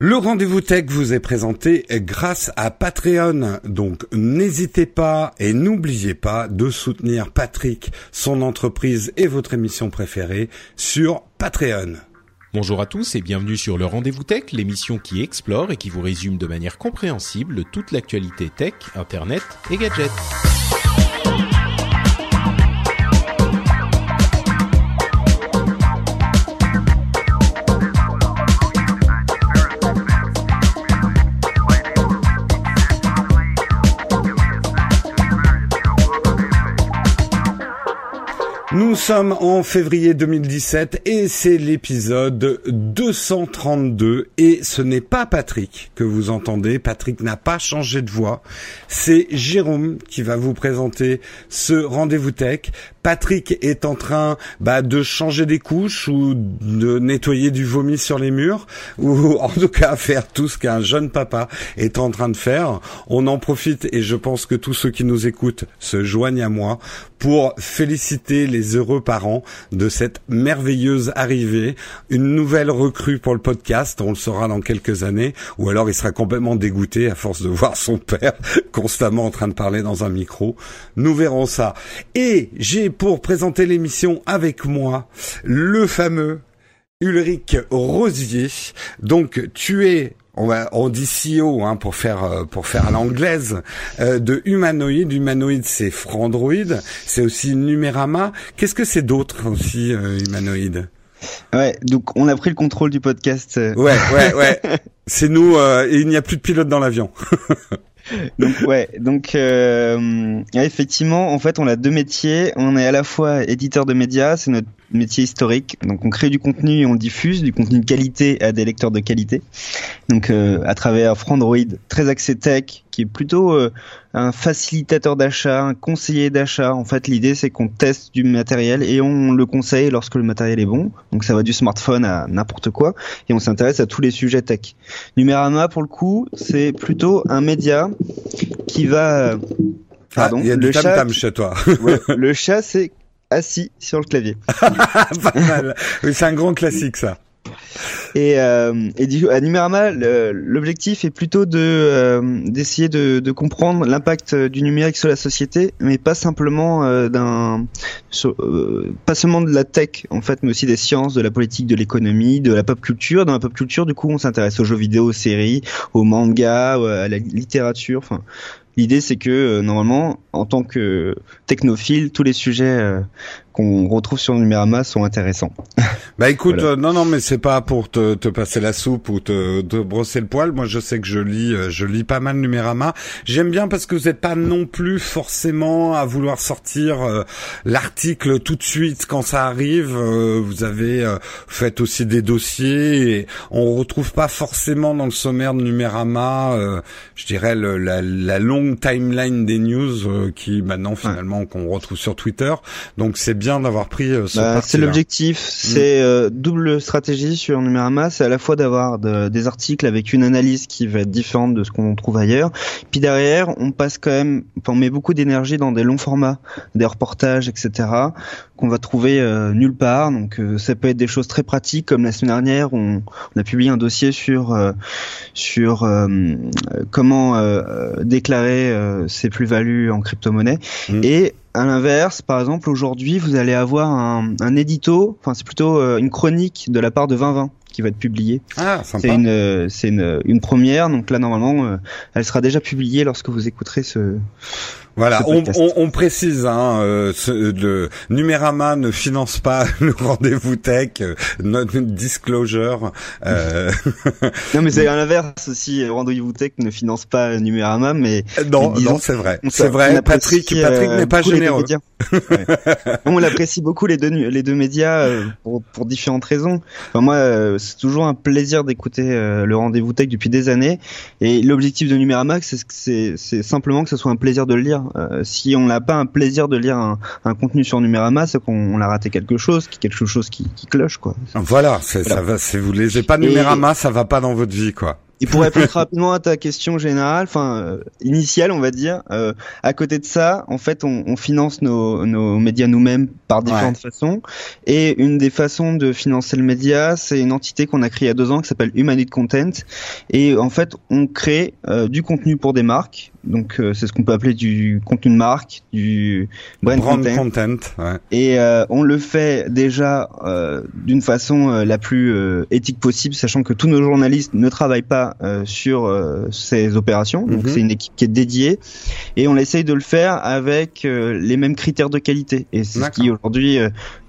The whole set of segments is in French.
Le rendez-vous tech vous est présenté grâce à Patreon. Donc n'hésitez pas et n'oubliez pas de soutenir Patrick, son entreprise et votre émission préférée sur Patreon. Bonjour à tous et bienvenue sur le Rendez-vous Tech, l'émission qui explore et qui vous résume de manière compréhensible toute l'actualité tech, internet et gadgets. Nous sommes en février 2017 et c'est l'épisode 232 et ce n'est pas Patrick que vous entendez. Patrick n'a pas changé de voix. C'est Jérôme qui va vous présenter ce rendez-vous tech. Patrick est en train bah, de changer des couches ou de nettoyer du vomi sur les murs ou en tout cas faire tout ce qu'un jeune papa est en train de faire. On en profite et je pense que tous ceux qui nous écoutent se joignent à moi pour féliciter les heureux parents de cette merveilleuse arrivée, une nouvelle recrue pour le podcast, on le saura dans quelques années, ou alors il sera complètement dégoûté à force de voir son père constamment en train de parler dans un micro. Nous verrons ça. Et j'ai pour présenter l'émission avec moi le fameux Ulrich Rosier. Donc tu es on, va, on dit CEO hein, pour faire euh, pour faire l'anglaise euh, de humanoïde. Humanoïde, c'est Frandroid, c'est aussi Numérama. Qu'est-ce que c'est d'autre aussi euh, humanoïde? Ouais, donc on a pris le contrôle du podcast. Ouais, ouais, ouais. c'est nous. et il n'y a plus de pilote dans l'avion. donc ouais, donc euh, effectivement, en fait, on a deux métiers. On est à la fois éditeur de médias, c'est notre métier historique. Donc on crée du contenu et on le diffuse, du contenu de qualité à des lecteurs de qualité. Donc euh, à travers Frandroid, très axé tech, qui est plutôt euh, un facilitateur d'achat, un conseiller d'achat. En fait, l'idée c'est qu'on teste du matériel et on le conseille lorsque le matériel est bon. Donc ça va du smartphone à n'importe quoi et on s'intéresse à tous les sujets tech. Numérama pour le coup, c'est plutôt un média qui va ah, Pardon, il y a le chat, chez toi. le chat, c'est assis sur le clavier. Pas mal. Oui, c'est un grand classique ça. Et, euh, et du, à Numérama, l'objectif est plutôt de euh, d'essayer de, de, comprendre l'impact du numérique sur la société, mais pas simplement euh, d'un, euh, pas seulement de la tech en fait, mais aussi des sciences, de la politique, de l'économie, de la pop culture. Dans la pop culture, du coup, on s'intéresse aux jeux vidéo, aux séries, aux mangas, à la littérature, enfin L'idée, c'est que euh, normalement, en tant que technophile, tous les sujets euh, qu'on retrouve sur Numérama sont intéressants. Bah écoute, euh, non non mais c'est pas pour te, te, passer la soupe ou te, te, brosser le poil. Moi je sais que je lis euh, je lis pas mal Numérama. J'aime bien parce que vous n'êtes pas non plus forcément à vouloir sortir euh, l'article tout de suite quand ça arrive. vous avez fait aussi des dossiers et on retrouve pas forcément dans le sommaire de Numérama, je dirais le, la, la, longue timeline des news qui maintenant finalement qu'on retrouve sur Twitter. Donc c'est bien d'avoir pris euh, ce bah, C'est l'objectif, c'est mm. euh, double stratégie sur Numérama, c'est à la fois d'avoir des articles avec une analyse qui va être différente de ce qu'on trouve ailleurs, puis derrière on passe quand même, on met beaucoup d'énergie dans des longs formats, des reportages, etc qu'on va trouver euh, nulle part. Donc ça peut être des choses très pratiques comme la semaine dernière on, on a publié un dossier sur sur comment déclarer ses plus-values en crypto-monnaie mm. et à l'inverse, par exemple, aujourd'hui, vous allez avoir un, un édito, enfin c'est plutôt euh, une chronique de la part de 2020 qui va être publiée. Ah, sympa. C'est une, euh, c'est une, une première, donc là normalement, euh, elle sera déjà publiée lorsque vous écouterez ce, Voilà, on, on, on, précise, hein, euh, ce, le Numérama ne finance pas le rendez-vous tech, euh, notre disclosure. Euh... non, mais c'est à l'inverse aussi. Rendez-vous tech ne finance pas Numérama, mais euh, non, non, c'est vrai, c'est vrai. Patrick, Patrick n'est pas généreux. ouais. on l'apprécie beaucoup les deux les deux médias pour, pour différentes raisons. Enfin, moi, c'est toujours un plaisir d'écouter le rendez-vous tech depuis des années, et l'objectif de Numérama, c'est simplement que ce soit un plaisir de le lire. Euh, si on n'a pas un plaisir de lire un, un contenu sur Numérama, c'est qu'on a raté quelque chose, quelque chose qui, qui cloche, quoi. Voilà, c'est ça va. Si vous lisez pas Numérama, ça va pas dans votre vie, quoi. Et pour répondre rapidement à ta question générale, enfin euh, initiale, on va dire, euh, à côté de ça, en fait, on, on finance nos, nos médias nous-mêmes par différentes façons. Et une des façons de financer le média, c'est une entité qu'on a créée il y a deux ans qui s'appelle Humanity Content. Et en fait, on crée euh, du contenu pour des marques. Donc euh, c'est ce qu'on peut appeler du contenu de marque, du brand, content. ouais. Et on le fait déjà d'une façon la plus éthique possible, sachant que tous nos journalistes ne travaillent pas euh, sur euh, ces opérations. Donc mhm. c'est une équipe qui est dédiée et on essaye de le faire avec euh, les mêmes critères de qualité. Et c'est ce qui aujourd'hui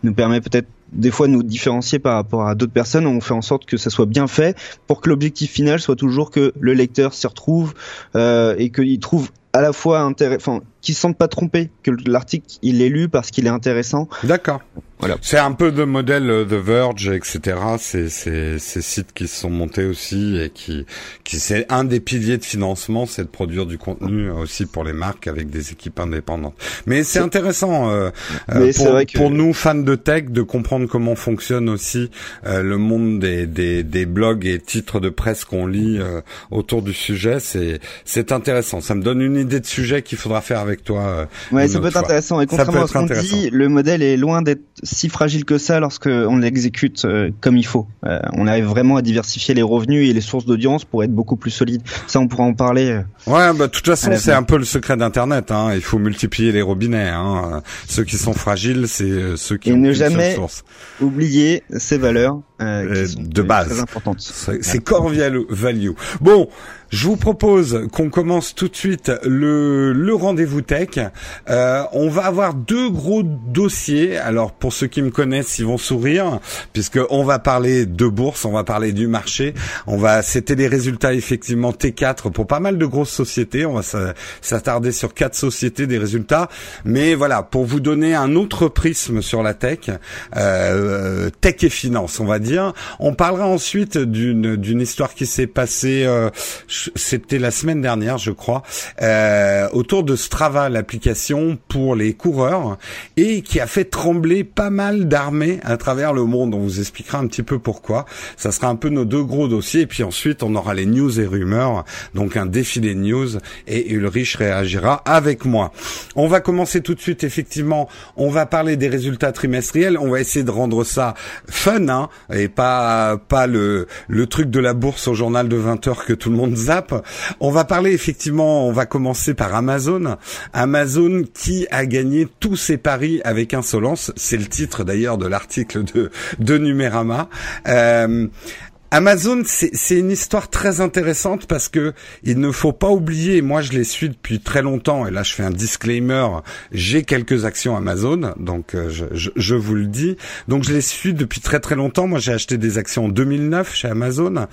nous permet peut-être des fois de nous différencier par rapport à d'autres personnes. On fait en sorte que ça soit bien fait pour que l'objectif final soit toujours que le lecteur s'y retrouve et qu'il trouve à la fois intéressant, enfin, qu'ils se sentent pas trompés, que l'article il est lu parce qu'il est intéressant. D'accord. Voilà. C'est un peu de modèle euh, The Verge, etc. C'est ces sites qui se sont montés aussi et qui, qui c'est un des piliers de financement, c'est de produire du contenu aussi pour les marques avec des équipes indépendantes. Mais c'est intéressant euh, euh pour, pour, nous fans de tech de comprendre comment fonctionne aussi euh, le monde des, des, des, blogs et titres de presse qu'on lit euh, autour du sujet. C'est c'est intéressant. Ça me donne une idée de sujet qu'il faudra faire avec toi. ouais, ça peut être intéressant. Et contrairement à ce qu'on dit, le modèle est loin d'être si fragile que ça lorsque on l'exécute euh, comme il faut. Euh, on arrive vraiment à diversifier les revenus et les sources d'audience pour être beaucoup plus solide. Ça, on pourra en parler. Euh, ouais, bah de toute façon, c'est un peu le secret d'Internet. Hein. Il faut multiplier les robinets. Hein. Ceux qui sont fragiles, c'est ceux qui et ont ne jamais oublier ces valeurs de base. Très importantes. C'est core value. Bon. Je vous propose qu'on commence tout de suite le, le rendez-vous tech. Euh, on va avoir deux gros dossiers. Alors pour ceux qui me connaissent, ils vont sourire puisque on va parler de bourse, on va parler du marché. On va, c'était les résultats effectivement T4 pour pas mal de grosses sociétés. On va s'attarder sur quatre sociétés des résultats. Mais voilà, pour vous donner un autre prisme sur la tech, euh, tech et finance, on va dire. On parlera ensuite d'une d'une histoire qui s'est passée. Euh, c'était la semaine dernière, je crois, euh, autour de Strava, l'application pour les coureurs, et qui a fait trembler pas mal d'armées à travers le monde. On vous expliquera un petit peu pourquoi. Ça sera un peu nos deux gros dossiers, et puis ensuite on aura les news et rumeurs, donc un défilé de news, et Ulrich réagira avec moi. On va commencer tout de suite, effectivement, on va parler des résultats trimestriels, on va essayer de rendre ça fun, hein, et pas pas le le truc de la bourse au journal de 20 heures que tout le monde on va parler effectivement, on va commencer par Amazon. Amazon qui a gagné tous ses paris avec insolence. C'est le titre d'ailleurs de l'article de, de Numérama. Euh, Amazon, c'est une histoire très intéressante parce que il ne faut pas oublier, moi je les suis depuis très longtemps, et là je fais un disclaimer, j'ai quelques actions Amazon, donc euh, je, je, vous le dis. Donc je les suis depuis très très longtemps. Moi j'ai acheté des actions en 2009 chez Amazon,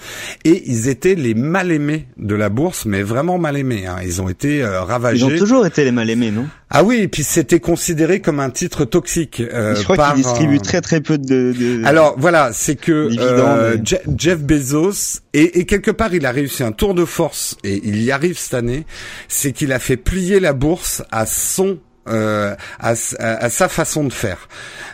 et ils étaient les mal aimés de la bourse, mais vraiment mal aimés. Hein. Ils ont été euh, ravagés. Ils ont toujours été les mal aimés, non? Ah oui, et puis c'était considéré comme un titre toxique. Euh, je crois qu'il distribue très très peu de. de Alors voilà, c'est que euh, Jeff Bezos et, et, quelque part il a réussi un tour de force et il y arrive cette année, c'est qu'il a fait plier la bourse à son euh, à, sa façon de faire.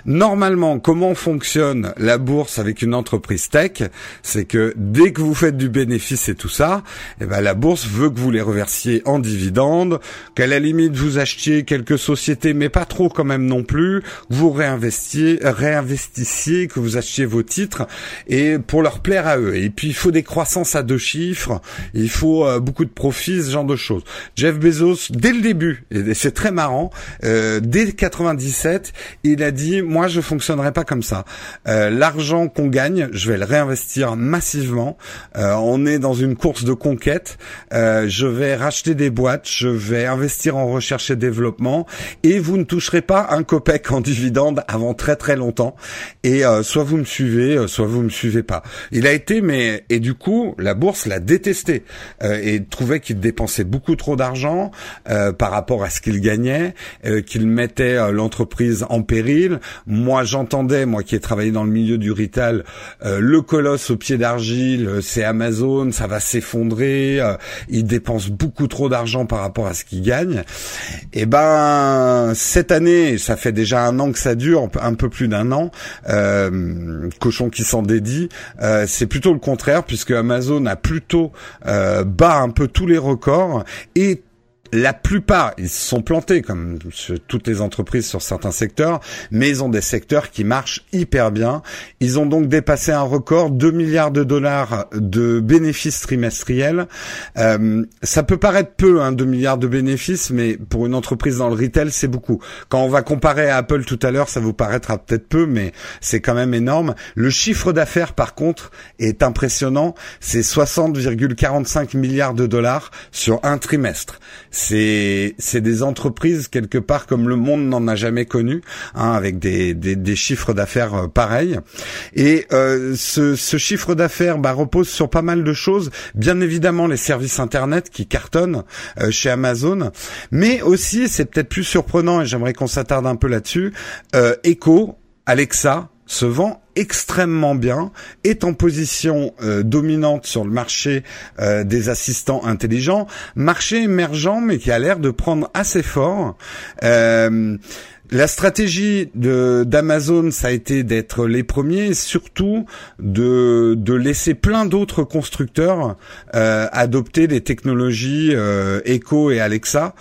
Normalement, comment fonctionne la bourse avec une entreprise tech C'est que dès que vous faites du bénéfice et tout ça, eh ben la bourse veut que vous les reversiez en dividendes, qu'à la limite vous achetiez quelques sociétés, mais pas trop quand même non plus, vous réinvestiez, réinvestissiez, que vous achetiez vos titres et pour leur plaire à eux. Et puis il faut des croissances à deux chiffres, il faut euh, beaucoup de profits, ce genre de choses. Jeff Bezos, dès le début, et c'est très marrant, euh, dès 97, il a dit moi je fonctionnerai pas comme ça. Euh, l'argent qu'on gagne, je vais le réinvestir massivement. Euh, on est dans une course de conquête. je vais racheter des boîtes, je vais investir en recherche et développement, et vous ne toucherez pas un copec en dividende avant très très longtemps. Et soit vous me suivez, soit vous me suivez pas. Il a été mais et du coup la bourse l'a détesté et trouvait qu'il dépensait beaucoup trop d'argent par rapport à ce qu'il gagnait, euh, qu'il mettait euh, l'entreprise en péril. Moi, j'entendais, moi qui ai travaillé dans le milieu du retail, euh, le colosse au pied d'argile, c'est Amazon, ça va s'effondrer, il dépense beaucoup trop d'argent par rapport à ce qu'il gagne. Et eh ben, cette année, ça fait déjà un an que ça dure, un peu plus d'un an, cochon qui s'en dédie, c'est plutôt le contraire puisque Amazon a plutôt bat un peu tous les records et la plupart, ils se sont plantés comme toutes les entreprises sur certains secteurs, mais ils ont des secteurs qui marchent hyper bien. Ils ont donc dépassé un record 2 milliards de dollars de bénéfices trimestriels. Euh, ça peut paraître peu, hein, 2 milliards de bénéfices, mais pour une entreprise dans le retail, c'est beaucoup. Quand on va comparer à Apple tout à l'heure, ça vous paraîtra peut-être peu, mais c'est quand même énorme. Le chiffre d'affaires, par contre, est impressionnant. C'est 60,45 milliards de dollars sur un trimestre c'est c'est des entreprises quelque part comme le monde n'en a jamais connu, hein, avec des, des, des chiffres d'affaires euh, pareils. Et euh, ce, ce chiffre d'affaires bah, repose sur pas mal de choses. Bien évidemment les services internet qui cartonnent euh, chez Amazon, mais aussi c'est peut-être plus surprenant et j'aimerais qu'on s'attarde un peu là-dessus. Echo, Alexa se vend extrêmement bien, est en position euh, dominante sur le marché euh, des assistants intelligents, marché émergent mais qui a l'air de prendre assez fort. Euh, la stratégie de d'Amazon, ça a été d'être les premiers, et surtout de de laisser plein d'autres constructeurs adopter des technologies Echo et Alexa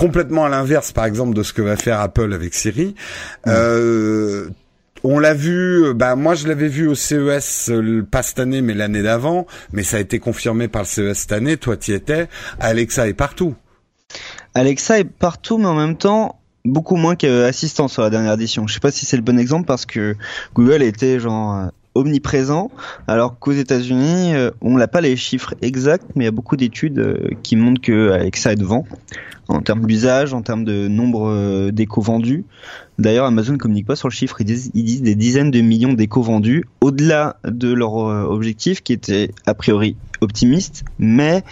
complètement à l'inverse, par exemple, de ce que va faire Apple avec Siri. Euh, on l'a vu, euh, bah moi je l'avais vu au CES euh, pas cette année mais l'année d'avant, mais ça a été confirmé par le CES cette année. Toi tu y étais. Alexa est partout. Alexa est partout, mais en même temps beaucoup moins qu'assistant sur la dernière édition. Je sais pas si c'est le bon exemple parce que Google était genre euh, omniprésent, alors qu'aux États-Unis, on n'a pas les chiffres exacts, mais il y a beaucoup d'études qui montrent que Alexa est devant en termes d'usage, en termes de nombre d'échos vendus. D'ailleurs, Amazon ne communique pas sur le chiffre. Ils disent, des dizaines de millions d'échos vendus, au-delà de leur euh, objectif qui était a priori optimiste, mais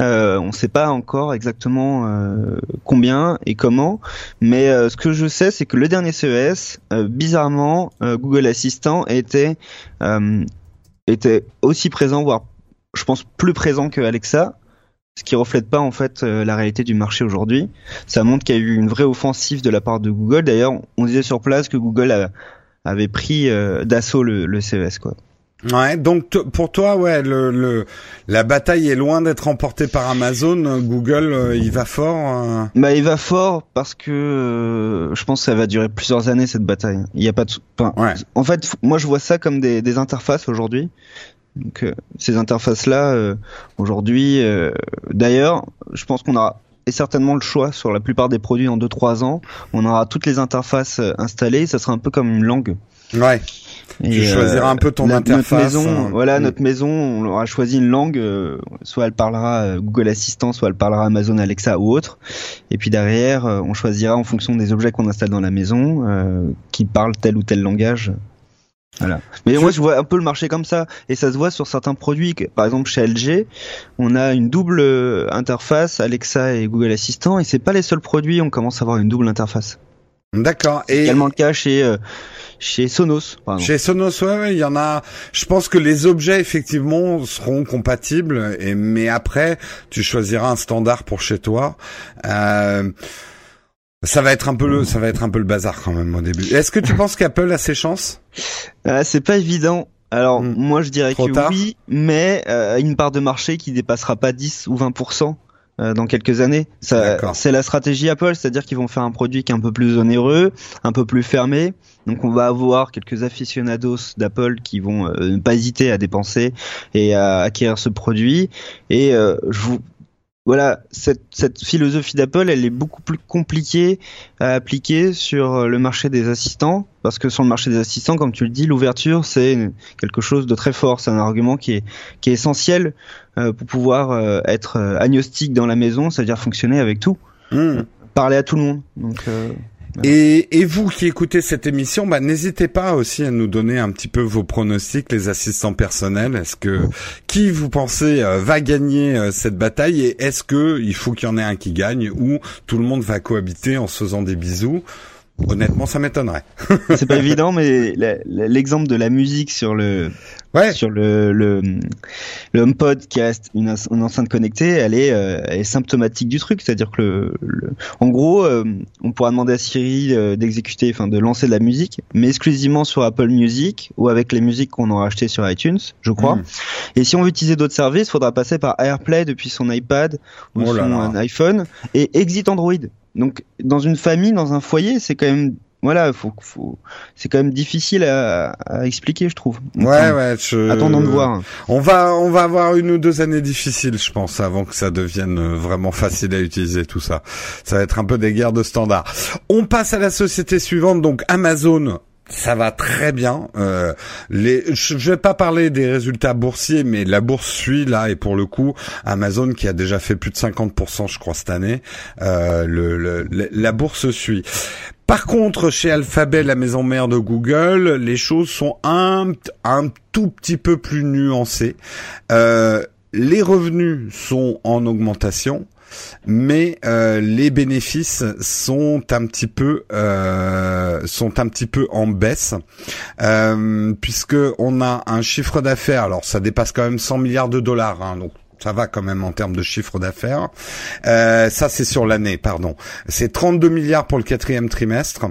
euh, on ne sait pas encore exactement euh, combien et comment. Mais ce que je sais, c'est que le dernier CES, bizarrement, Google Assistant était était aussi présent, voire je pense plus présent que Alexa ce qui reflète pas en fait euh, la réalité du marché aujourd'hui. Ça montre qu'il y a eu une vraie offensive de la part de Google. D'ailleurs, on disait sur place que Google avait pris euh, d'assaut le, CES quoi. Ouais, donc pour toi, ouais, le, la bataille est loin d'être remportée par Amazon. Google, euh, il va fort. Bah, il va fort parce que je pense que ça va durer plusieurs années cette bataille. Il y a pas de. En fait, moi, je vois ça comme des, des interfaces aujourd'hui. Donc euh, ces interfaces-là, euh, aujourd'hui, euh, d'ailleurs, je pense qu'on aura et certainement le choix sur la plupart des produits en 2-3 ans. On aura toutes les interfaces installées, ça sera un peu comme une langue. Ouais. Et tu choisiras un peu ton interface. Notre maison, voilà, mm. notre maison, on aura choisi une langue, soit elle parlera Google Assistant, soit elle parlera Amazon Alexa ou autre. Et puis derrière, on choisira en fonction des objets qu'on installe dans la maison, qui parlent tel ou tel langage. Voilà. Mais moi je vois un peu le marché comme ça et ça se voit sur certains produits. Par exemple chez LG, on a une double euh, interface Alexa et Google Assistant et c'est pas les seuls produits. On commence à avoir une double interface. D'accord. Et également le cas chez euh, chez Sonos. Chez Sonos, ouais, il y en a. Je pense que les objets effectivement seront compatibles. Et mais après, tu choisiras un standard pour chez toi. Euh, ça va être un peu le, ça va être un peu le bazar quand même au début. Est-ce que tu penses qu'Apple a ses chances? Euh, C'est pas évident. Alors hmm. moi je dirais que oui, mais euh, une part de marché qui dépassera pas 10 ou 20% euh, dans quelques années. C'est la stratégie Apple, c'est-à-dire qu'ils vont faire un produit qui est un peu plus onéreux, un peu plus fermé. Donc on va avoir quelques aficionados d'Apple qui vont euh, ne pas hésiter à dépenser et à acquérir ce produit. Et je vous voilà, cette, cette philosophie d'Apple, elle est beaucoup plus compliquée à appliquer sur le marché des assistants, parce que sur le marché des assistants, comme tu le dis, l'ouverture, c'est quelque chose de très fort, c'est un argument qui est, qui est essentiel euh, pour pouvoir euh, être euh, agnostique dans la maison, c'est-à-dire fonctionner avec tout, Hmm. parler à tout le monde. Donc, euh, Et, et vous qui écoutez cette émission, bah, n'hésitez pas aussi à nous donner un petit peu vos pronostics, les assistants personnels. Est-ce que qui vous pensez euh, va gagner euh, cette bataille et est-ce que il faut qu'il y en ait un qui gagne ou tout le monde va cohabiter en se faisant des bisous? Honnêtement, ça m'étonnerait. c'est pas évident, mais l'exemple de la musique sur le Ouais. sur le, le, le HomePod qui reste une, une enceinte connectée, elle est, euh, elle est symptomatique du truc. C'est-à-dire que, le, le- en gros, euh, on pourra demander à Siri euh, d'exécuter, enfin de lancer de la musique, mais exclusivement sur Apple Music ou avec les musiques qu'on aura achetées sur iTunes, je crois. Mm. Et si on veut utiliser d'autres services, il faudra passer par AirPlay depuis son iPad ou Oh là son là. iPhone et exit Android. Donc, dans une famille, dans un foyer, c'est quand même voilà, faut, faut, c'est quand même difficile à, à expliquer, je trouve. Ouais, ouais. Je... Attendons de voir. On va, on va avoir une ou deux années difficiles, je pense, avant que ça devienne vraiment facile à utiliser tout ça. Ça va être un peu des guerres de standards. On passe à la société suivante, donc Amazon. Ça va très bien. Euh, les, je je vais pas parler des résultats boursiers, mais la bourse suit là et pour le coup, Amazon qui a déjà fait plus de 50%, je crois cette année, euh, le- le- la bourse suit. Par contre, chez Alphabet, la maison mère de Google, les choses sont un, tout petit peu plus nuancées. Euh, les revenus sont en augmentation, mais euh, les bénéfices sont un petit peu euh, sont un petit peu en baisse, euh, puisque on a un chiffre d'affaires. Alors, ça dépasse quand même 100 milliards de dollars, hein. Ça va quand même en termes de chiffre d'affaires. Euh, ça, c'est sur l'année, pardon. C'est 32 milliards pour le quatrième trimestre.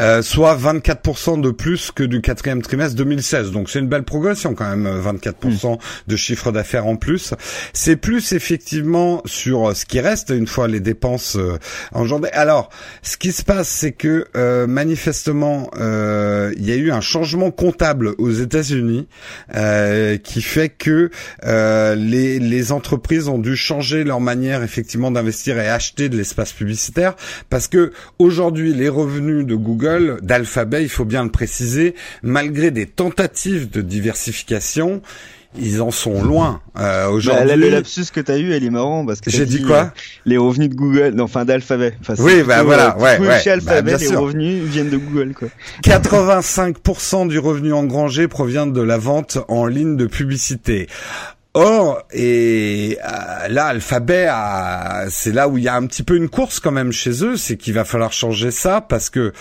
Euh, soit 24% de plus que du quatrième trimestre 2016. Donc c'est une belle progression quand même, 24% de chiffre d'affaires en plus. C'est plus effectivement sur euh, ce qui reste une fois les dépenses euh, engendrées. Alors, ce qui se passe, c'est que euh, manifestement, euh, il y a eu un changement comptable aux États-Unis euh, qui fait que euh, les, les entreprises ont dû changer leur manière effectivement d'investir et acheter de l'espace publicitaire parce que aujourd'hui les revenus de Google, d'Alphabet, il faut bien le préciser, malgré des tentatives de diversification, ils en sont loin. Euh, Bah, aujourd'hui, là, le lapsus que t'as eu, elle est marrant parce que j'ai dit quoi euh, Les revenus de Google, non, enfin d'Alphabet. Enfin, Oui, bah voilà, euh, ouais, ouais, Chez bah, Alphabet, les sûr. revenus viennent de Google, quoi. 85% du revenu engrangé provient de la vente en ligne de publicité. Or, et euh, là, Alphabet, c'est là où il y a un petit peu une course quand même chez eux, c'est qu'il va falloir changer ça parce que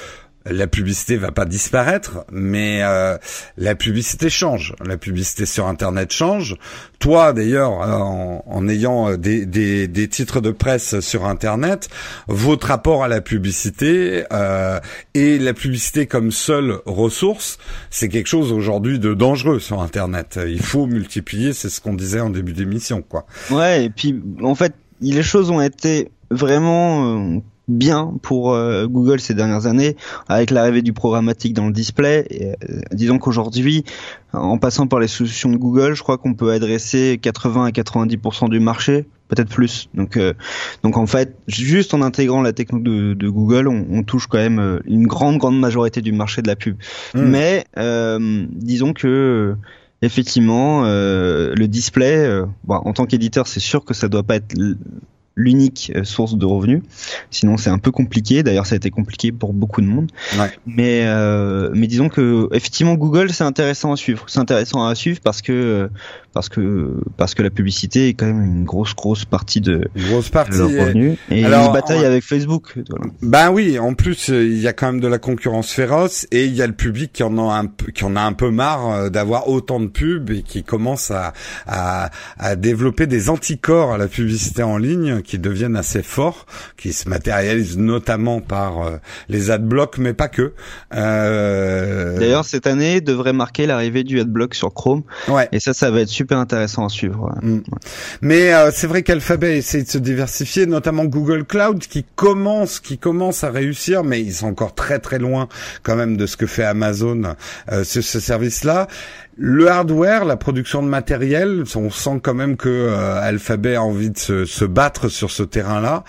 la publicité va pas disparaître, mais euh, la publicité change. La publicité sur Internet change. Toi, d'ailleurs, euh, en, en ayant euh, des, des, des titres de presse sur Internet, votre rapport à la publicité euh, et la publicité comme seule ressource, c'est quelque chose aujourd'hui de dangereux sur Internet. Il faut multiplier, c'est ce qu'on disait en début d'émission, quoi. Ouais, et puis en fait, les choses ont été vraiment euh, bien pour euh, Google ces dernières années avec l'arrivée du programmatique dans le display. Et, euh, disons qu'aujourd'hui, en passant par les solutions de Google, je crois qu'on peut adresser 80 à 90% du marché, peut-être plus. Donc, euh, donc en fait, juste en intégrant la techno de, de Google, on, on touche quand même une grande grande majorité du marché de la pub. Mm. Mais disons que effectivement, le display, bon, en tant qu'éditeur, c'est sûr que ça doit pas être l'unique euh, source de revenus. Sinon, c'est un peu compliqué. D'ailleurs, ça a été compliqué pour beaucoup de monde. Ouais. Mais euh, mais disons que effectivement, Google, c'est intéressant à suivre. C'est intéressant à suivre parce que euh, parce que parce que la publicité est quand même une grosse grosse partie de, grosse de partie. leurs est- revenus. Et Alors, ils bataillent ouais. avec Facebook. Voilà. Ben oui, en plus euh, il y a quand même de la concurrence féroce et il y a le public qui en a un peu, qui en a un peu marre euh, d'avoir autant de pubs et qui commence à, à à développer des anticorps à la publicité en ligne qui deviennent assez forts, qui se matérialisent notamment par euh, les adblocks, mais pas que. Euh, D'ailleurs, cette année devrait marquer l'arrivée du AdBlock sur Chrome. ouais. Et ça, ça va être super intéressant à suivre. ouais. Mais euh, c'est vrai qu'Alphabet essaie de se diversifier, notamment Google Cloud qui commence, qui commence à réussir, mais ils sont encore très très loin quand même de ce que fait Amazon euh, sur ce service-là. Le hardware, la production de matériel, on sent quand même que euh, Alphabet a envie de se, se battre sur ce terrain-là.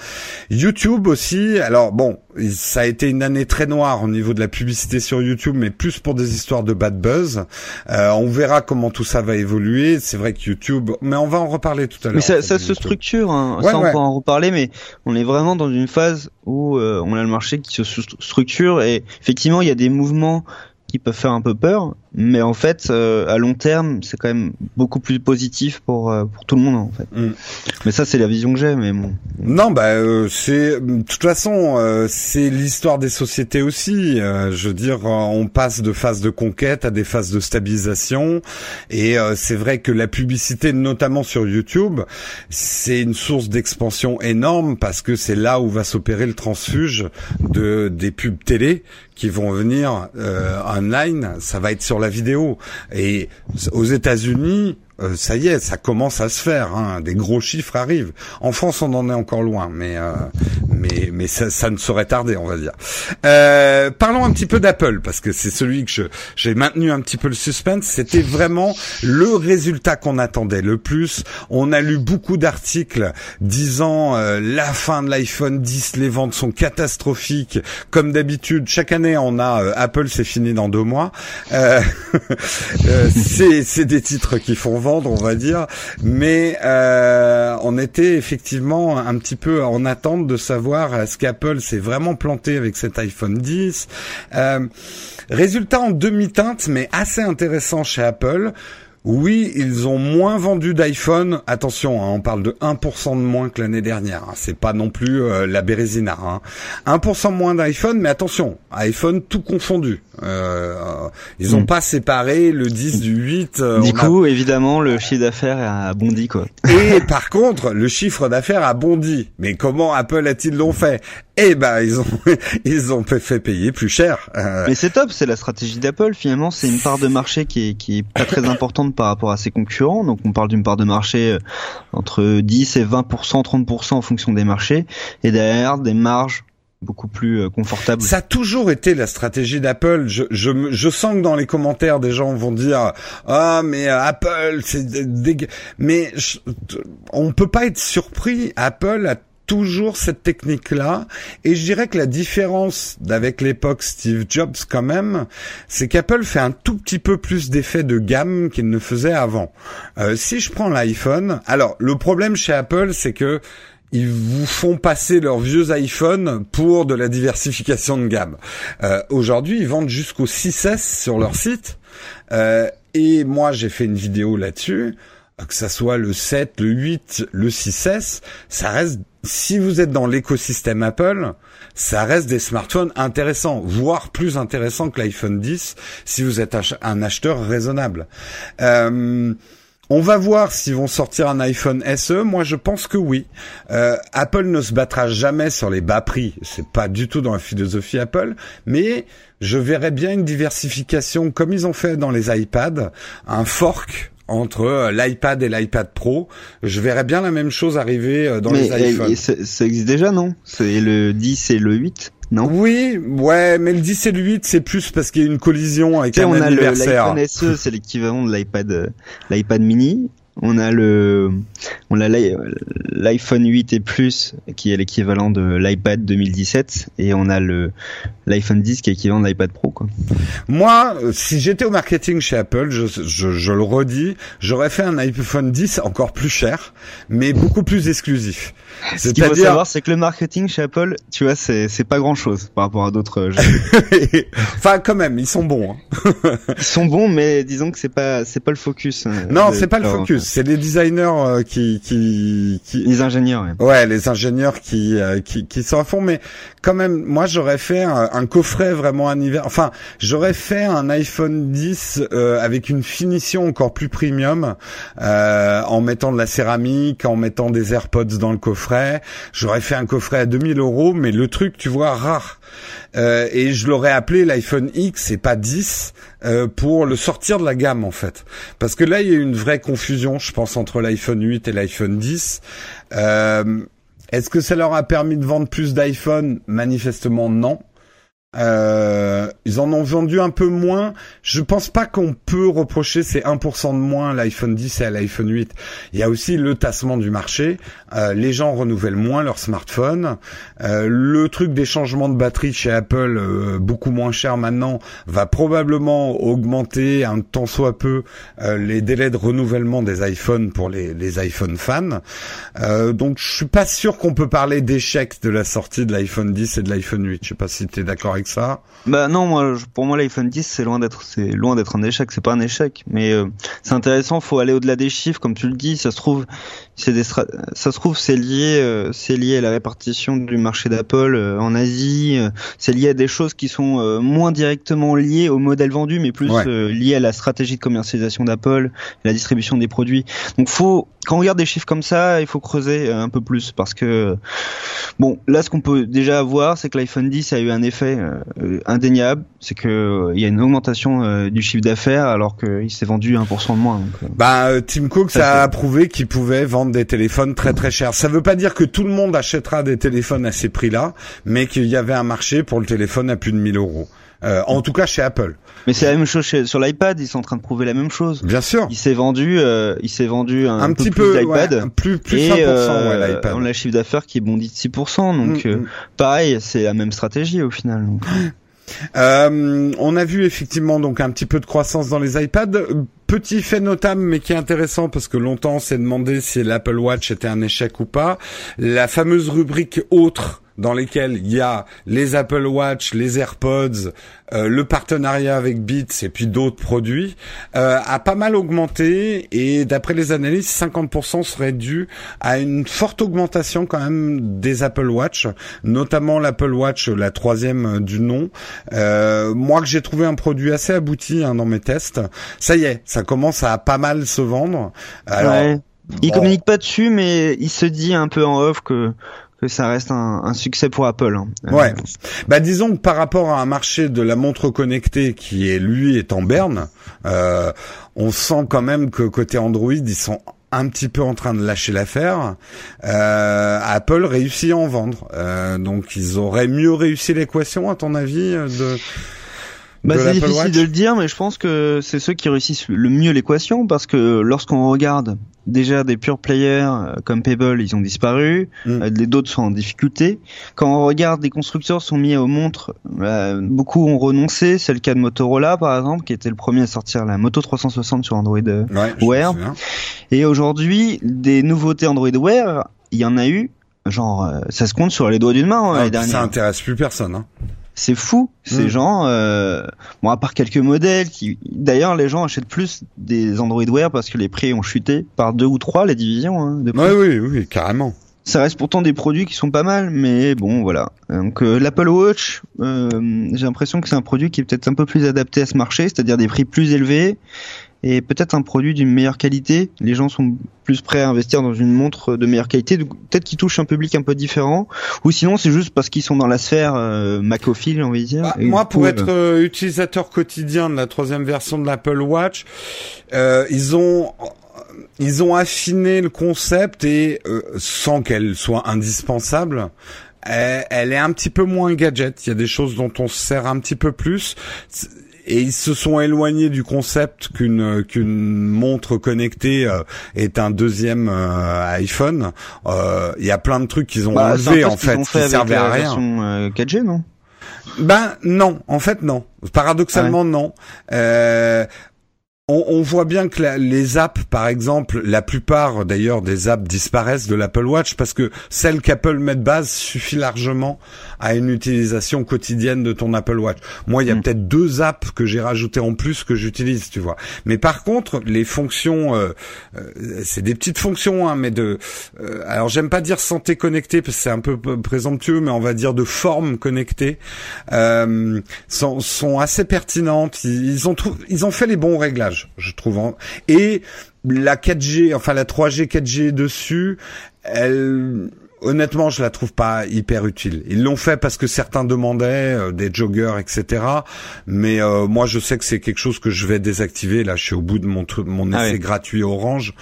YouTube aussi. Alors bon, ça a été une année très noire au niveau de la publicité sur YouTube, mais plus pour des histoires de bad buzz. Euh, on verra comment tout ça va évoluer. C'est vrai que YouTube, mais on va en reparler tout à l'heure. Mais ça, ça se structure, hein. ça on peut en reparler, mais on est vraiment dans une phase où euh, on a le marché qui se structure et effectivement il y a des mouvements qui peuvent faire un peu peur, mais en fait, euh, à long terme, c'est quand même beaucoup plus positif pour euh, pour tout le monde en fait. Mm. Mais ça, c'est la vision que j'ai, mais bon. Non, bah euh, c'est de toute façon, c'est l'histoire des sociétés aussi. je veux dire, on passe de phases de conquête à des phases de stabilisation, et c'est vrai que la publicité, notamment sur YouTube, c'est une source d'expansion énorme parce que c'est là où va s'opérer le transfuge de des pubs télé qui vont venir online. Ça va être sur la vidéo. Et aux États-Unis, euh, ça y est, ça commence à se faire. Hein. Des gros chiffres arrivent. En France, on en est encore loin, mais euh, mais mais ça, ça, ne saurait tarder, on va dire. Euh, parlons un petit peu d'Apple parce que c'est celui que j'ai maintenu un petit peu le suspense. C'était vraiment le résultat qu'on attendait le plus. On a lu beaucoup d'articles disant euh, la fin de l'iPhone 10, les ventes sont catastrophiques. Comme d'habitude, chaque année, on a Apple, c'est fini dans deux mois. c'est des titres qui font vendre, on va dire. Mais euh, on était effectivement un petit peu en attente de savoir est-ce qu'Apple s'est vraiment planté avec cet iPhone 10. Euh, résultat en demi-teinte, mais assez intéressant chez Apple. Oui, ils ont moins vendu d'iPhone. Attention, hein, on parle de 1% de moins que l'année dernière. Hein. C'est pas non plus euh, la Bérésina. Hein. 1% moins d'iPhone, mais attention, iPhone tout confondu. Euh, ils n'ont hmm. pas séparé le 10 du 8. Euh, du coup, évidemment, le chiffre d'affaires a bondi quoi. Et par contre, le chiffre d'affaires a bondi. Mais comment Apple a-t-il l'ont fait? Eh ben, ils ont ils ont fait payer plus cher. Euh, mais c'est top, c'est la stratégie d'Apple. Finalement, c'est une part de marché qui est qui est pas très importante par rapport à ses concurrents. Donc, on parle d'une part de marché entre 10 et 20 30 en fonction des marchés, et derrière des marges beaucoup plus euh, confortable. Ça a toujours été la stratégie d'Apple. Je, je, je sens que dans les commentaires, des gens vont dire ah mais euh, Apple c'est dégueu. Mais on peut pas être surpris. Apple a toujours cette technique-là. Et je dirais que la différence d'avec l'époque Steve Jobs quand même, c'est qu'Apple fait un tout petit peu plus d'effet de gamme qu'il ne faisait avant. Euh, si je prends l'iPhone, alors le problème chez Apple, c'est que ils vous font passer leurs vieux iPhones pour de la diversification de gamme. Euh, Aujourd'hui, ils vendent jusqu'au 6S sur leur site. Euh, et moi, j'ai fait une vidéo là-dessus. Que ça soit le 7, le 8, le 6S, ça reste, si vous êtes dans l'écosystème Apple, ça reste des smartphones intéressants, voire plus intéressants que l'iPhone 10 si vous êtes un acheteur raisonnable. Euh, on va voir s'ils vont sortir un iPhone SE. Moi, je pense que oui. Euh, Apple ne se battra jamais sur les bas prix. C'est pas du tout dans la philosophie Apple. Mais je verrais bien une diversification comme ils ont fait dans les iPads, un fork entre euh, l'iPad et l'iPad Pro. Je verrais bien la même chose arriver euh, dans les iPhones. Ça existe déjà, non? C'est le 10 et le 8 non? Oui, ouais, mais le 10 et le 8, c'est plus parce qu'il y a une collision avec un on anniversaire. A SE, c'est l'équivalent de l'iPad, euh, l'iPad mini. On a le, on a l'iPhone 8 et plus qui est l'équivalent de l'iPad 2017 et on a le l'iPhone 10 qui est l'équivalent de l'iPad Pro quoi. Moi, si j'étais au marketing chez Apple, je, je, je le redis, j'aurais fait un iPhone 10 encore plus cher, mais beaucoup plus exclusif. Ce qu'il faut savoir, c'est que le marketing chez Apple, tu vois, c'est c'est pas grand chose par rapport à d'autres. enfin, quand même, ils sont bons. Hein. ils sont bons, mais disons que c'est pas c'est pas le focus. Hein, non, c'est pas le focus. C'est les designers euh, qui, qui, qui, les ingénieurs. Ouais, ouais les ingénieurs qui, euh, qui qui sont à fond. Mais quand même, moi, j'aurais fait un, coffret vraiment anniversaire. Enfin, j'aurais fait un iPhone 10 euh, avec une finition encore plus premium, en mettant de la céramique, en mettant des AirPods dans le coffret J'aurais fait un coffret à 2000 euros, mais le truc, tu vois, rare. Euh, et je l'aurais appelé l'iPhone X et pas 10 euh, pour le sortir de la gamme en fait. Parce que là, il y a une vraie confusion, je pense, entre l'iPhone 8 et l'iPhone 10. Euh, est-ce que ça leur a permis de vendre plus d'iPhone? Manifestement non. Euh, ils en ont vendu un peu moins. Je pense pas qu'on peut reprocher ces 1% de moins à l'iPhone 10 et à l'iPhone 8. Il y a aussi le tassement du marché. Euh, les gens renouvellent moins leur smartphone. Euh, le truc des changements de batterie chez Apple, euh, beaucoup moins cher maintenant, va probablement augmenter un tant soit peu les délais de renouvellement des iPhones pour les, les iPhone fans. donc je suis pas sûr qu'on peut parler d'échec de la sortie de l'iPhone 10 et de l'iPhone 8. Je sais pas si tu es d'accord avec ça. Bah non, moi pour moi l'iPhone 10 c'est loin d'être c'est loin d'être un échec, c'est pas un échec, mais euh, c'est intéressant, faut aller au-delà des chiffres comme tu le dis, ça se trouve c'est des ça se trouve c'est lié euh, c'est lié à la répartition du marché d'Apple euh, en Asie, c'est lié à des choses qui sont moins directement liées au modèle vendu mais plus liées à la stratégie de commercialisation d'Apple, la distribution des produits. Donc faut quand on regarde des chiffres comme ça, il faut creuser un peu plus parce que bon, là ce qu'on peut déjà voir, c'est que l'iPhone 10 a eu un effet euh, indéniable, c'est que euh, il y a une augmentation euh, du chiffre d'affaires alors qu'il s'est vendu 1% de moins. bah Tim Cook ça a prouvé qu'il pouvait vendre des téléphones très très chers. Ça veut pas dire que tout le monde achètera des téléphones à ces prix-là, mais qu'il y avait un marché pour le téléphone à plus de 1000 euros. Euh, en tout cas chez Apple. Mais c'est la même chose sur l'iPad, ils sont en train de prouver la même chose. Bien sûr. Il s'est vendu, euh, il s'est vendu un, petit peu, plus d'iPad, plus plus et, 5%, ouais, l'iPad. On a chiffre d'affaires qui bondit de 6%, donc mm, euh, mm. pareil, c'est la même stratégie au final. Donc. Euh, on a vu effectivement donc un petit peu de croissance dans les iPads. Petit fait notable mais qui est intéressant parce que longtemps on s'est demandé si l'Apple Watch était un échec ou pas. La fameuse rubrique autre dans lesquels il y a les Apple Watch, les AirPods, euh, le partenariat avec Beats et puis d'autres produits, euh, a pas mal augmenté et d'après les analyses, 50% serait dû à une forte augmentation quand même des Apple Watch, notamment l'Apple Watch, la troisième du nom. Euh, moi que j'ai trouvé un produit assez abouti hein, dans mes tests, ça y est, ça commence à pas mal se vendre. Alors, Il communique pas dessus, mais il se dit un peu en off que que ça reste un, succès pour Apple. Hein. Ouais. Euh, bah disons que par rapport à un marché de la montre connectée qui est lui est en berne, euh, on sent quand même que côté Android ils sont un petit peu en train de lâcher l'affaire. Euh, Apple réussit à en vendre, euh, donc ils auraient mieux réussi l'équation à ton avis de bah, c'est difficile de le dire, mais je pense que c'est ceux qui réussissent le mieux l'équation parce que lorsqu'on regarde déjà des pure players euh, comme Pebble, ils ont disparu, mm. euh, les d'autres sont en difficulté. Quand on regarde des constructeurs sont mis aux montres, euh, beaucoup ont renoncé. C'est le cas de Motorola par exemple, qui était le premier à sortir la Moto 360 sur Android Wear. Et aujourd'hui, des nouveautés Android Wear, il y en a eu, genre ça se compte sur les doigts d'une main hein, Ça intéresse plus personne. Hein. C'est fou, ces mm. gens. Euh, bon, à part quelques modèles qui, d'ailleurs, les gens achètent plus des Android Wear parce que les prix ont chuté par deux ou trois les divisions. Hein, de oui, oui, oui, carrément. Ça reste pourtant des produits qui sont pas mal, mais bon, voilà. Donc euh, l'Apple Watch, euh, j'ai l'impression que c'est un produit qui est peut-être un peu plus adapté à ce marché, c'est-à-dire des prix plus élevés et peut-être un produit d'une meilleure qualité. Les gens sont plus prêts à investir dans une montre de meilleure qualité, peut-être qu'ils touchent un public un peu différent, ou sinon c'est juste parce qu'ils sont dans la sphère euh, macophile, on va dire. Bah, moi, pour être euh, euh, utilisateur quotidien de la troisième version de l'Apple Watch, euh, ils ont ils ont affiné le concept et sans qu'elle soit indispensable, elle, est un petit peu moins gadget. Il y a des choses dont on se sert un petit peu plus et ils se sont éloignés du concept qu'une qu'une montre connectée euh, est un deuxième euh, iPhone. Euh, il y a plein de trucs qu'ils ont bah, enlevés en fait, qui servaient à rien. 4G non? Ben non, en fait non. Paradoxalement ah non. Euh, on, on, voit bien que les apps, par exemple, la plupart d'ailleurs des apps disparaissent de l'Apple Watch parce que celle qu'Apple met de base suffit largement à une utilisation quotidienne de ton Apple Watch. Moi, il y a mm. peut-être deux apps que j'ai rajoutées en plus que j'utilise, tu vois. Mais par contre, les fonctions, euh, euh, c'est des petites fonctions, hein, mais de, euh, alors j'aime pas dire santé connectée parce que c'est un peu présomptueux, mais on va dire de forme connectée, sont, sont assez pertinentes. Ils, ont ils ont fait les bons réglages je trouve. Et la 4G, enfin la 3G, 4G dessus, elle honnêtement, je la trouve pas hyper utile. Ils l'ont fait parce que certains demandaient euh, des joggers, etc. Mais euh, moi, je sais que c'est quelque chose que je vais désactiver. Là, je suis au bout de mon mon ah essai gratuit Orange.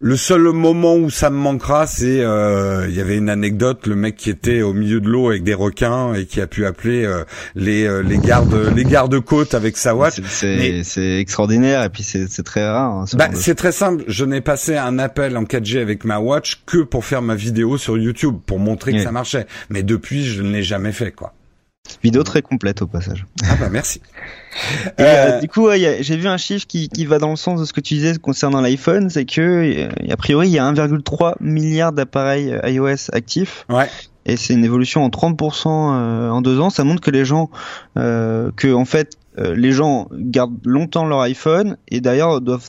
Le seul moment où ça me manquera, c'est euh, il y avait une anecdote, le mec qui était au milieu de l'eau avec des requins et qui a pu appeler euh, les euh, les gardes les gardes côtes avec sa watch. C'est c'est extraordinaire et puis c'est c'est très rare. Hein, bah, c'est très simple. Je n'ai passé un appel en 4G avec ma watch que pour faire ma vidéo sur YouTube pour montrer que ça marchait. Mais depuis, je ne l'ai jamais fait quoi. Vidéo très complète au passage. Ah bah merci. Et, euh, euh, du coup, j'ai vu un chiffre qui, qui, va dans le sens de ce que tu disais concernant l'iPhone, c'est que euh, a priori il y a 1,3 milliard d'appareils iOS actifs. Ouais. Et c'est une évolution en 30% en deux ans. Ça montre que les gens, que en fait, les gens gardent longtemps leur iPhone et d'ailleurs doivent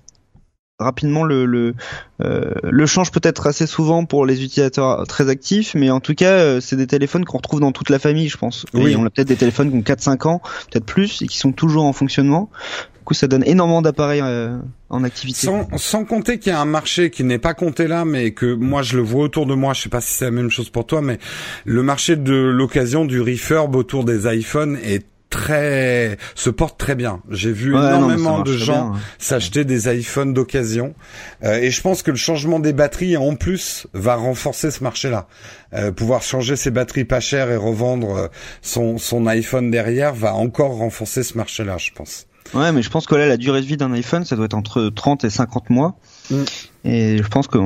rapidement le le, euh, le change peut-être assez souvent pour les utilisateurs très actifs, mais en tout cas euh, c'est des téléphones qu'on retrouve dans toute la famille, je pense. Oui. on a peut-être des téléphones qui ont 4-5 ans, peut-être plus, et qui sont toujours en fonctionnement. Du coup, ça donne énormément d'appareils euh, en activité. Sans, sans compter qu'il y a un marché qui n'est pas compté là, mais que moi je le vois autour de moi. Je sais pas si c'est la même chose pour toi, mais le marché de l'occasion du refurb autour des iPhones est très se porte très bien. J'ai vu énormément de gens s'acheter des iPhones d'occasion euh, et je pense que le changement des batteries en plus va renforcer ce marché-là. Euh, pouvoir changer ses batteries pas chères et revendre euh, son son iPhone derrière va encore renforcer ce marché-là, je pense. Ouais, mais je pense que là la durée de vie d'un iPhone, ça doit être entre 30 et 50 mois. Mm. Et je pense que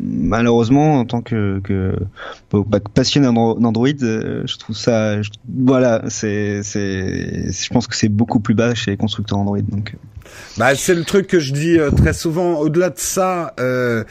malheureusement, en tant que, que passionné d'Android, euh, je trouve ça, voilà, c'est, c'est, je pense que c'est beaucoup plus bas chez les constructeurs Android. Donc, euh. bah, c'est le truc que je dis euh, très souvent. Au-delà de ça, euh,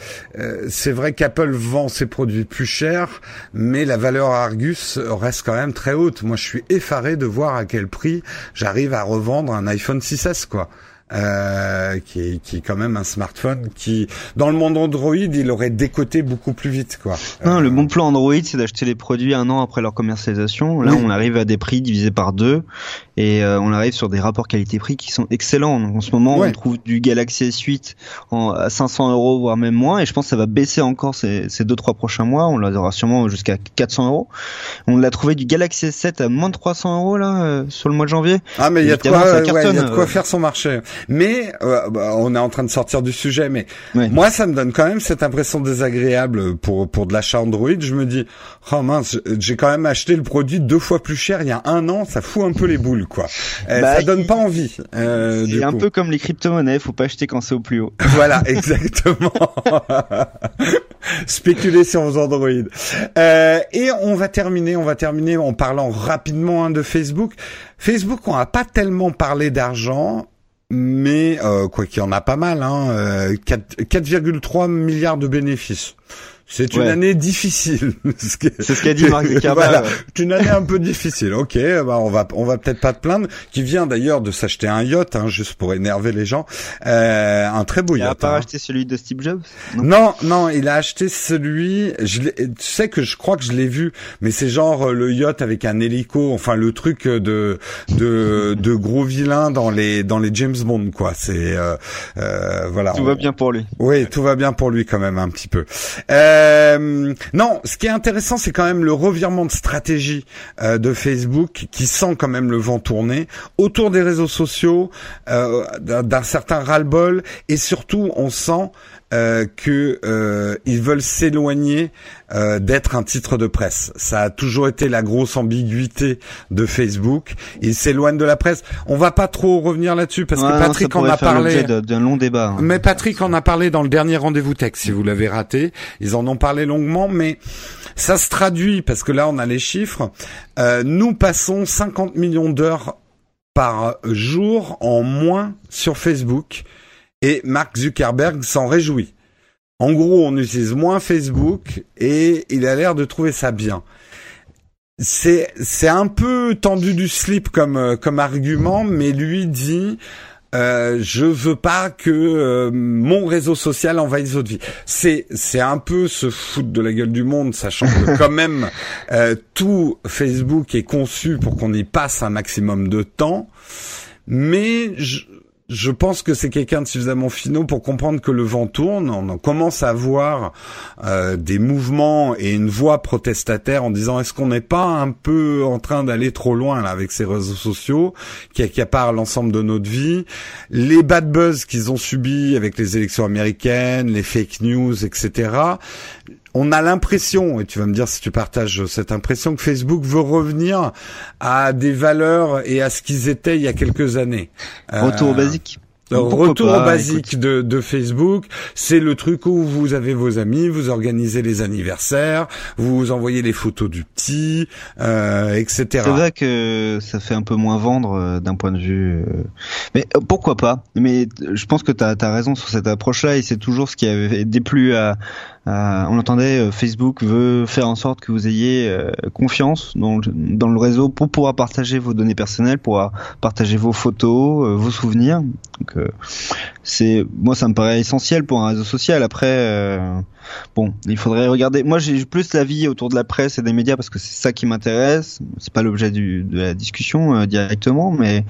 c'est vrai qu'Apple vend ses produits plus chers, mais la valeur Argus reste quand même très haute. Moi, je suis effaré de voir à quel prix j'arrive à revendre un iPhone 6s, quoi euh, qui, est, qui est quand même un smartphone qui, dans le monde Android, il aurait décoté beaucoup plus vite, quoi. Non, le bon plan Android, c'est d'acheter les produits un an après leur commercialisation. Là, on arrive à des prix divisés par deux et euh, on arrive sur des rapports qualité-prix qui sont excellents. Donc, en ce moment, on trouve du Galaxy S8 en, à 500 euros, voire même moins, et je pense que ça va baisser encore ces, ces deux trois prochains mois. On l'aura sûrement jusqu'à 400 euros. On l'a trouvé du Galaxy S7 à moins de 300 euros là euh, sur le mois de janvier. Ah, mais il y a de quoi, ouais, y a de quoi faire son marché. Mais euh, bah, on est en train de sortir du sujet, mais moi ça me donne quand même cette impression désagréable pour pour de l'achat Android. Je me dis, oh mince, j'ai quand même acheté le produit deux fois plus cher il y a un an, ça fout un peu les boules quoi. Euh, bah, ça donne pas envie. Euh, c'est un peu comme les crypto-monnaies, faut pas acheter quand c'est au plus haut. voilà, exactement. Spéculer sur vos Android. Euh, et on va terminer, on va terminer en parlant rapidement hein, de Facebook. Facebook, on a pas tellement parlé d'argent mais euh, quoi qu'il y en a pas mal, hein, 4,3 euh, milliards de bénéfices. C'est une année difficile. C'est ce qu'a dit Marc Zuckerberg. C'est une année un peu difficile. Ok, bah on va on va peut-être pas te plaindre. Qui vient d'ailleurs de s'acheter un yacht, hein, juste pour énerver les gens. Euh, un très beau yacht. Il a pas hein. acheté celui de Steve Jobs non, non, il a acheté celui. Je tu sais que je crois que je l'ai vu, mais c'est genre euh, le yacht avec un hélico. Enfin le truc de de de gros vilain dans les dans les James Bond quoi. C'est euh, euh, voilà. Tout va bien pour lui. Oui, tout va bien pour lui quand même un petit peu. Euh, euh, non, ce qui est intéressant, c'est quand même le revirement de stratégie euh, de Facebook qui sent quand même le vent tourner autour des réseaux sociaux, euh, d'un certain ras-le-bol, et surtout, on sent euh, que euh, ils veulent s'éloigner euh, d'être un titre de presse. Ça a toujours été la grosse ambiguïté de Facebook. Ils s'éloignent de la presse. On va pas trop revenir là-dessus parce que Patrick en a parlé d'un long débat. Hein. Mais Patrick en a parlé dans le dernier rendez-vous tech. Si vous l'avez raté, ils en ont parlé longuement, mais ça se traduit parce que là on a les chiffres. Euh, nous passons 50 millions d'heures par jour en moins sur Facebook et Mark Zuckerberg s'en réjouit. En gros, on utilise moins Facebook et il a l'air de trouver ça bien. C'est c'est un peu tendu du slip comme euh, comme argument, mais lui dit euh, je veux pas que euh, mon réseau social envahisse votre vie. C'est c'est un peu se foutre de la gueule du monde, sachant que quand même euh, tout Facebook est conçu pour qu'on y passe un maximum de temps. Mais je, je pense que c'est quelqu'un de suffisamment finot pour comprendre que le vent tourne. On commence à voir euh, des mouvements et une voix protestataire en disant est-ce qu'on n'est pas un peu en train d'aller trop loin là avec ces réseaux sociaux qui accaparent l'ensemble de notre vie? Les bad buzz qu'ils ont subis avec les élections américaines, les fake news, etc on a l'impression, et tu vas me dire si tu partages cette impression, que Facebook veut revenir à des valeurs et à ce qu'ils étaient il y a quelques années. Retour au euh, basique. Retour au basique de, de, Facebook, c'est le truc où vous avez vos amis, vous organisez les anniversaires, vous envoyez les photos du euh, etc. C'est vrai que ça fait un peu moins vendre euh, d'un point de vue, euh, mais pourquoi pas? Mais je pense que tu as, raison sur cette approche-là et c'est toujours ce qui avait déplu à, on entendait Facebook veut faire en sorte que vous ayez confiance dans le, réseau pour pouvoir partager vos données personnelles, pour partager vos photos, vos souvenirs. C'est moi ça me paraît essentiel pour un réseau social. Après, bon, il faudrait regarder. Moi, j'ai plus la vie autour de la presse et des médias parce que c'est ça qui m'intéresse. C'est pas l'objet de la discussion euh, directement, mais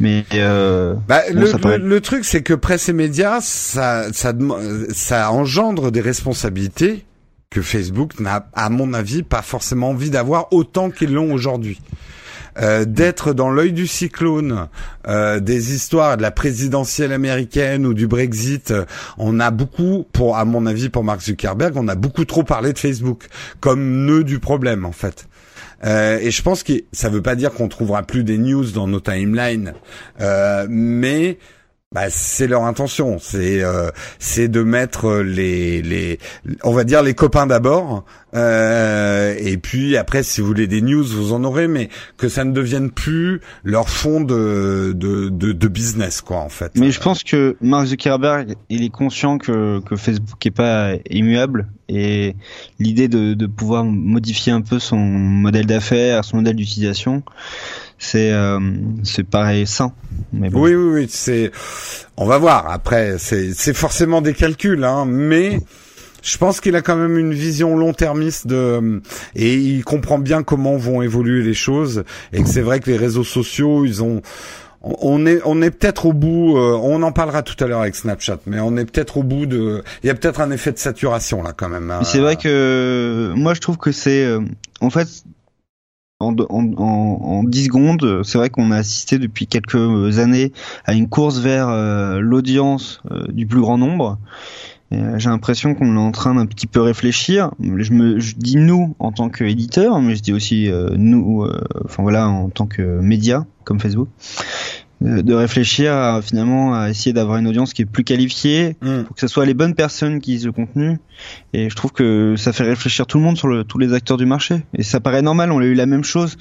mais euh, bah, le, truc, c'est que presse et médias, ça ça ça engendre des responsabilités que Facebook n'a, à mon avis, pas forcément envie d'avoir autant qu'ils l'ont aujourd'hui. Euh, d'être dans l'œil du cyclone euh, des histoires de la présidentielle américaine ou du Brexit. On a beaucoup, pour à mon avis, pour Mark Zuckerberg, on a beaucoup trop parlé de Facebook comme nœud du problème en fait. Euh, et je pense que ça veut pas dire qu'on trouvera plus des news dans nos timelines, euh, mais bah, c'est leur intention, c'est euh, c'est de mettre les les on va dire les copains d'abord euh, et puis après si vous voulez des news vous en aurez mais que ça ne devienne plus leur fond de de de, de business quoi en fait. Mais je pense que Mark Zuckerberg il est conscient que que Facebook est pas immuable et l'idée de de pouvoir modifier un peu son modèle d'affaires, son modèle d'utilisation c'est euh, c'est pareil sain. Mais Oui oui oui, c'est on va voir après c'est c'est forcément des calculs hein, mais je pense qu'il a quand même une vision long-termiste de et il comprend bien comment vont évoluer les choses et que c'est vrai que les réseaux sociaux, ils ont on est on est peut-être au bout euh, on en parlera tout à l'heure avec Snapchat mais on est peut-être au bout de il y a peut-être un effet de saturation là quand même. Hein. C'est vrai que moi je trouve que c'est euh, en fait en, en, 10 secondes, c'est vrai qu'on a assisté depuis quelques années à une course vers euh, l'audience euh, du plus grand nombre. Euh, j'ai l'impression qu'on est en train d'un petit peu réfléchir. Je me dis nous en tant qu'éditeur, mais je dis aussi nous, enfin voilà, en tant que média comme Facebook de réfléchir à, finalement à essayer d'avoir une audience qui est plus qualifiée mm. pour que ce soit les bonnes personnes qui lisent le contenu. Et je trouve que ça fait réfléchir tout le monde sur le, tous les acteurs du marché. Et ça paraît normal on a eu la même chose.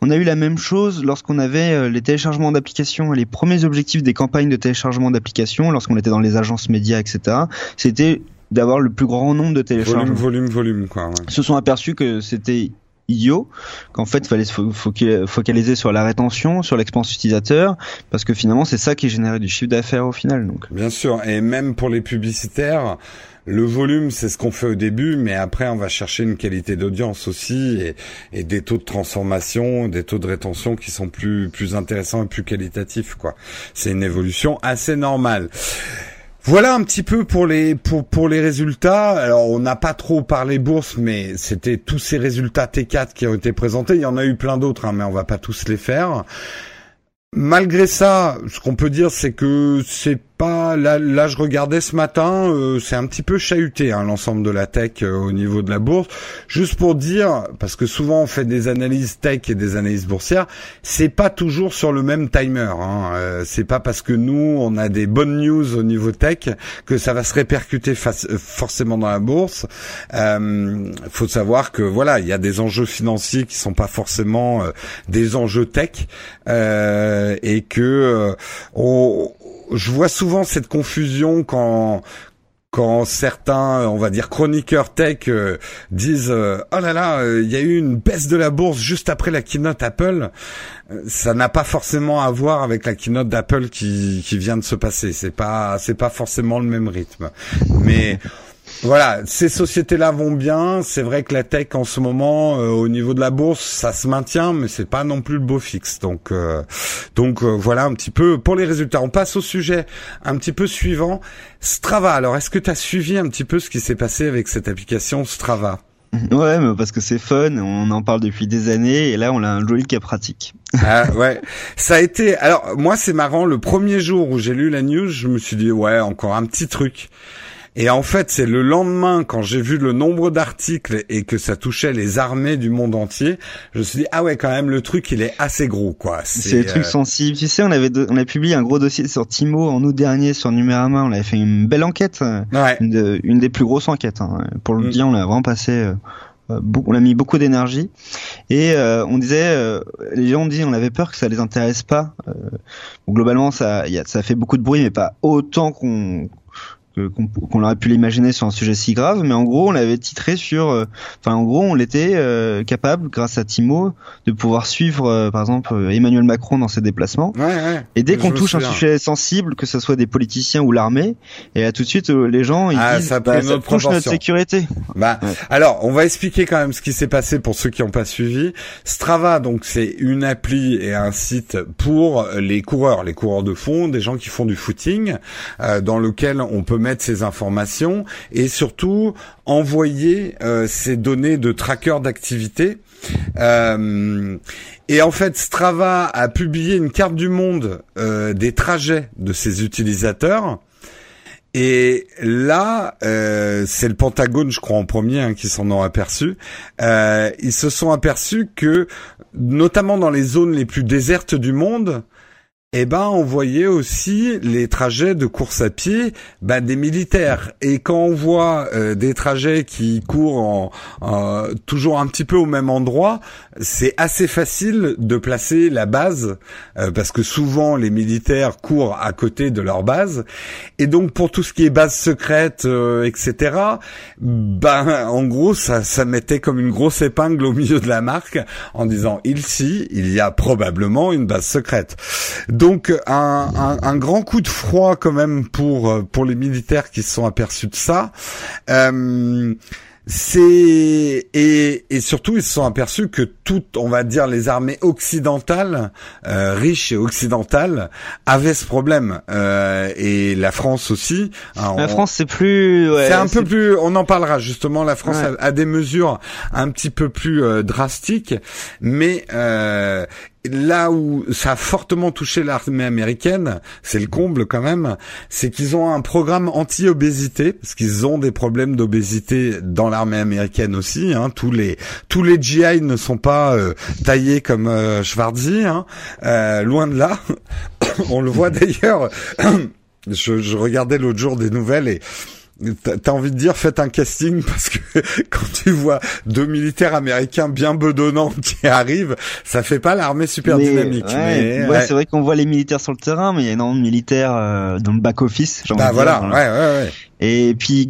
On a eu la même chose lorsqu'on avait euh, les téléchargements d'applications. Les premiers objectifs des campagnes de téléchargement d'applications lorsqu'on était dans les agences médias etc c'était d'avoir le plus grand nombre de téléchargements. volume volume volume quoi ouais. se sont aperçus que c'était idiot, qu'en fait il fallait se focaliser sur la rétention, sur l'expérience utilisateur, parce que finalement c'est ça qui générait du chiffre d'affaires au final. Donc. Bien sûr, et même pour les publicitaires, le volume c'est ce qu'on fait au début, mais après on va chercher une qualité d'audience aussi et, et, des taux de transformation, des taux de rétention qui sont plus plus intéressants et plus qualitatifs quoi. C'est une évolution assez normale. Voilà un petit peu pour les pour pour les résultats. Alors on n'a pas trop parlé bourse, mais c'était tous ces résultats T4 qui ont été présentés. Il y en a eu plein d'autres, hein, mais on va pas tous les faire. Malgré ça, ce qu'on peut dire, c'est que c'est pas là, là je regardais ce matin, euh, c'est un petit peu chahuté hein, l'ensemble de la tech euh, au niveau de la bourse. Juste pour dire, parce que souvent on fait des analyses tech et des analyses boursières, c'est pas toujours sur le même timer. Hein. Euh, c'est pas parce que nous on a des bonnes news au niveau tech que ça va se répercuter forcément dans la bourse. Il faut savoir que voilà, il y a des enjeux financiers qui sont pas forcément des enjeux tech et que on je vois souvent cette confusion quand quand certains, on va dire chroniqueurs tech euh, disent euh, oh là là, euh, il y a eu une baisse de la bourse juste après la keynote Apple, ça n'a pas forcément à voir avec la keynote d'Apple qui, qui vient de se passer. C'est pas c'est pas forcément le même rythme. Mais Voilà, ces sociétés-là vont bien. C'est vrai que la tech en ce moment, au niveau de la bourse, ça se maintient, mais c'est pas non plus le beau fixe. Donc, donc voilà un petit peu pour les résultats. On passe au sujet un petit peu suivant. Strava. Alors, est-ce que tu as suivi un petit peu ce qui s'est passé avec cette application Strava? Ouais, mais parce que c'est fun, on en parle depuis des années et là on a un joli cas pratique. ah ouais, ça a été. Alors moi c'est marrant, le premier jour où j'ai lu la news, je me suis dit ouais encore un petit truc. Et en fait, c'est le lendemain, quand j'ai vu le nombre d'articles et que ça touchait les armées du monde entier, je me suis dit ah ouais, quand même, le truc il est assez gros quoi. C'est des trucs euh, sensibles. Tu sais, on avait on a publié un gros dossier sur Timo en août dernier sur Numérama. On avait fait une belle enquête, une, des plus grosses enquêtes. Hein. Pour le mm. bien, on l'a vraiment passé. Euh, euh, on a mis beaucoup d'énergie et on disait les gens dit on avait peur que ça les intéresse pas globalement ça y a, ça fait beaucoup de bruit mais pas autant qu'on qu'on aurait pu l'imaginer sur un sujet si grave, mais en gros on l'avait titré sur, euh, enfin en gros on l'était euh, capable grâce à Timo de pouvoir suivre euh, par exemple Emmanuel Macron dans ses déplacements. Ouais, ouais, et dès qu'on touche un sujet sensible, que ce soit des politiciens ou l'armée, et là tout de suite les gens ils ah, disent ça, bah, ça touche notre sécurité. Bah alors on va expliquer quand même ce qui s'est passé pour ceux qui n'ont pas suivi. Strava donc c'est une appli et un site pour les coureurs, les coureurs de fond, des gens qui font du footing, dans lequel on peut mettre ces informations et surtout envoyer euh, ces données de tracker d'activité. Euh, et en fait, Strava a publié une carte du monde euh, des trajets de ses utilisateurs. Et là, c'est le Pentagone, je crois en premier, hein, qui s'en ont aperçu. ils se sont aperçus que, notamment dans les zones les plus désertes du monde, eh ben, on voyait aussi les trajets de course à pied ben, des militaires. Et quand on voit euh, des trajets qui courent en, toujours un petit peu au même endroit, c'est assez facile de placer la base euh, parce que souvent les militaires courent à côté de leur base. Et donc pour tout ce qui est base secrète, euh, etc. Ben, en gros, ça, ça mettait comme une grosse épingle au milieu de la marque en disant ici, il y a probablement une base secrète. Donc un, un, grand coup de froid quand même pour euh, pour les militaires qui se sont aperçus de ça. Euh, c'est et, et surtout ils se sont aperçus que toutes, on va dire, les armées occidentales, euh, riches et occidentales, avaient ce problème euh, et la France aussi. Hein, la France c'est plus, ouais, c'est un peu plus. On en parlera justement. La France a, des mesures un petit peu plus euh, drastiques, mais euh, là où ça a fortement touché l'armée américaine, c'est le comble quand même, c'est qu'ils ont un programme anti-obésité, parce qu'ils ont des problèmes d'obésité dans l'armée américaine aussi. Hein. Tous les tous les GI ne sont pas euh, taillés comme euh, hein. euh, loin de là. On le voit d'ailleurs. je, je regardais l'autre jour des nouvelles et T'as envie de dire faites un casting parce que quand tu vois deux militaires américains bien bedonnants qui arrivent, ça fait pas l'armée super dynamique. Ouais, ouais, c'est vrai qu'on voit les militaires sur le terrain, mais il y a énormément de militaires euh, dans le back office. Bah voilà, ouais, ouais, ouais. Et puis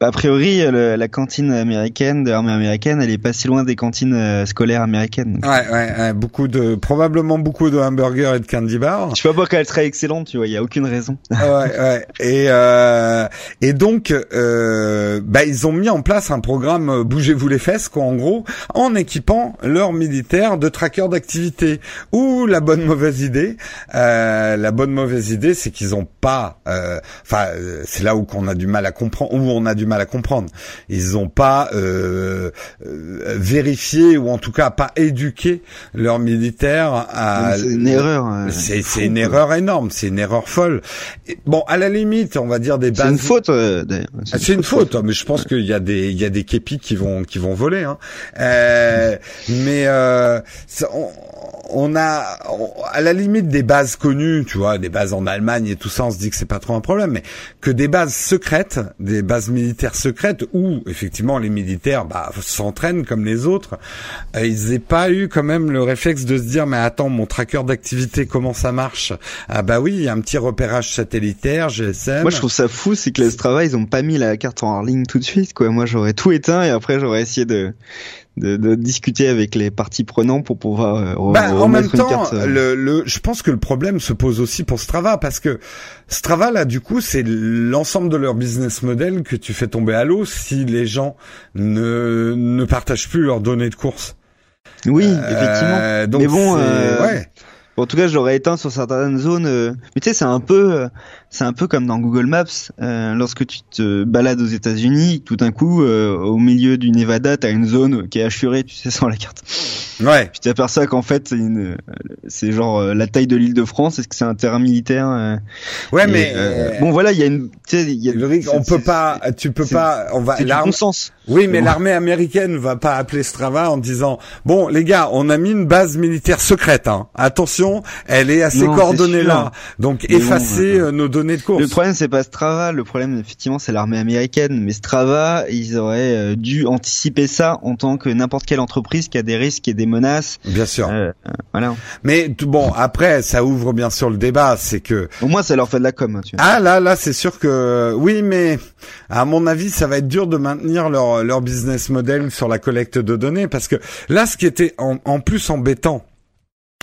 a priori, la cantine américaine de l'armée américaine, elle est pas si loin des cantines euh, scolaires américaines. Ouais, ouais, beaucoup de, probablement beaucoup de hamburgers et de candy bars. Je sais pas qu'elle serait excellente, tu vois, il y a aucune raison. ouais, ouais. Et euh, et donc, euh, bah ils ont mis en place un programme euh, bougez-vous les fesses, quoi, en gros, en équipant leurs militaires de trackers d'activité. Ou la bonne mauvaise idée, euh, la bonne mauvaise idée, c'est qu'ils ont pas, enfin, c'est là où qu'on a du mal à comprendre, où on a du mal à comprendre. Ils n'ont pas euh, euh, vérifié ou en tout cas pas éduqué leurs militaires à. C'est une erreur. Hein. C'est une erreur énorme. C'est une erreur folle. bon, à la limite, on va dire des bases. C'est une faute euh, d'ailleurs. C'est une faute, mais je pense qu'il y a des il y a des képis qui vont qui vont voler. Hein. mais on, on a à la limite des bases connues, tu vois, des bases en Allemagne et tout ça, on se dit que c'est pas trop un problème, mais que des bases secrètes, des bases militaires secrètes où effectivement les militaires bah, s'entraînent comme les autres, euh, ils n'aient pas eu quand même le réflexe de se dire mais attends mon tracker d'activité comment ça marche? Ah bah oui, il y a un petit repérage satellitaire, GSM. Moi je trouve ça fou, c'est que les Strava ils ont pas mis la carte en ligne tout de suite quoi. Moi j'aurais tout éteint et après j'aurais essayé de de, de, discuter avec les parties prenantes pour pouvoir. Euh, bah, en même temps, euh, le, le, je pense que le problème se pose aussi pour Strava parce que Strava là, du coup, c'est l'ensemble de leur business model que tu fais tomber à l'eau si les gens ne ne partagent plus leurs données de course. Oui, effectivement. Donc Mais bon, ouais. En tout cas, je l'aurais éteint sur certaines zones. mais tu sais, c'est un peu, c'est un peu comme dans Google Maps, euh, lorsque tu te balades aux États-Unis, tout d'un coup, euh, au milieu du Nevada, t'as une zone qui est assurée, tu sais, sans la carte. Ouais. Puis t'aperçois qu'en fait, c'est genre euh, la taille de l'île de France. Est-ce que c'est un terrain militaire euh, Ouais, mais bon, voilà, il y a une. Y a, on peut pas, tu peux pas. On va. L'armée. sens. Oui, mais l'armée américaine va pas appeler Strava en disant bon, les gars, on a mis une base militaire secrète. Hein. Attention, elle est à ces coordonnées là. Donc effacez nos le problème, c'est pas Strava. Le problème, effectivement, c'est l'armée américaine. Mais Strava, ils auraient euh, dû anticiper ça en tant que n'importe quelle entreprise qui a des risques et des menaces. Bien sûr. Euh, voilà. Mais bon, après, ça ouvre bien sûr le débat. C'est que. Au moins, ça leur fait de la com. Hein, tu vois. Ah là, là, c'est sûr que oui, mais à mon avis, ça va être dur de maintenir leur leur business model sur la collecte de données parce que là, ce qui était en, en plus embêtant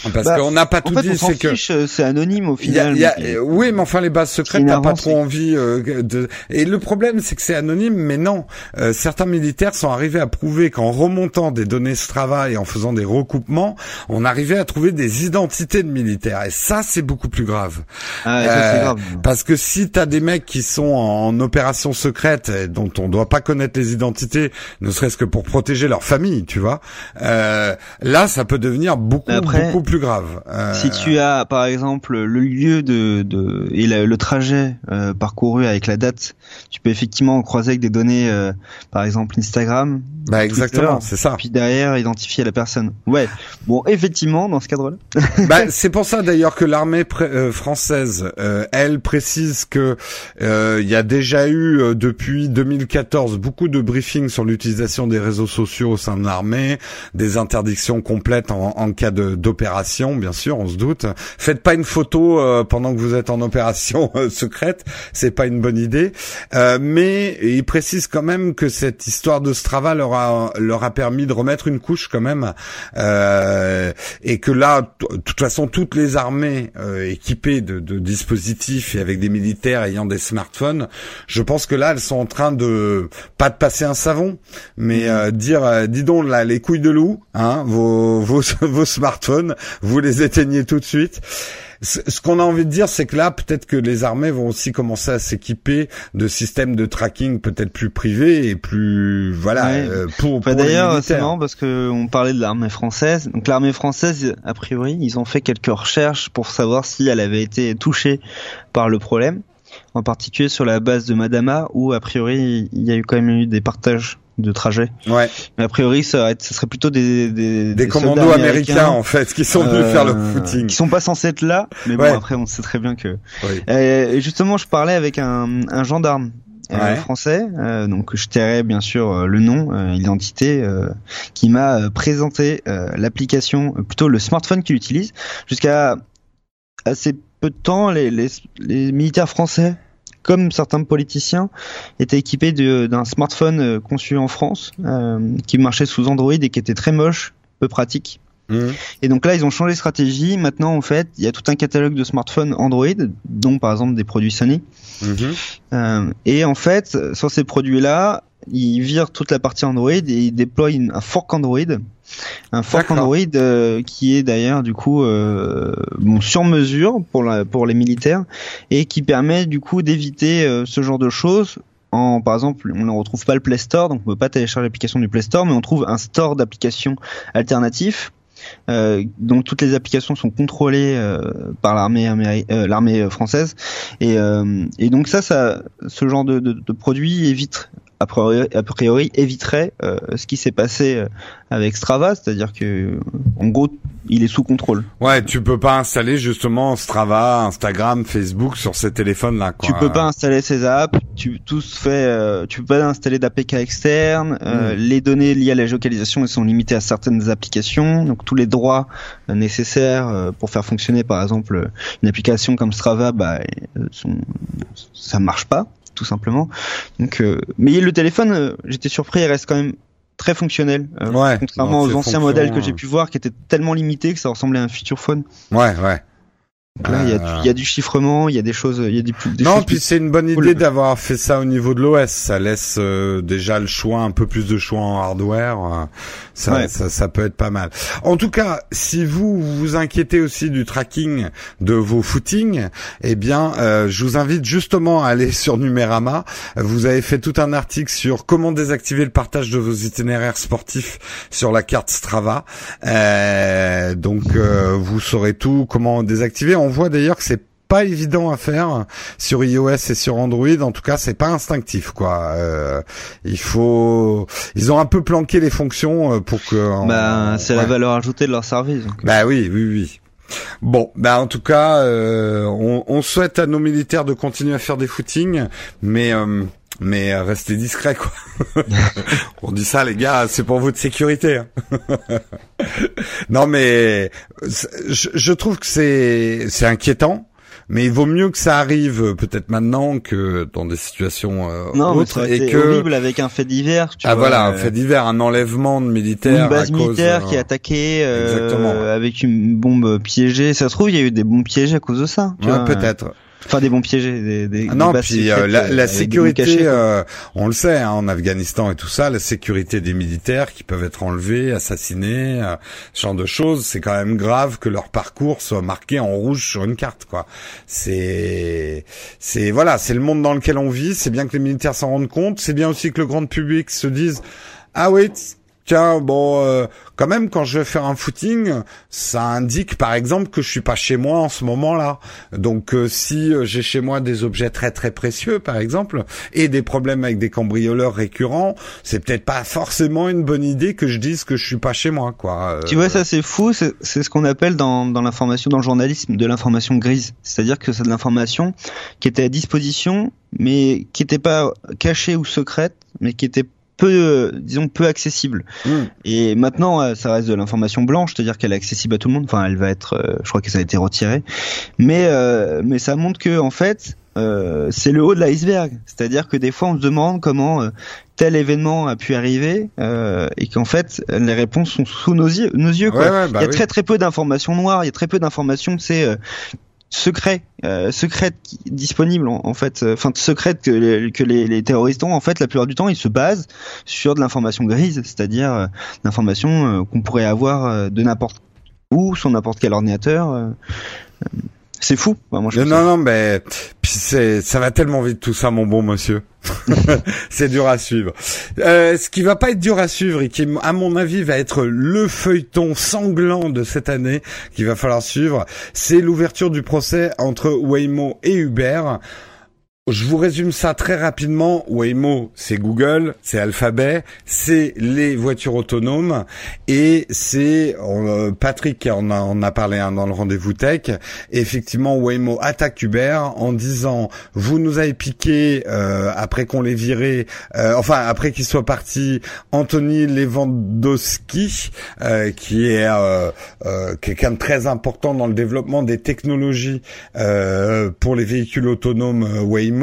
parce bah, qu'on n'a pas tout dit, c'est que euh, c'est anonyme au final. Y a, oui, mais enfin les bases secrètes, t'as pas trop envie euh, de. Et le problème, c'est que c'est anonyme, mais non. Euh, certains militaires sont arrivés à prouver qu'en remontant des données Strava et en faisant des recoupements, on arrivait à trouver des identités de militaires. Et ça, c'est beaucoup plus grave. Ah, ça, grave. Parce que si t'as des mecs qui sont en, opération secrète, dont on doit pas connaître les identités, ne serait-ce que pour protéger leur famille, tu vois, là, ça peut devenir beaucoup, beaucoup plus grave. Euh, si tu as par exemple le lieu de, de et le trajet euh, parcouru avec la date, tu peux effectivement croiser avec des données, euh, par exemple Instagram. Bah exactement, c'est ça. Puis derrière identifier la personne. Ouais. Bon, effectivement, dans ce cadre-là. bah c'est pour ça d'ailleurs que l'armée française, elle précise que il y a déjà eu depuis 2014 beaucoup de briefings sur l'utilisation des réseaux sociaux au sein de l'armée, des interdictions complètes en, en cas d'opération bien sûr, on se doute. Faites pas une photo euh, pendant que vous êtes en opération euh, secrète, c'est pas une bonne idée. Euh, mais il précise quand même que cette histoire de Strava leur a leur a permis de remettre une couche quand même, et que là, de toute façon, toutes les armées équipées de, de, dispositifs et avec des militaires ayant des smartphones, je pense que là, elles sont en train de pas de passer un savon, mais mmh. dire, dis donc là, les couilles de loup, hein, vos vos, vos smartphones, vous les éteignez tout de suite. Ce qu'on a envie de dire, c'est que là, peut-être que les armées vont aussi commencer à s'équiper de systèmes de tracking peut-être plus privés et plus voilà euh, pour, pour D'ailleurs, c'est marrant parce que on parlait de l'armée française. Donc l'armée française, a priori, ils ont fait quelques recherches pour savoir si elle avait été touchée par le problème, en particulier sur la base de Madama, où a priori il y a eu quand même eu des partages de trajet. Ouais. Mais a priori, ça, ça serait plutôt des des, des, commandos américains, en fait qui sont venus faire le euh, footing. Qui sont pas censés être là, mais bon après on sait très bien que. Et justement, je parlais avec un, un gendarme euh, français, euh, donc je tairai bien sûr euh, le nom, l'identité, qui m'a présenté l'application, plutôt le smartphone qu'il utilise. Jusqu'à assez peu de temps, les, les, les militaires français comme certains politiciens, étaient équipés d'un smartphone euh, conçu en France, euh, qui marchait sous Android et qui était très moche, peu pratique. Mmh. Et donc là, ils ont changé de stratégie. Maintenant, en fait, il y a tout un catalogue de smartphones Android, dont par exemple des produits Sony. Mmh. Euh, et en fait, sur ces produits-là, ils virent toute la partie Android et ils déploient un fork Android un fork Android euh, qui est d'ailleurs du coup euh, bon, sur mesure pour la, pour les militaires et qui permet du coup d'éviter ce genre de choses en, par exemple, on ne retrouve pas le Play Store, donc on peut pas télécharger l'application du Play Store, mais on trouve un store d'applications alternatifs donc toutes les applications sont contrôlées par l'armée l'armée française. Et, donc ça ce genre de, de, de produit évite a priori, a priori éviterait euh, ce qui s'est passé euh, avec Strava, c'est-à-dire que en gros il est sous contrôle. Ouais, tu peux pas installer justement Strava, Instagram, Facebook sur ces téléphones-là. Tu peux pas installer ces apps. Tu tout se fait. Euh, tu peux pas installer d'APK externe. Hmm. Les données liées à la géolocalisation elles sont limitées à certaines applications. Donc tous les droits nécessaires pour faire fonctionner par exemple une application comme Strava, bah sont, ça marche pas tout simplement. Donc, euh, mais le téléphone, euh, j'étais surpris, il reste quand même très fonctionnel. Euh, contrairement aux anciens modèles que j'ai pu voir qui étaient tellement limités que ça ressemblait à un feature phone. Ouais, ouais là, il y, a du, y, a du chiffrement, il y a des choses, il y a des, des non, puis c'est une bonne idée d'avoir fait ça au niveau de l'OS. Ça laisse euh, déjà le choix, un peu plus de choix en hardware. Euh, ça, ça, ça, peut être pas mal. En tout cas, si vous vous inquiétez aussi du tracking de vos footings, eh bien, euh, je vous invite justement à aller sur Numérama. Vous avez fait tout un article sur comment désactiver le partage de vos itinéraires sportifs sur la carte Strava. donc, vous saurez tout comment désactiver on voit d'ailleurs que c'est pas évident à faire sur iOS et sur Android. En tout cas, c'est pas instinctif, quoi. Euh, il faut, ils ont un peu planqué les fonctions euh, pour que. Bah, c'est la valeur ajoutée de leur service. Bah oui, oui, oui. Bon, bah en tout cas, euh, on, souhaite à nos militaires de continuer à faire des footings, mais mais restez discrets quoi. on dit ça les gars, c'est pour votre sécurité. Hein. non mais je, je trouve que c'est c'est inquiétant mais il vaut mieux que ça arrive euh, peut-être maintenant que dans des situations euh, non, autres mais et que horrible avec un fait divers. Tu ah voilà, un euh, fait divers, un enlèvement de militaires, une base militaire qui est attaquée euh, avec une bombe piégée. Ça se trouve, il y a eu des bombes piégées à cause de ça. Ouais, peut-être. Enfin, des bons piégés. Des, des, ah non, puis euh, la, la sécurité, euh, on le sait, hein, en Afghanistan et tout ça, la sécurité des militaires qui peuvent être enlevés, assassinés, euh, ce genre de choses, c'est quand même grave que leur parcours soit marqué en rouge sur une carte, quoi. C'est, c'est voilà, c'est le monde dans lequel on vit. C'est bien que les militaires s'en rendent compte. C'est bien aussi que le grand public se dise, ah oui tiens, bon, euh, quand même, quand je vais faire un footing, ça indique, par exemple, que je suis pas chez moi en ce moment-là. Donc, euh, si euh, j'ai chez moi des objets très très précieux, par exemple, et des problèmes avec des cambrioleurs récurrents, c'est peut-être pas forcément une bonne idée que je dise que je suis pas chez moi, quoi. Tu vois, ça c'est fou. C'est ce qu'on appelle dans, dans l'information, dans le journalisme, de l'information grise. C'est-à-dire que c'est de l'information qui était à disposition, mais qui n'était pas cachée ou secrète, mais qui était peu, disons, peu accessible. Hmm. Et maintenant, euh, ça reste de l'information blanche, c'est-à-dire qu'elle est accessible à tout le monde. Enfin, elle va être, euh, je crois que ça a été retiré. Mais, euh, mais ça montre que, en fait, c'est le haut de l'iceberg. C'est-à-dire que des fois, on se demande comment tel événement a pu arriver et qu'en fait, les réponses sont sous nos yeux. Nos yeux quoi. Bah il y a très très peu d'informations noires. Il y a très peu d'informations, c'est secret, euh, secrète disponible en, fait, euh, enfin secrète que, les, que les, terroristes ont en fait la plupart du temps ils se basent sur de l'information grise, c'est-à-dire euh, l'information euh, qu'on pourrait avoir de n'importe où sur n'importe quel ordinateur. C'est fou. moi, je non, non, mais c'est, ça va tellement vite tout ça, mon bon monsieur. c'est dur à suivre. Euh, ce qui va pas être dur à suivre et qui, à mon avis, va être le feuilleton sanglant de cette année qu'il va falloir suivre, c'est l'ouverture du procès entre Waymo et Uber. Je vous résume ça très rapidement. Waymo, c'est Google, c'est Alphabet, c'est les voitures autonomes et c'est euh, Patrick en a, a parlé hein, dans le rendez-vous tech. effectivement, Waymo attaque Uber en disant vous nous avez piqué euh, après qu'on les viré, euh, enfin après qu'ils soient partis, Anthony Lewandowski, qui est quelqu'un de très important dans le développement des technologies pour les véhicules autonomes Waymo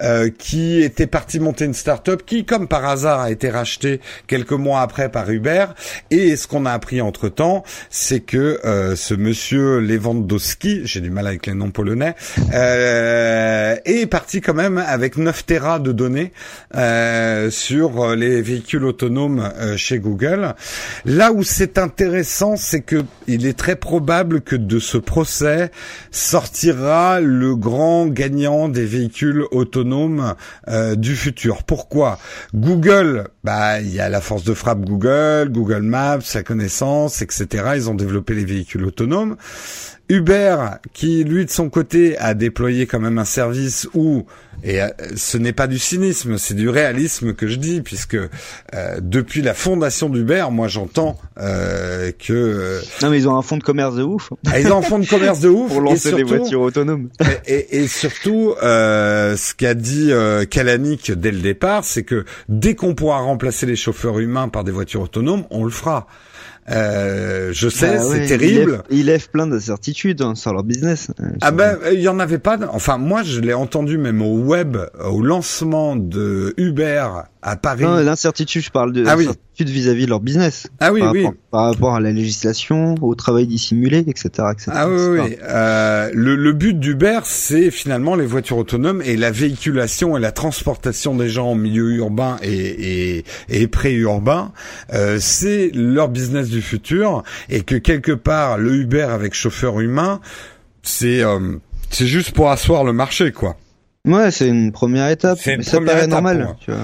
euh, qui était parti monter une start-up qui, comme par hasard, a été rachetée quelques mois après par Uber. Et ce qu'on a appris entre temps, c'est que euh, ce monsieur Lewandowski, j'ai du mal avec les noms polonais, euh, est parti quand même avec 9 terras de données sur les véhicules autonomes chez Google. Là où c'est intéressant, c'est que il est très probable que de ce procès sortira le grand gagnant des véhicules autonome euh, du futur. Pourquoi Google, bah il y a la force de frappe Google, Google Maps, sa connaissance, etc. Ils ont développé les véhicules autonomes. Uber, qui lui de son côté a déployé quand même un service où, et euh, ce n'est pas du cynisme, c'est du réalisme que je dis, puisque euh, depuis la fondation d'Uber, moi j'entends euh, que... non mais ils ont un fonds de commerce de ouf. Ah, ils ont un fonds de commerce de ouf. Pour lancer des voitures autonomes. et, et, surtout, ce qu'a dit Kalanick dès le départ, c'est que dès qu'on pourra remplacer les chauffeurs humains par des voitures autonomes, on le fera. Euh, je sais, bah c'est terrible. Ils lèvent, plein d'incertitudes hein, sur leur business. Euh, ah ben, il y en avait pas. Enfin, moi, je l'ai entendu même au web, au lancement de Uber à Paris. Non, l'incertitude, je parle de Ah oui. l'incertitude vis-à-vis de leur business. Ah oui, par, oui. rapport, par rapport à la législation, au travail dissimulé, etc. etc. Ah oui, oui. oui. Euh, le, le but d'Uber, c'est finalement les voitures autonomes et la véhiculation et la transportation des gens en milieu urbain et, et, et pré-urbain. Euh, c'est leur business du futur et que quelque part, le Uber avec chauffeur humain, c'est euh, c'est juste pour asseoir le marché, quoi. Ouais, c'est une première étape. C'est une mais ça paraît étape normal. moi. Tu vois.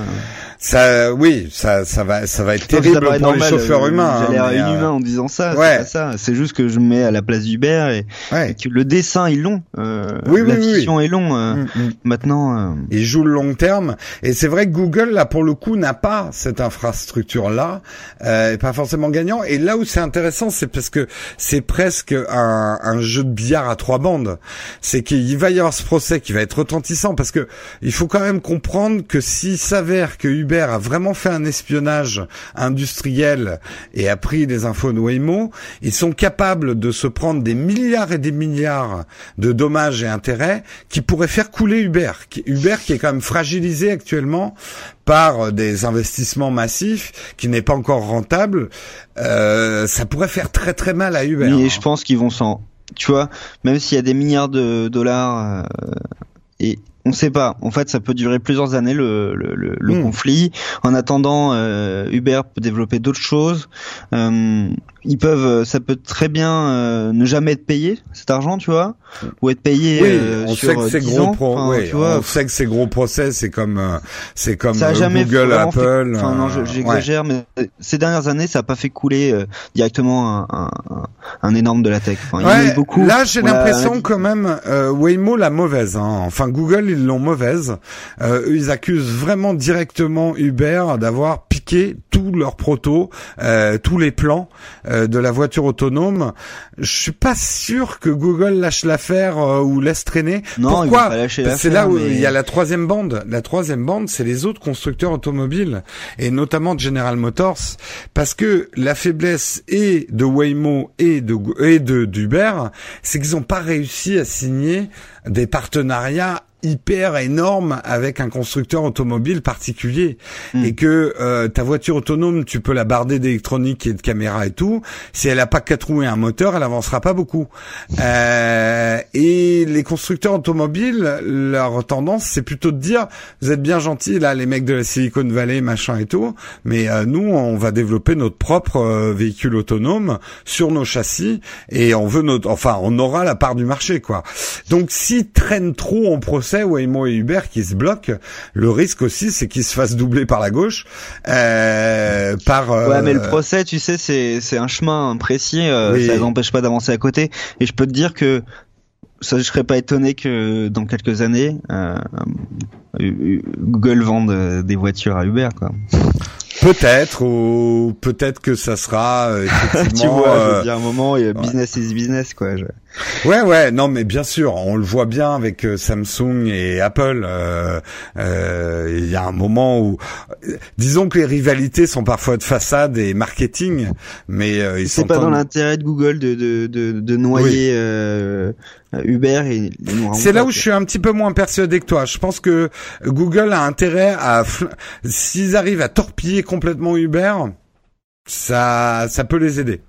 Ça, oui, ça, ça va, ça va être terrible pour les normal, chauffeurs euh, humains. J'ai l'air hein, mais, euh, inhumain en disant ça. ouais. C'est pas ça. C'est juste que je me mets à la place d'Hubert et, ouais. et que le dessin est long. Euh, Oui, la oui, est long. euh, Mm, mm. Maintenant, euh, Il joue le long terme et c'est vrai que Google là pour le coup n'a pas cette infrastructure là, euh, est pas forcément gagnant. Et là où c'est intéressant, c'est parce que c'est presque un, un jeu de billard à trois bandes. C'est qu'il va y avoir ce procès qui va être retentissant parce que il faut quand même comprendre que s'il s'avère que Uber a vraiment fait un espionnage industriel et a pris des infos Waymo, ils sont capables de se prendre des milliards et des milliards de dommages et intérêts qui pourraient faire couler Uber. Uber qui est quand même fragilisé actuellement par des investissements massifs, qui n'est pas encore rentable. Euh, ça pourrait faire très très mal à Uber. mais hein. je pense qu'ils vont s'en. Tu vois, même s'il y a des milliards de dollars euh, et on sait pas. En fait, ça peut durer plusieurs années le, le, le, le Hmm. conflit. En attendant, euh, Uber peut développer d'autres choses. Euh, ils peuvent, ça peut très bien euh, ne jamais être payé cet argent, tu vois, ou être payé Oui, euh, on sur sait que c'est 10 gros ans. pro, Enfin, oui, tu vois, on sait que c'est gros procès, c'est comme euh, c'est comme ça a euh, jamais Google, vraiment fait- Apple. Enfin, non, euh, ouais. j'exagère, mais ces dernières années, ça a pas fait couler euh, directement un, un, un- énorme de la tech. Enfin, il y en a Ouais, beaucoup. là j'ai l'impression quand même euh, Waymo la mauvaise. Hein. Enfin Google ils l'ont mauvaise. Euh, ils accusent vraiment directement Uber d'avoir tous leurs protos, euh, tous les plans euh, de la voiture autonome. Je suis pas sûr que Google lâche l'affaire euh, ou laisse traîner. Non, Pourquoi C'est là où mais- il y a la troisième bande. La troisième bande, c'est les autres constructeurs automobiles et notamment General Motors, parce que la faiblesse et de Waymo et de et de d'Uber, c'est qu'ils n'ont pas réussi à signer des partenariats hyper énormes avec un constructeur automobile particulier. Hmm. et que euh, ta voiture autonome tu peux la barder d'électronique et de caméra et tout. Si elle a pas quatre roues et un moteur elle avancera pas beaucoup. Euh, et les constructeurs automobiles leur tendance c'est plutôt de dire vous êtes bien gentils là les mecs de la Silicon Valley machin et tout. Mais euh, nous on va développer notre propre euh, véhicule autonome sur nos châssis et on veut notre enfin on aura la part du marché quoi. Donc s'ils traînent trop en procès Waymo et Uber qui se bloquent le risque aussi c'est qu'ils se fassent doubler par la gauche euh, par euh, Ouais, mais le procès, tu sais, c'est c'est un chemin précis. euh, Oui. Ça n'empêche pas d'avancer à côté. Et je peux te dire que ça, je serais pas étonné que dans quelques années, euh, Google vende euh, des voitures à Uber, quoi. peut-être ou peut-être que ça sera euh, tu effectivement vois, je euh, à un moment, il y a business is business, quoi. Je- Ouais, ouais, non, mais bien sûr, on le voit bien avec euh, Samsung et Apple. euh, euh, Il y a un moment où, euh, disons que les rivalités sont parfois de façade et marketing, mais euh, ils C'est sont pas dans l'intérêt de Google de de de, de noyer euh, Uber et C'est là où je suis un petit peu moins persuadé que toi. Je pense que Google a intérêt à, s'ils arrivent à torpiller complètement Uber, ça, ça peut les aider.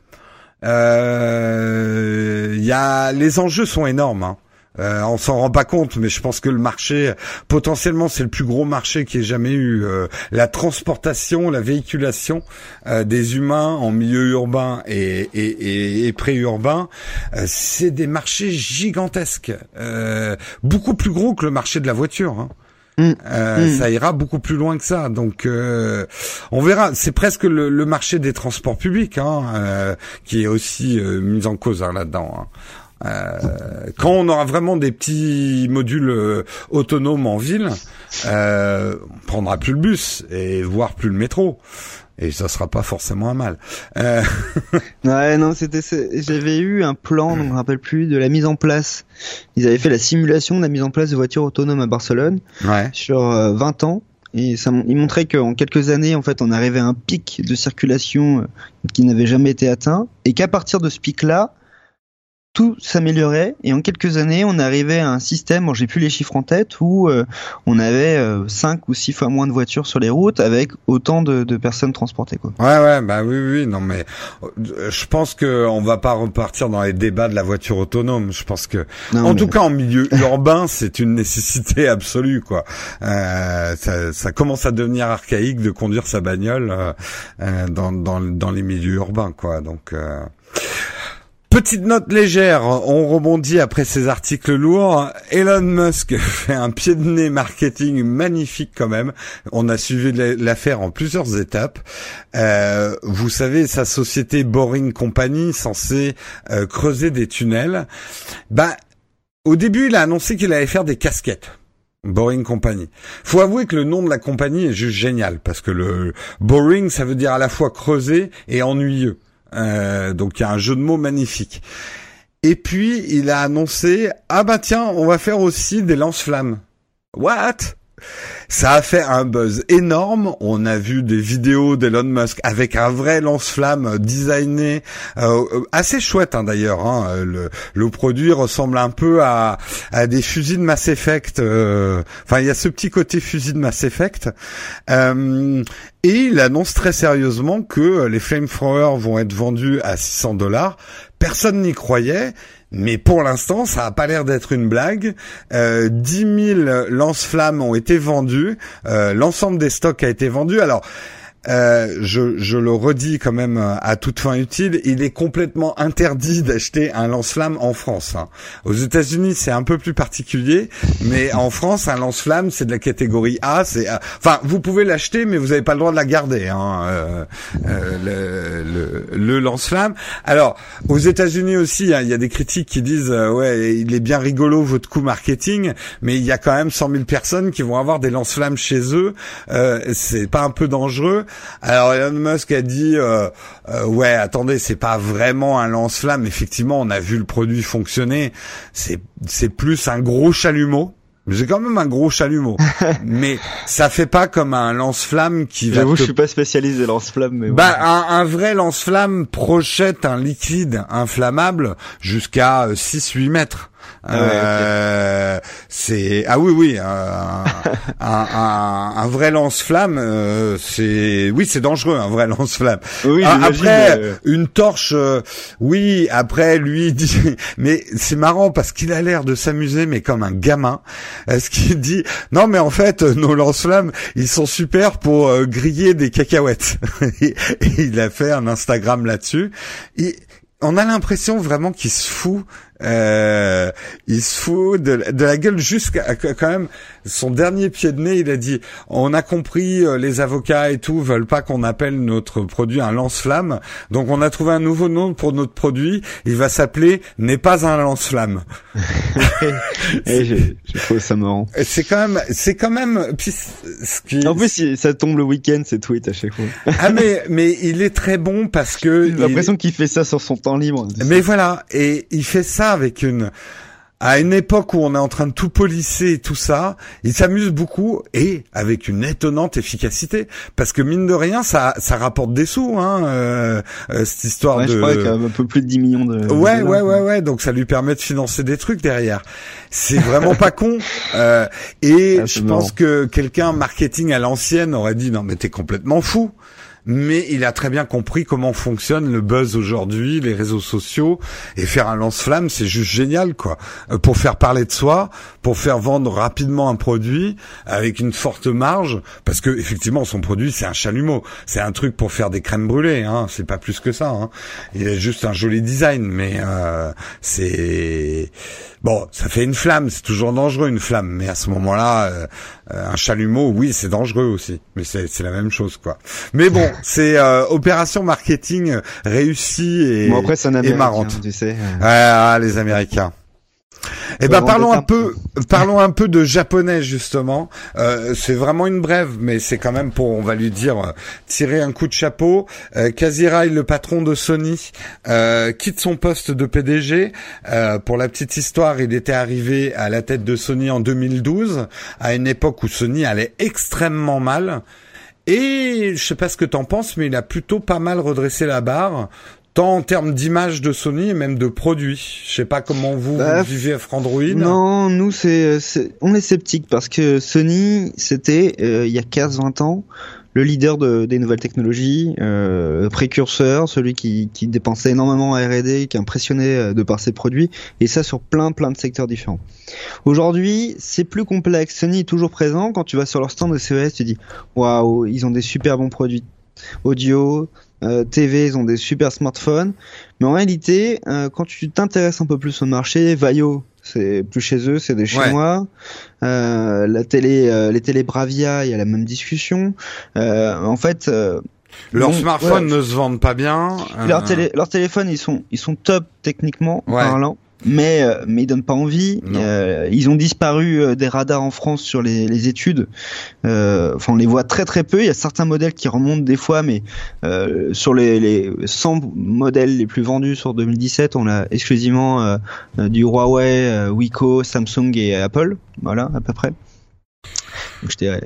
Euh, y a, les enjeux sont énormes. Hein. Euh, on s'en rend pas compte, mais je pense que le marché, potentiellement, c'est le plus gros marché qui ait jamais eu. Euh, la transportation, la véhiculation euh, des humains en milieu urbain et, et, et, et pré-urbain, euh, c'est des marchés gigantesques, euh, beaucoup plus gros que le marché de la voiture. Hein. Mm. Euh, Mm. Ça ira beaucoup plus loin que ça. Donc, euh, on verra. C'est presque le, le marché des transports publics hein, euh, qui est aussi euh, mis en cause hein, là-dedans. hein. Euh, quand on aura vraiment des petits modules autonomes en ville, euh, on prendra plus le bus et voire plus le métro. Et ça sera pas forcément un mal. Euh, Ouais, non, c'était, j'avais eu un plan, je me rappelle plus, de la mise en place. Ils avaient fait la simulation de la mise en place de voitures autonomes à Barcelone ouais. sur euh, 20 ans. Et ça, mon- ils montraient qu'en quelques années, en fait, on arrivait à un pic de circulation euh, qui n'avait jamais été atteint. Et qu'à partir de ce pic-là, tout s'améliorait et en quelques années on arrivait à un système, bon, j'ai plus les chiffres en tête, où euh, on avait euh, 5 ou 6 fois moins de voitures sur les routes avec autant de, de, personnes transportées. Quoi. Ouais ouais bah oui oui non mais euh, je pense que on va pas repartir dans les débats de la voiture autonome. Je pense que Non, en mais- tout cas en milieu urbain c'est une nécessité absolue quoi. Euh, ça, ça commence à devenir archaïque de conduire sa bagnole euh, euh, dans, dans dans les milieux urbains quoi donc. Petite note légère, on rebondit après ces articles lourds. Elon Musk fait un pied de nez marketing magnifique quand même. On a suivi la- l'affaire en plusieurs étapes. Euh, vous savez, sa société Boring Company, censée euh, creuser des tunnels, bah, au début, il a annoncé qu'il allait faire des casquettes. Boring Company. Faut avouer que le nom de la compagnie est juste génial parce que le boring, ça veut dire à la fois creuser et ennuyeux. Euh, donc il y a un jeu de mots magnifique. Et puis il a annoncé ah bah tiens on va faire aussi des lance-flammes. What? Ça a fait un buzz énorme. On a vu des vidéos d'Elon Musk avec un vrai lance-flamme designé, euh, assez chouette hein, d'ailleurs. hein. Le, produit ressemble un peu à, des fusils de Mass Effect. euh, Enfin, il y a ce petit côté fusil de Mass Effect. Euh, et il annonce très sérieusement que les flamethrowers vont être vendus à 600 dollars. Personne n'y croyait. Mais pour l'instant, ça a pas l'air d'être une blague. Euh, 10 000 lance-flammes ont été vendus. Euh, L'ensemble des stocks a été vendu. Alors, euh, je, je le redis quand même euh, à toute fin utile, il est complètement interdit d'acheter un lance-flamme en France. hein. Aux États-Unis, c'est un peu plus particulier, mais en France, un lance-flamme, c'est de la catégorie A. C'est, euh, enfin, vous pouvez l'acheter, mais vous n'avez pas le droit de la garder. Hein, euh, euh, le, le, le lance-flamme. Alors, aux États-Unis aussi, hein, il y a des critiques qui disent, ouais, il est bien rigolo votre coup marketing, mais il y a quand même 100 000 personnes qui vont avoir des lance-flammes chez eux. C'est pas un peu dangereux alors Elon Musk a dit euh, euh, ouais attendez c'est pas vraiment un lance-flamme effectivement on a vu le produit fonctionner c'est c'est plus un gros chalumeau mais c'est quand même un gros chalumeau mais ça fait pas comme un lance-flamme qui va J'avoue, te je suis pas spécialisé lance-flamme, mais bah, ouais. un, un vrai lance-flamme projette un liquide inflammable jusqu'à 6-8 mètres. Ah ouais, Euh, c'est ah oui oui un, un, un- un vrai lance-flamme euh, c'est oui c'est dangereux un vrai lance-flamme Oui, ah, après, euh, une torche, euh, oui, après, lui, dit, mais c'est marrant parce qu'il a l'air de s'amuser, mais comme un gamin. Est-ce qu'il dit, non, mais en fait, euh, nos lance-flammes, ils sont super pour euh, griller des cacahuètes. et, et il a fait un Instagram là-dessus. Il- on a l'impression vraiment qu'il se fout, euh, il se fout de, de la gueule jusqu'à quand même son dernier pied de nez. Il a dit, on a compris, euh, les avocats et tout veulent pas qu'on appelle notre produit un lance-flamme, donc on a trouvé un nouveau nom pour notre produit. Il va s'appeler n'est pas un lance-flamme. et j'ai j'ai trouvé ça marrant. Et C'est quand même, c'est quand même, puis ce qui, En plus, ça tombe le week-end, ces tweets à chaque fois. ah mais mais il est très bon parce que J'ai l'impression qu'il fait ça sur son temps libre. Mais voilà, et il fait ça avec une à une époque où on est en train de tout polisser et tout ça, il s'amuse beaucoup et avec une étonnante efficacité parce que mine de rien ça ça rapporte des sous hein euh, euh, cette histoire Ouais, de je crois qu'il y a un peu plus de 10 millions de. Ouais, ouais, ouais, ouais. Donc ça lui permet de financer des trucs derrière. C'est vraiment pas con. Euh, et Ah, je pense que quelqu'un marketing à l'ancienne aurait dit non mais t'es complètement fou. Mais il a très bien compris comment fonctionne le buzz aujourd'hui, les réseaux sociaux, et faire un lance-flamme, c'est juste génial, quoi. Euh, pour faire parler de soi, pour faire vendre rapidement un produit avec une forte marge, parce que effectivement son produit c'est un chalumeau, c'est un truc pour faire des crèmes brûlées, hein. C'est pas plus que ça. Hein. Il a juste un joli design, mais euh, c'est bon, ça fait une flamme, c'est toujours dangereux une flamme, mais à ce moment-là, euh, euh, un chalumeau, oui, c'est dangereux aussi, mais c'est la même chose, quoi. Mais bon, c'est euh, opération marketing réussie et, Bon, après, et marrante. tu sais. Ah, les Américains. Eh ben parlons un peu, parlons un peu de japonais justement. Euh, c'est vraiment une brève, mais c'est quand même pour, on va lui dire, euh, tirer un coup de chapeau. Euh, Kazirai, le patron de Sony, euh, quitte son poste de PDG. Euh, pour la petite histoire, il était arrivé à la tête de Sony en 2012, à une époque où Sony allait extrêmement mal. Et je sais pas ce que t'en penses, mais il a plutôt pas mal redressé la barre, tant en termes d'image de Sony et même de produits. Je sais pas comment vous, Bah, vous vivez Android. Non, nous c'est, c'est- on est sceptique parce que Sony c'était euh, il y a 15-20 ans le leader de, des nouvelles technologies, euh, précurseur, celui qui, qui dépensait énormément en R&D, qui impressionnait euh, de par ses produits, et ça sur plein plein de secteurs différents. Aujourd'hui, c'est plus complexe. Sony est toujours présent. Quand tu vas sur leur stand de CES, tu dis waouh, ils ont des super bons produits audio, euh, TV, ils ont des super smartphones. Mais en réalité, euh, quand tu t'intéresses un peu plus au marché, Vaio, c'est plus chez eux, c'est des Ouais. Chinois. Euh, la télé, euh, les télé Bravia, il y a la même discussion. Euh, en fait, euh, Leurs smartphones ouais. ne se vendent pas bien. leurs télé, leurs téléphones, ils sont, ils sont top techniquement Ouais. parlant. Mais euh, mais ils donnent pas envie. Euh, ils ont disparu euh, des radars en France sur les, les études. Euh, Enfin, on les voit très très peu. Il y a certains modèles qui remontent des fois, mais euh, sur les, les 100 modèles les plus vendus sur 2017, on a exclusivement euh, du Huawei, euh, Wiko, Samsung et Apple. Voilà, à peu près. Donc, Ouais,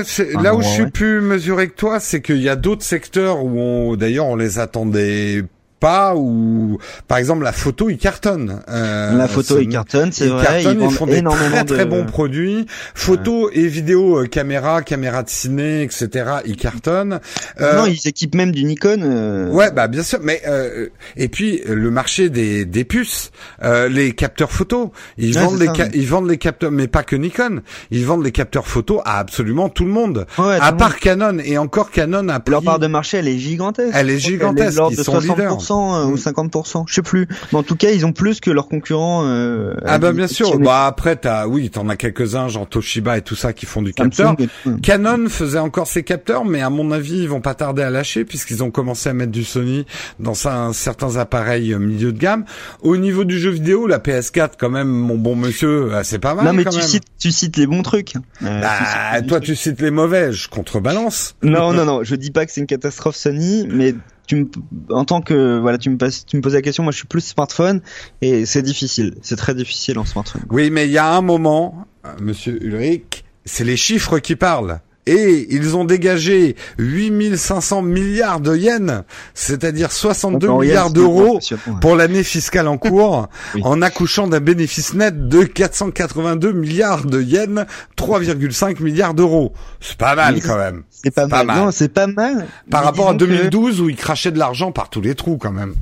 Enfin, là où je suis ouais. plus mesuré que toi, c'est qu'il y a d'autres secteurs où on, d'ailleurs, on les attendait pas, ou par exemple la photo, ils cartonnent. Euh, La photo c'est- et cartonne, c'est ils vrai. cartonnent, ils ils font des très très bons produits. Photo et vidéo, euh, caméra, caméra de ciné, etc. Ils cartonnent. Euh, Non, ils s'équipent même du Nikon. euh, Ouais, bah bien sûr, mais euh, et puis euh, le marché des, des puces, euh, les capteurs photo, ils Ouais, vendent les ça, ca- ouais. ils vendent les capteurs, mais pas que Nikon, ils vendent les capteurs photo à absolument tout le monde, ouais, à part. Canon et encore Canon a pris. Leur part de marché, elle est gigantesque. Elle est gigantesque, ils sont leaders. 60% euh, ou Mm. 50%, je sais plus. Mais en tout cas, ils ont plus que leurs concurrents. Euh, Ah bah bien sûr, bah après t'as, oui, t'en as quelques-uns, genre Toshiba et tout ça qui font du capteur. Canon faisait encore ses capteurs, mais à mon avis, ils vont pas tarder à lâcher puisqu'ils ont commencé à mettre du Sony dans certains appareils euh, milieu de gamme. Au niveau du jeu vidéo, la PS4, quand même, mon bon monsieur, euh, c'est pas mal. Non mais quand tu même. cites, tu cites les bons trucs. Euh, Bah, tu toi, tu cites les mauvais, je contrebalance. Non non non, je dis pas que c'est une catastrophe Sony, mais tu me, en tant que voilà, tu me tu me poses la question. Moi, je suis plus smartphone et c'est difficile. C'est très difficile en smartphone. Oui, mais il y a un moment, euh, monsieur Ulrich, c'est les chiffres qui parlent. Et ils ont dégagé 8500 milliards de yens, c'est-à-dire 62 Encore, milliards d'euros pour l'année fiscale en cours, Oui. en accouchant d'un bénéfice net de 482 milliards de yens, 3,5 milliards d'euros. C'est pas mal quand même. C'est pas, pas mal. mal. Non, c'est pas mal. Par Mais rapport à disons que- 2012 où ils crachaient de l'argent par tous les trous quand même.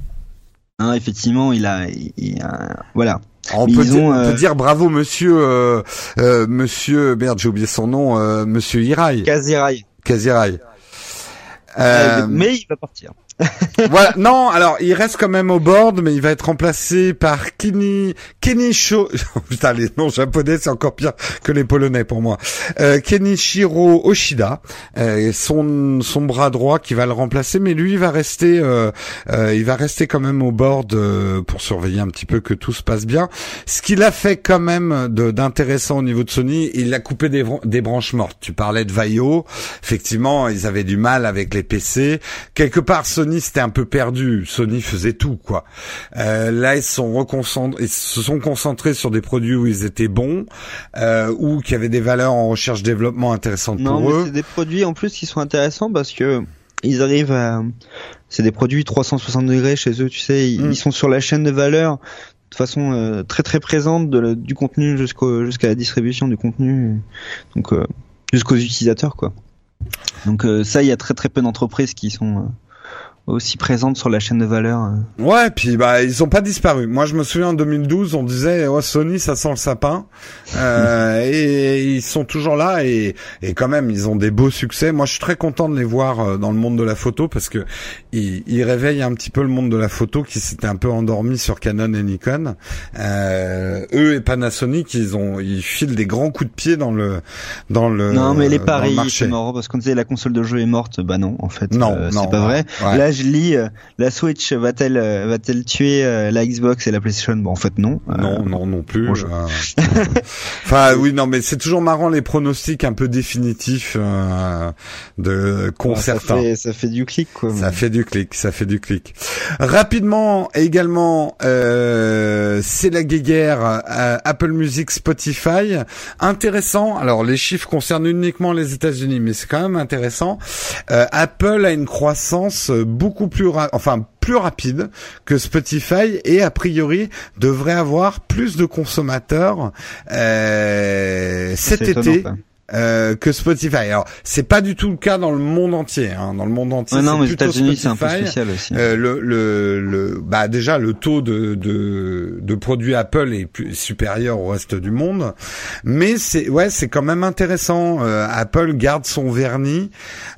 Hein, effectivement, il a, il- il a- voilà. On peut, ils dire, ont, on peut euh, dire bravo monsieur euh, euh, monsieur merde j'ai oublié son nom euh, monsieur Hirai Kazirai. Kazirai. Euh, mais il va partir. voilà. Non, alors il reste quand même au board, mais il va être remplacé par Kenny Kenicho. Putain, les noms japonais c'est encore pire que les polonais pour moi. Euh, Kenichiro Oshida, euh, son son bras droit qui va le remplacer, mais lui il va rester, euh, euh, il va rester quand même au board euh, pour surveiller un petit peu que tout se passe bien. Ce qu'il a fait quand même d'intéressant au niveau de Sony, il a coupé des, des branches mortes. Tu parlais de Vaio, effectivement, ils avaient du mal avec les PC. Quelque part, Sony c'était un peu perdu. Sony faisait tout, quoi. Euh, là, ils se sont ils se sont concentrés sur des produits où ils étaient bons euh, ou qui avaient des valeurs en recherche-développement intéressantes Non, pour mais eux. c'est des produits en plus qui sont intéressants parce que ils arrivent à, c'est des produits 360 degrés chez eux, tu sais, ils, Mm. ils sont sur la chaîne de valeur de façon euh, très très présente de la- du contenu jusqu'au jusqu'à la distribution du contenu, donc euh, jusqu'aux utilisateurs quoi. Donc euh, ça, il y a très très peu d'entreprises qui sont aussi présentes sur la chaîne de valeur. euh. Ouais, puis bah ils ont pas disparu. Moi, je me souviens en 2012, on disait oh, Sony, ça sent le sapin, euh, et, ils sont toujours là et, et quand même ils ont des beaux succès. Moi, je suis très content de les voir euh, dans le monde de la photo parce que ils, ils réveillent un petit peu le monde de la photo qui s'était un peu endormi sur Canon et Nikon. Euh, eux et Panasonic, ils ont ils filent des grands coups de pied dans le dans le non, mais les paris, c'est marrant parce qu'on disait la console de jeu est morte. Bah non, en fait, Non, euh, c'est pas vrai. ouais. Là, je lis euh, la Switch va-t-elle euh, va-t-elle tuer euh, la Xbox et la PlayStation? Bon, en fait, non. Non, non, non plus. enfin, oui, non, mais c'est toujours marrant les pronostics un peu définitifs de bah, concerts. ça fait ça fait du clic quoi. Ça fait du clic, ça fait du clic. Rapidement, également, c'est la guéguerre Apple Music, Spotify. Intéressant. Alors, les chiffres concernent uniquement les États-Unis, mais c'est quand même intéressant. Apple a une croissance beaucoup beaucoup plus, enfin plus rapide que Spotify et a priori devrait avoir plus de consommateurs euh, cet été euh, que Spotify. Alors, c'est pas du tout le cas dans le monde entier. Hein. Dans le monde entier, non, mais États-Unis, c'est un peu spécial aussi. Euh, le, le, le, bah déjà, le taux de, de, de produits Apple est plus, supérieur au reste du monde, mais c'est ouais, c'est quand même intéressant. Euh, Apple garde son vernis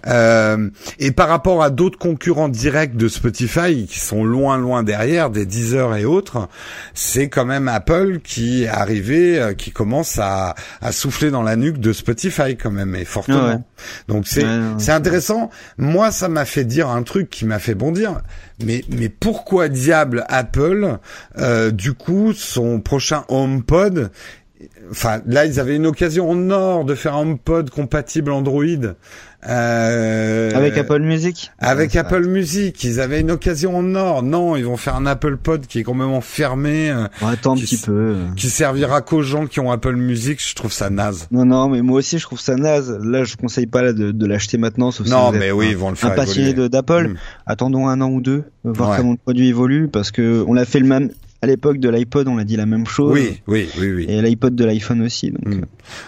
euh, et par rapport à d'autres concurrents directs de Spotify qui sont loin, loin derrière, des Deezer et autres, c'est quand même Apple qui est arrivé, euh, qui commence à, à souffler dans la nuque de Spotify Spotify quand même, et fortement. Donc c'est c'est intéressant. Moi, ça m'a fait dire un truc qui m'a fait bondir. Mais mais pourquoi diable Apple, euh, du coup, son prochain HomePod Enfin, là, ils avaient une occasion en or de faire un HomePod compatible Android. Euh, avec Apple Music Avec Apple Music, ils avaient une occasion en or. Non, ils vont faire un Apple Pod qui est quand même enfermé. Euh, attends un petit peu. Qui servira qu'aux gens qui ont Apple Music. Je trouve ça naze. Non, non, mais moi aussi je trouve ça naze. Là, je conseille pas de, de l'acheter maintenant, sauf non, si mais oui, ils vont le faire. Un passionné d'Apple, mm. attendons un an ou deux, voir comment le produit évolue, parce que on a fait le même, à l'époque de l'iPod, on a dit la même chose. Oui, oui, oui, oui. Et l'iPod de l'iPhone aussi. Donc. Mm. Euh.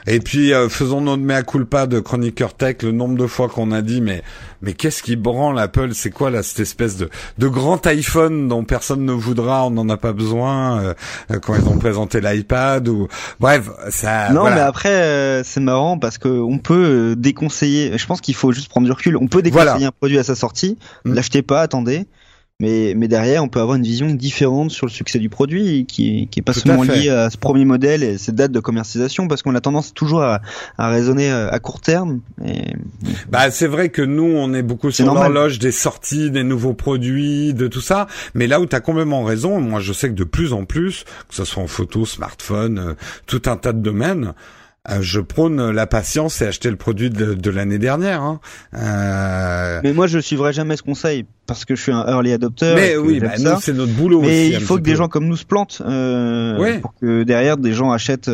Et puis euh, faisons notre mea culpa de Chroniqueur Tech, le nombre de fois qu'on a dit mais mais qu'est-ce qui branle Apple? C'est quoi là cette espèce de de grand iPhone dont personne ne voudra, on n'en a pas besoin euh, quand ils ont présenté l'iPad ou bref ça. Non, mais après c'est marrant parce que on peut déconseiller. Je pense qu'il faut juste prendre du recul. On peut déconseiller un produit à sa sortie. Mm. L'achetez pas, attendez. Mais, mais derrière, on peut avoir une vision différente sur le succès du produit, qui, qui est pas seulement lié à ce premier modèle et cette date de commercialisation, parce qu'on a tendance toujours à, à raisonner euh, à court terme. Et... Bah, c'est vrai que nous, on est beaucoup sur l'horloge des sorties, des nouveaux produits, de tout ça. Mais là où tu as complètement raison, moi, je sais que de plus en plus, que ce soit en photo, smartphone, euh, tout un tas de domaines, euh, je prône la patience et acheter le produit de, de l'année dernière. Hein. Euh... Mais moi, je suivrai jamais ce conseil parce que je suis un early adopter. Mais oui, bah, c'est notre boulot. Mais il faut que des gens comme nous se plantent euh, pour que derrière des gens achètent.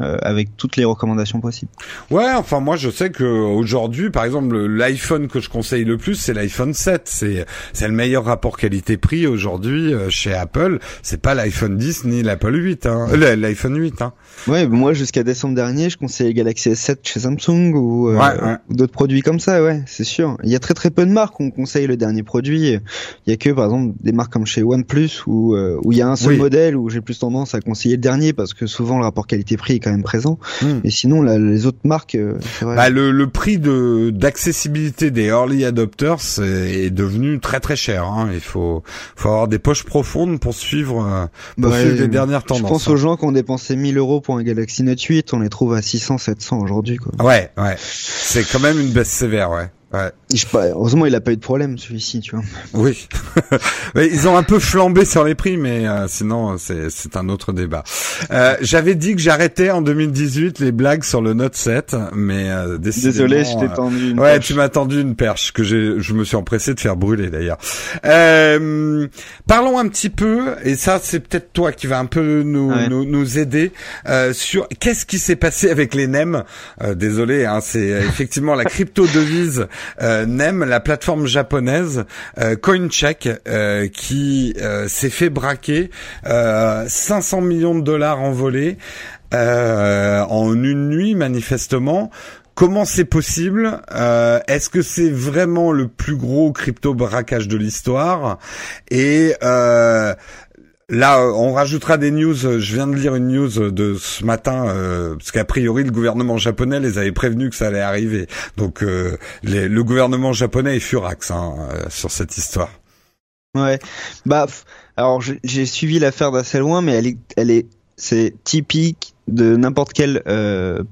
Euh, avec toutes les recommandations possibles. Ouais, enfin moi je sais que aujourd'hui, par exemple, l'iPhone que je conseille le plus, c'est l'iPhone 7. C'est c'est le meilleur rapport qualité-prix aujourd'hui euh, chez Apple. C'est pas l'iPhone 10 ni l'Apple 8, hein. Euh, l'iPhone 8. Hein. Ouais, moi jusqu'à décembre dernier, je conseillais Galaxy S7 chez Samsung ou, d'autres produits comme ça. Ouais, c'est sûr. Il y a très très peu de marques où on conseille le dernier produit. Il y a que par exemple des marques comme chez OnePlus où où il y a un seul modèle où j'ai plus tendance à conseiller le dernier parce que souvent le rapport qualité-prix est quand même présent. Et sinon, les autres marques, euh, Bah, le, le, prix de d'accessibilité des early adopters est, devenu très très cher. Hein. Il faut faut avoir des poches profondes pour suivre, euh, suivre les dernières tendances. Je pense aux hein. gens qui ont dépensé 1000 euros pour un Galaxy Note 8, on les trouve à 600, 700 aujourd'hui. Ouais, ouais. C'est quand même une baisse sévère, ouais. Ouais. Je pas, heureusement, il a pas eu de problème celui-ci, tu vois. Oui, ils ont un peu flambé sur les prix, mais euh, sinon c'est c'est un autre débat. Euh, J'avais dit que j'arrêtais en 2018 les blagues sur le Note 7, mais euh, désolé, je t'ai euh, tendu. Une ouais, tu m'as tendu une perche que j'ai, je me suis empressé de faire brûler d'ailleurs. Euh, parlons un petit peu, et ça c'est peut-être toi qui va un peu nous nous, nous, aider sur qu'est-ce qui s'est passé avec les NEM. désolé, hein, c'est effectivement la crypto devise euh, la plateforme japonaise euh, CoinCheck, euh, qui s'est fait braquer 500 millions de dollars envolés en une nuit manifestement. Comment c'est possible Est-ce que c'est vraiment le plus gros crypto braquage de l'histoire? Et Là, euh, on rajoutera des news. Je viens de lire une news de ce matin, euh, parce qu'a priori le gouvernement japonais les avait prévenus que ça allait arriver. Donc euh, le gouvernement japonais est furax hein, sur cette histoire. Ouais. Bah, alors j'ai suivi l'affaire d'assez loin, mais elle est, elle est, c'est typique de n'importe quelle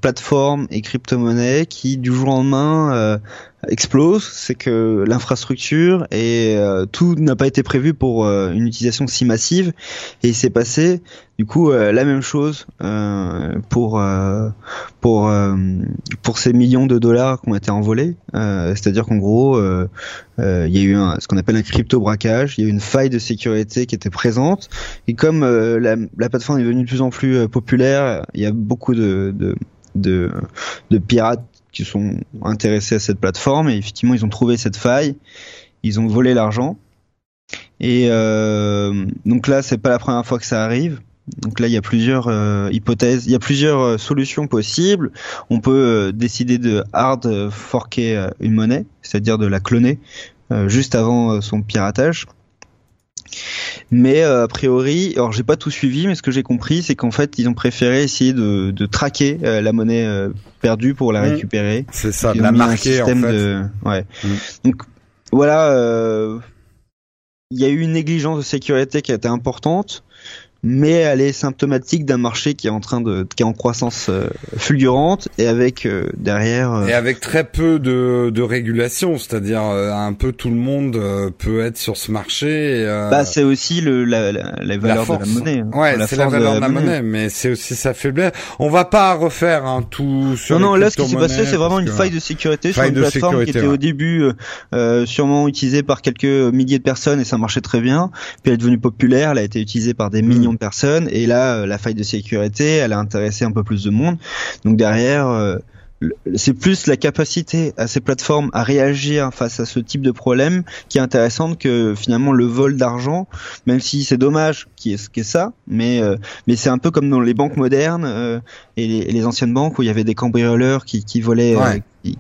plateforme et crypto-monnaie qui du jour au lendemain explose, c'est que l'infrastructure et euh, tout n'a pas été prévu pour euh, une utilisation si massive. Et il s'est passé du coup euh, la même chose pour pour pour ces millions de dollars qui ont été envolés, c'est-à-dire qu'en gros il y a eu un, ce qu'on appelle un crypto braquage, il y a eu une faille de sécurité qui était présente. Et comme la, la, plateforme est devenue de plus en plus populaire, il y a beaucoup de, de de, de pirates qui sont intéressés à cette plateforme et effectivement ils ont trouvé cette faille ils ont volé l'argent. Et euh, donc là, c'est pas la première fois que ça arrive. Donc là, il y a plusieurs euh, hypothèses, il y a plusieurs euh, solutions possibles. On peut décider de hard forker une monnaie, c'est-à-dire de la cloner juste avant son piratage. Mais a priori, alors j'ai pas tout suivi, mais ce que j'ai compris, c'est qu'en fait, ils ont préféré essayer de, de traquer la monnaie perdue pour la mmh. récupérer. C'est ça, de la marquer en fait. De... Ouais. Mmh. Donc voilà, euh, il y a eu une négligence de sécurité qui a été importante mais elle est symptomatique d'un marché qui est en train de qui est en croissance euh, fulgurante et avec euh, derrière euh, et avec très peu de, de régulation c'est-à-dire un peu tout le monde peut être sur ce marché bah c'est aussi le la, la, la valeur de la monnaie hein. ouais c'est la valeur de la, monnaie. mais c'est aussi sa faiblesse. On va pas refaire un tout sur non non là ce qui s'est passé c'est vraiment une faille de sécurité sur une plateforme qui était au début sûrement utilisée par quelques milliers de personnes et ça marchait très bien. Puis elle est devenue populaire elle a été utilisée par des millions de personnes. Et là, euh, la faille de sécurité, elle a intéressé un peu plus de monde. Donc derrière, euh, c'est plus la capacité à ces plateformes à réagir face à ce type de problème qui est intéressante que finalement le vol d'argent, même si c'est dommage qui est ce qu'est ça, mais euh, mais c'est un peu comme dans les banques modernes et, les, anciennes banques où il y avait des cambrioleurs qui volaient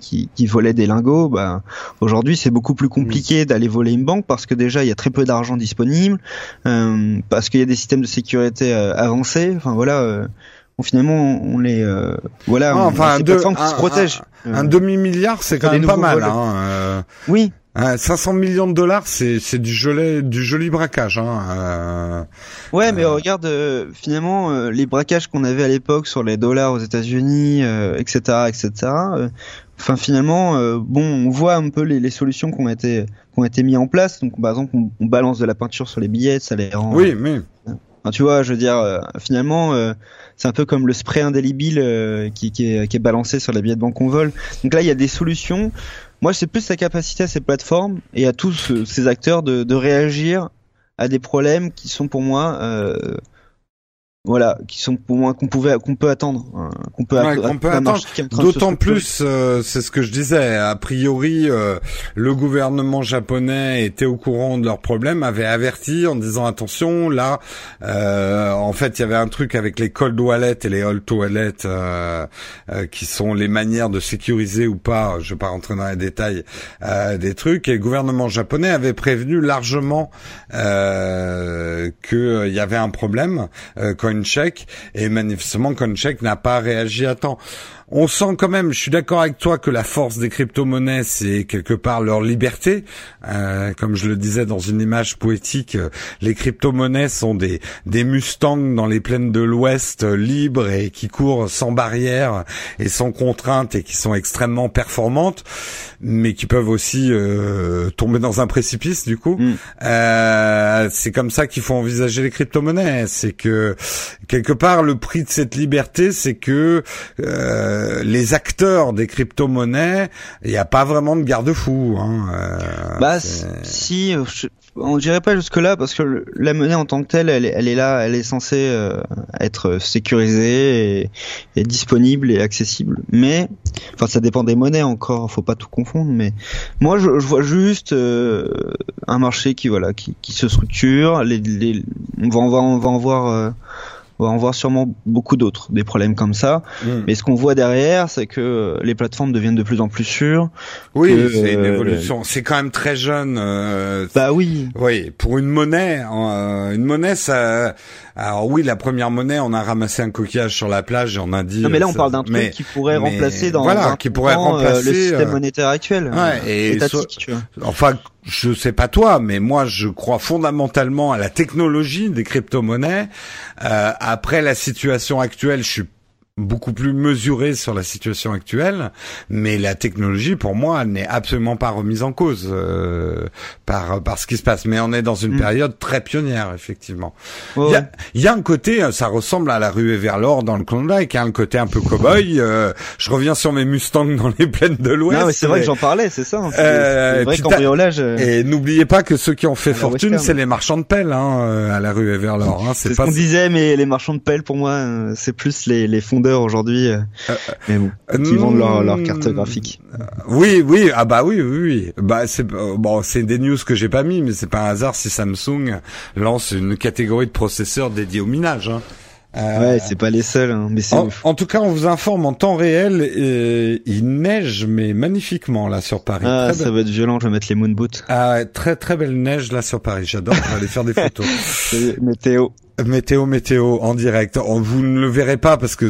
qui, qui, volaient des lingots, bah, aujourd'hui c'est beaucoup plus compliqué d'aller voler une banque parce que déjà il y a très peu d'argent disponible, euh, parce qu'il y a des systèmes de sécurité euh, avancés. Enfin voilà, euh, finalement on les euh, voilà, ah, enfin, un, deux, qui se protègent. Un, demi milliard c'est quand même pas mal. Hein, oui. 500 millions de dollars, c'est c'est du joli du joli braquage. Hein. Euh, ouais, mais regarde, euh, finalement, les braquages qu'on avait à l'époque sur les dollars aux États-Unis, etc., etc. Enfin, finalement, bon, on voit un peu les, les solutions qui ont été qui ont été mis en place. Donc, par exemple, on, balance de la peinture sur les billets, ça les rend. Oui, mais. Enfin, tu vois, je veux dire, finalement, c'est un peu comme le spray indélébile qui, qui, est, qui est balancé sur les billets de banque qu'on vole. Donc là, il y a des solutions. Moi, c'est plus la capacité à ces plateformes et à tous ces acteurs de, de, réagir à des problèmes qui sont pour moi euh, voilà, qui sont pour moi qu'on pouvait, qu'on peut attendre, hein, qu'on peut, attendre. D'autant plus, euh, c'est ce que je disais. A priori, euh, le gouvernement japonais était au courant de leurs problèmes, avait averti en disant attention, là, euh, en fait, il y avait un truc avec les cold wallets et les old toilets, qui sont les manières de sécuriser ou pas. Je vais pas rentrer dans les détails des trucs. Et le gouvernement japonais avait prévenu largement qu'il y avait un problème quand Et manifestement Konchek n'a pas réagi à temps on sent quand même, je suis d'accord avec toi que la force des crypto-monnaies, c'est quelque part leur liberté. Euh, comme je le disais dans une image poétique, euh, les crypto-monnaies sont des, des Mustangs dans les plaines de l'Ouest, euh, libres et qui courent sans barrière et sans contrainte et qui sont extrêmement performantes, mais qui peuvent aussi tomber dans un précipice du coup. Mm. c'est comme ça qu'il faut envisager les crypto-monnaies. C'est que quelque part le prix de cette liberté, c'est que euh, les acteurs des crypto-monnaies, il n'y a pas vraiment de garde-fou. Hein, euh, bah si, on dirait pas jusque là parce que la monnaie en tant que telle, elle, est là, elle est censée euh, être sécurisée et, disponible et accessible. Mais, enfin, ça dépend des monnaies encore, faut pas tout confondre. Mais moi, je, vois juste un marché qui voilà, qui, se structure. Les, on va, on va, on va en voir on va en voir sûrement beaucoup d'autres, des problèmes comme ça. Hmm. Mais ce qu'on voit derrière, c'est que les plateformes deviennent de plus en plus sûres. Oui, c'est une euh, évolution. C'est quand même très jeune. Euh, bah oui. Oui, pour une monnaie, euh, une monnaie, ça. Alors oui, la première monnaie, on a ramassé un coquillage sur la plage et on a dit. Non, mais là, on parle d'un truc qui pourrait remplacer dans. Voilà, qui pourrait remplacer le système monétaire actuel. Ouais, et étatique, tu vois. Enfin, je sais pas toi, mais moi je crois fondamentalement à la technologie des crypto-monnaies. Euh, après la situation actuelle, je suis beaucoup plus mesuré sur la situation actuelle, mais la technologie, pour moi, n'est absolument pas remise en cause euh, par par ce qui se passe. Mais on est dans une mm. période très pionnière, effectivement. Il y, a, y, a, un côté, euh, ça ressemble à la ruée vers l'or dans le Klondike, hein, un côté un peu cowboy. Euh, je reviens sur mes Mustangs dans les plaines de l'Ouest. Non, c'est vrai que j'en parlais, c'est ça. Hein, euh, vrai cambriolage. Et n'oubliez pas que ceux qui ont fait fortune, c'est les marchands de pelles hein, à la ruée vers l'or. Hein, c'est ce qu'on disait, mais les marchands de pelles, pour moi, c'est plus les, les fondeurs vendeurs aujourd'hui, mais bon, qui vendent leur, leur carte hmm. graphique. Oui, oui, ah bah oui, oui, oui. Bah c'est bon, c'est des news que j'ai pas mis, mais c'est pas un hasard si Samsung lance une catégorie de processeurs dédiés au minage. Hein. Euh, ouais, c'est pas les seuls, hein, mais c'est en, en, tout cas, on vous informe en temps réel. Et il neige, mais magnifiquement là sur Paris. Ah, ça va être violent. Je vais mettre les moon boots. Ah, très très belle neige là sur Paris. J'adore. Je vais aller faire des photos. météo. Météo, météo, en direct. Vous ne le verrez pas parce que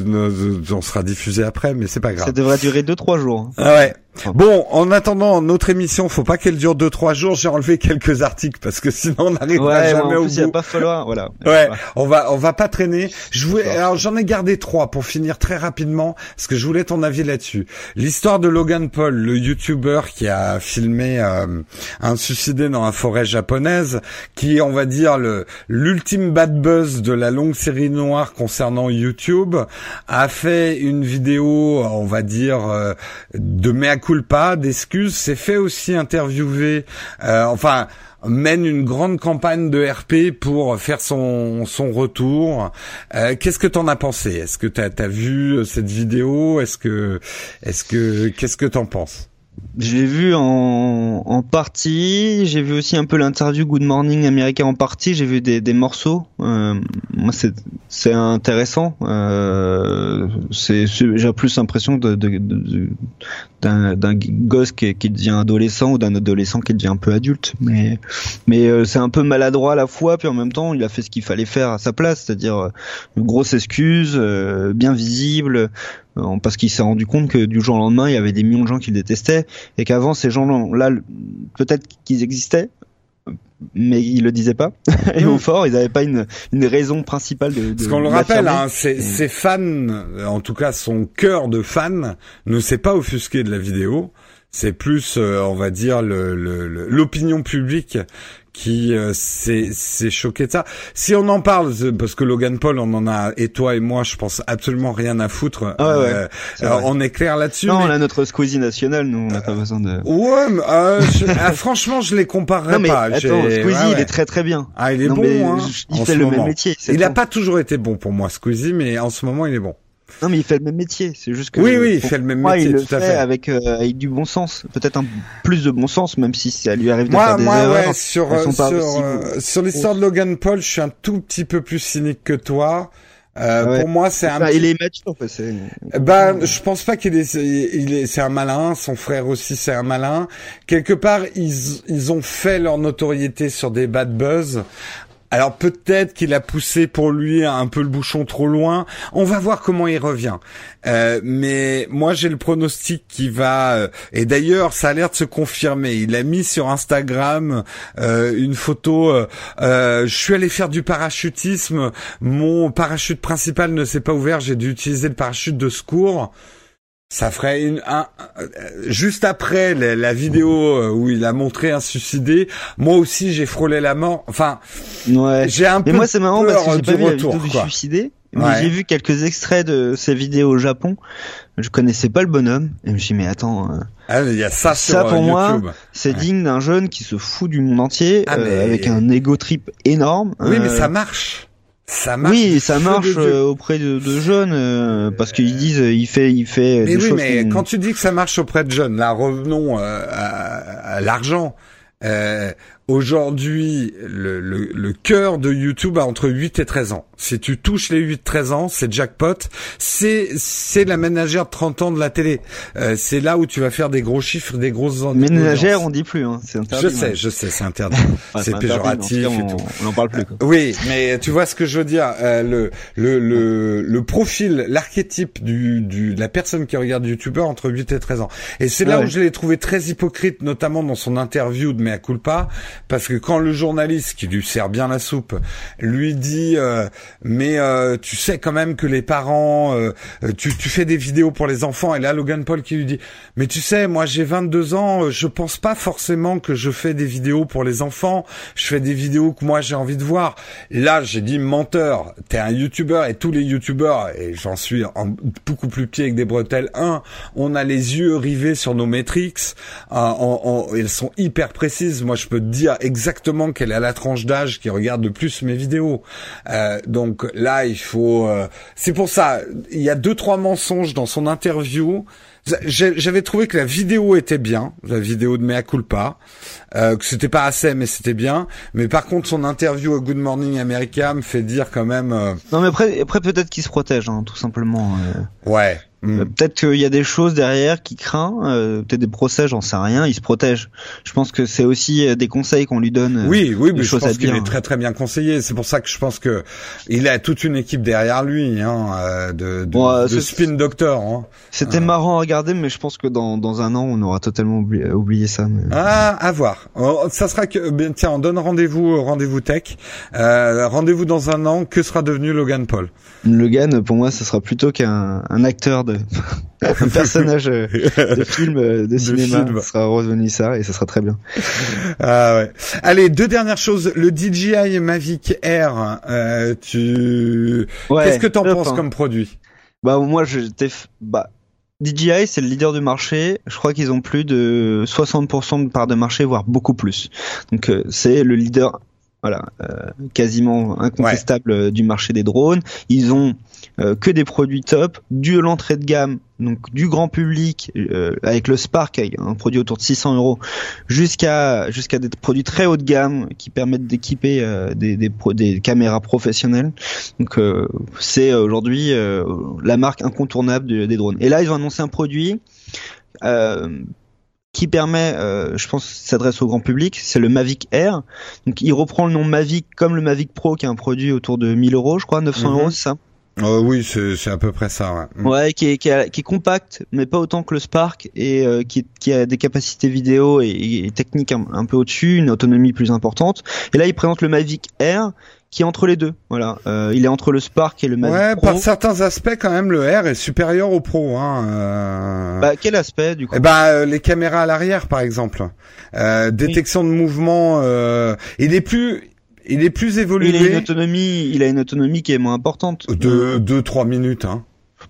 on sera diffusé après, mais c'est pas grave. Ça devrait durer deux trois jours. Ah ouais. Bon, en attendant notre émission, faut pas qu'elle dure deux trois jours. J'ai enlevé quelques articles parce que sinon on n'arrivera ouais, jamais au bout. Il pas falloir, voilà. Ouais, on va on va pas traîner. Je voulais, alors j'en ai gardé trois pour finir très rapidement parce que je voulais ton avis là-dessus. L'histoire de Logan Paul, le YouTuber qui a filmé euh, un suicidé dans la forêt japonaise, qui on va dire le l'ultime bad buzz de la longue série noire concernant YouTube, a fait une vidéo, on va dire euh, de mea pas d'excuses, s'est fait aussi interviewer, euh, enfin mène une grande campagne de RP pour faire son son retour. Euh, qu'est-ce que t'en as pensé? Est-ce que t'as as vu cette vidéo? Est-ce que est-ce que qu'est-ce que t'en penses? Je l'ai vu en, partie. J'ai vu aussi un peu l'interview Good Morning America en partie. J'ai vu des, morceaux. Euh, moi, c'est intéressant. Euh, j'ai plus l'impression d'un gosse qui, qui, devient adolescent ou d'un adolescent qui devient un peu adulte. Mais mais euh, c'est un peu maladroit à la fois. Puis en même temps, il a fait ce qu'il fallait faire à sa place, c'est-à-dire euh, une grosse excuse, euh, bien visible parce qu'il s'est rendu compte que du jour au lendemain, il y avait des millions de gens qui le détestaient et qu'avant ces gens-là, peut-être qu'ils existaient, mais ils le disaient pas. et au fort, ils n'avaient pas une, une raison principale de. de Parce qu'on le rappelle, hein, ses, ses, fans, en tout cas son cœur de fan, ne s'est pas offusqué de la vidéo. C'est plus, euh, on va dire, l'opinion le, publique qui euh, s'est choqué de ça. Si on en parle, parce que Logan Paul, on en a, et toi et moi, je pense absolument rien à foutre. Ah ouais, euh, on est clair là-dessus. Non, on a notre Squeezie national, nous, on n'a pas besoin de. Ouais, mais, euh, ah, franchement, je les comparerais non, mais pas. Attends, Squeezie, il est très très bien. Ah, il est bon. Hein, il fait le même métier. Il n'a pas toujours été bon pour moi, Squeezie, mais en ce moment, il est bon. Non, mais il fait le même métier. C'est juste que. Oui, oui, il fait le même métier. Il le tout à fait, fait. avec euh, avec du bon sens, peut-être un plus de bon sens, même si ça lui arrive de moi, faire des moi, erreurs. Ouais, sur euh, sur, euh, sur l'histoire de Logan Paul, je suis un tout petit peu plus cynique que toi. Euh, Ah ouais. Pour moi, c'est un. Petit- il est immature, quoi. C'est. Ben, je pense pas qu'il est, il est, c'est un malin. Son frère aussi, c'est un malin. Quelque part, ils, ils ont fait leur notoriété sur des bad buzz. Alors peut-être qu'il a poussé pour lui un peu le bouchon trop loin. On va voir comment il revient. Euh, mais moi j'ai le pronostic qui va. euh, et d'ailleurs ça a l'air de se confirmer. Il a mis sur Instagram euh, une photo. je suis allé faire du parachutisme. Mon parachute principal ne s'est pas ouvert. J'ai dû utiliser le parachute de secours. Ça ferait une, un, euh, juste après la, la vidéo euh, où il a montré un suicidé. Moi aussi, j'ai frôlé la mort. Enfin, Ouais. j'ai un peu Mais moi, c'est marrant parce que j'ai pas vu la retour, vidéo du suicidé. Mais Ouais. j'ai vu quelques extraits de ces vidéos au Japon. Je connaissais pas le bonhomme. Et je me suis dit, mais attends, euh, Ah, il y a ça sur Ça, pour moi, c'est Ouais. digne d'un jeune qui se fout du monde entier, Ah, euh, mais- avec un ego trip énorme. Oui, mais ça marche. Ça marche. Oui, ça marche euh, auprès de, de jeunes euh, parce qu'ils disent euh, il fait il fait Mais des oui, choses mais quand tu dis que ça marche auprès de jeunes, là revenons euh, à, à l'argent. Euh, Aujourd'hui, le, le, le cœur de YouTube a entre 8 et 13 ans. Si tu touches les 8-13 ans, c'est jackpot. C'est c'est la ménagère de 30 ans de la télé. Euh, c'est là où tu vas faire des gros chiffres, des grosses ménagère on dit plus hein, c'est interdit. Je sais, je sais, c'est interdit. Enfin, c'est péjoratif cas, et on- tout. On n'en parle plus quoi. Oui, mais tu vois ce que je veux dire. euh, le, le, le, le profil, l'archétype du, du, de la personne qui regarde YouTuber entre 8 et 13 ans. Et c'est là ouais. où je l'ai trouvé très hypocrite, notamment dans son interview de Mea Culpa, parce que quand le journaliste, qui lui sert bien la soupe, lui dit euh, mais euh, tu sais quand même que les parents, euh, euh, tu, tu fais des vidéos pour les enfants, et là Logan Paul qui lui dit mais tu sais, moi j'ai 22 ans, euh, je pense pas forcément que je fais des vidéos pour les enfants, je fais des vidéos que moi j'ai envie de voir. Là, j'ai dit menteur, t'es un youtubeur et tous les youtubeurs, et j'en suis beaucoup plus petit avec des bretelles, un, on a les yeux rivés sur nos métriques, euh, on- on- elles sont hyper précises, moi je peux te dire dire exactement quelle est la tranche d'âge qui regarde le plus mes vidéos. Euh, donc là, il faut. euh, c'est pour ça. Il y a deux trois mensonges dans son interview. J'avais trouvé que la vidéo était bien, la vidéo de Mea Culpa, euh, que c'était pas assez, mais c'était bien. Mais par contre, son interview au Good Morning America me fait dire quand même, euh, Non, mais après, après peut-être qu'il se protège, hein, tout simplement. euh. ouais. Hmm. Euh, Peut-être qu'il y a des choses derrière qui craint, euh, peut-être des procès, j'en sais rien, il se protège. Je pense que c'est aussi euh, des conseils qu'on lui donne. Oui, oui, mais je pense qu'il est très très bien conseillé. C'est pour ça que je pense que il a toute une équipe derrière lui, hein, de, de, Bon, euh, de c'est- spin doctor. Hein. C'était marrant à regarder, mais je pense que dans, dans un an, on aura totalement oublié, oublié ça. mais- Ah, à voir. Oh, Ça sera que bien, tiens, on donne rendez-vous au rendez-vous tech. Rendez-vous dans un an. Que sera devenu Logan Paul? Logan, pour moi, ce sera plutôt qu'un un acteur un personnage euh, de film, euh, de, cinéma. film. Sera revenu ça et ça sera très bien. Ah ouais. Allez, deux dernières choses. Le DJI Mavic Air. euh, tu Ouais, Qu'est-ce que t'en penses hein. comme produit? Bah moi, f- bah DJI, c'est le leader du marché. Je crois qu'ils ont plus de 60% de part de marché, voire beaucoup plus. Donc euh, c'est le leader, voilà, euh, quasiment incontestable du marché des drones. Ils ont euh, que des produits top, du l'entrée de gamme, donc du grand public euh, avec le Spark, avec un produit autour de 600 euros, jusqu'à jusqu'à des produits très haut de gamme qui permettent d'équiper euh, des, des, pro- des caméras professionnelles. Donc euh, c'est aujourd'hui euh, la marque incontournable de- des drones. Et là, ils ont annoncé un produit euh, qui permet, euh, je pense, s'adresse au grand public, c'est le Mavic Air. Donc il reprend le nom Mavic comme le Mavic Pro, qui est un produit autour de 1000 euros, je crois, 900 Mhm. euros, c'est ça? Euh, Oui, c'est à peu près ça. Ouais. Mm. Ouais, qui est, qui, est, qui est compact, mais pas autant que le Spark, et euh, qui, qui a des capacités vidéo et, et techniques un, un peu au-dessus, une autonomie plus importante. Et là, il présente le Mavic Air, qui est entre les deux. Voilà, euh, il est entre le Spark et le Mavic Ouais, Pro. par certains aspects, quand même, le R est supérieur au Pro. Hein, euh. Bah, quel aspect du coup Eh ben, euh, les caméras à l'arrière, par exemple. Euh, détection de mouvement. Euh, il est plus, il est plus Il a une évolué autonomie, il a une autonomie qui est moins importante. de 2-3 minutes. Hein.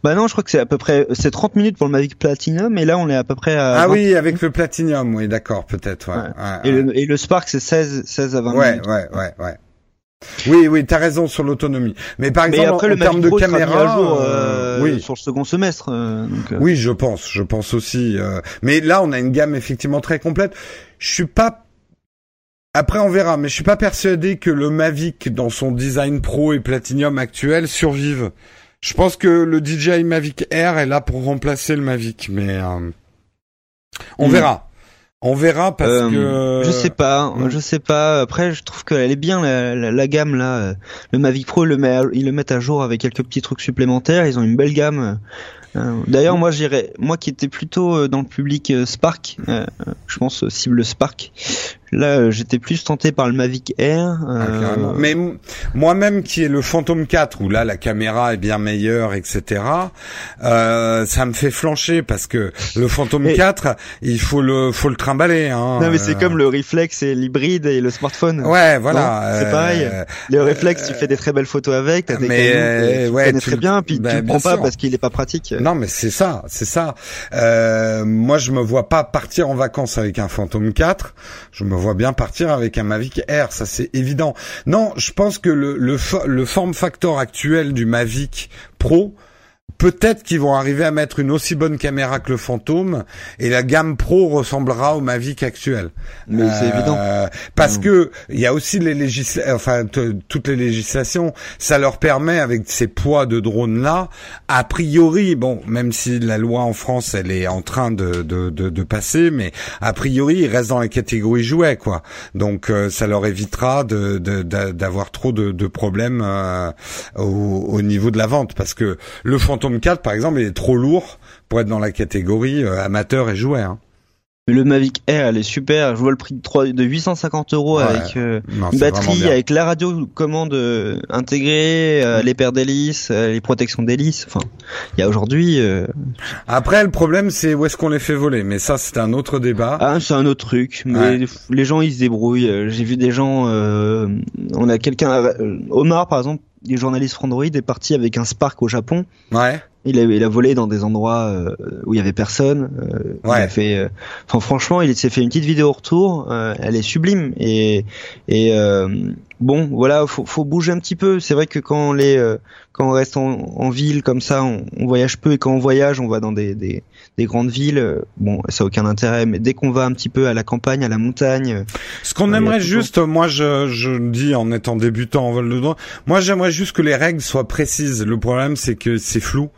Bah non, je crois que c'est à peu près, c'est 30 minutes pour le Mavic Platinum, et là on est à peu près à. Ah 20. oui, avec le Platinum, oui, d'accord, peut-être. Ouais, Ouais. ouais, Et ouais. le, et le Spark c'est 16, 16 à 20 ouais, minutes. ouais, ouais, ouais. Oui, oui, t'as raison sur l'autonomie. Mais par Mais exemple, après en, le termes de Pro caméra, à jour euh, euh, oui, sur le second semestre. euh, donc, euh, Oui, je pense, je pense aussi. euh, Mais là, on a une gamme effectivement très complète. Je suis pas. Après, on verra, mais je suis pas persuadé que le Mavic, dans son design pro et Platinum actuel, survive. Je pense que le DJI Mavic Air est là pour remplacer le Mavic, mais euh, on Hmm. verra. On verra parce Euh, que Je sais pas, je sais pas. Après, je trouve qu'elle est bien la, la, la gamme là. Le Mavic Pro, le met à- ils le mettent à jour avec quelques petits trucs supplémentaires. Ils ont une belle gamme. Euh, D'ailleurs, Mm. moi, j'irais, moi qui étais plutôt dans le public Spark, je pense cible Spark. Là, euh, j'étais plus tenté par le Mavic Air. Ah, euh, carrément. Mais moi-même qui est le Phantom 4 où là la caméra est bien meilleure, etc. Euh, ça me fait flancher parce que le Phantom Et- 4, il faut le faut le trimballer. Hein, Non, mais c'est Euh, comme le réflexe et l'hybride et le smartphone. Ouais, voilà. C'est euh, pareil. Le réflexe, tu fais des très belles photos avec, t'as des mais, tu ouais, connais tu- très bien, puis bah, tu le prends pas parce qu'il est pas pratique. Non, mais c'est ça, c'est ça. Euh, moi, je me vois pas partir en vacances avec un Phantom 4. Je me vois bien partir avec un Mavic Air, ça c'est évident. Non, je pense que le, le, le form factor actuel du Mavic Pro, peut-être qu'ils vont arriver à mettre une aussi bonne caméra que le Phantom et la gamme Pro ressemblera au Mavic actuel. Mais c'est Euh, évident. Parce Mm. que il y a aussi les législations, enfin toutes les législations, ça leur permet avec ces poids de drones là, a priori, bon, même si la loi en France elle est en train de de, de, de passer, mais a priori ils restent dans la catégorie jouets quoi. Donc euh, ça leur évitera de de- d'a- d'avoir trop de, de problèmes euh, au, au niveau de la vente parce que le Phantom 4 par exemple il est trop lourd pour être dans la catégorie euh, amateur et jouet. Hein. Mais le Mavic Air, elle est super. Je vois le prix de, 3, de 850 euros Ouais. avec euh, Non, une batterie, avec la radio commande euh, intégrée, euh, les paires d'hélices, les protections d'hélices. Enfin, il y a aujourd'hui. Après, le problème, c'est où est-ce qu'on les fait voler. Mais ça, c'est un autre débat. Ah, c'est un autre truc. Mais Ouais. les gens, ils se débrouillent. J'ai vu des gens. on a quelqu'un, Omar par exemple, des journalistes Frandroid est parti avec un Spark au Japon. Ouais. Il a, il a volé dans des endroits euh, où il y avait personne. Euh, il Ouais. a fait, euh, enfin, franchement, il s'est fait une petite vidéo retour. elle est sublime et et bon, voilà, faut, faut bouger un petit peu. C'est vrai que quand on les, quand on reste en, en ville comme ça, on, on voyage peu et quand on voyage, on va dans des des, des grandes villes. euh, Bon, ça a aucun intérêt. Mais dès qu'on va un petit peu à la campagne, à la montagne, euh, Ce qu'on a aimerait juste, moi je, je dis en étant débutant en vol de drone, moi j'aimerais juste que les règles soient précises. Le problème c'est que c'est flou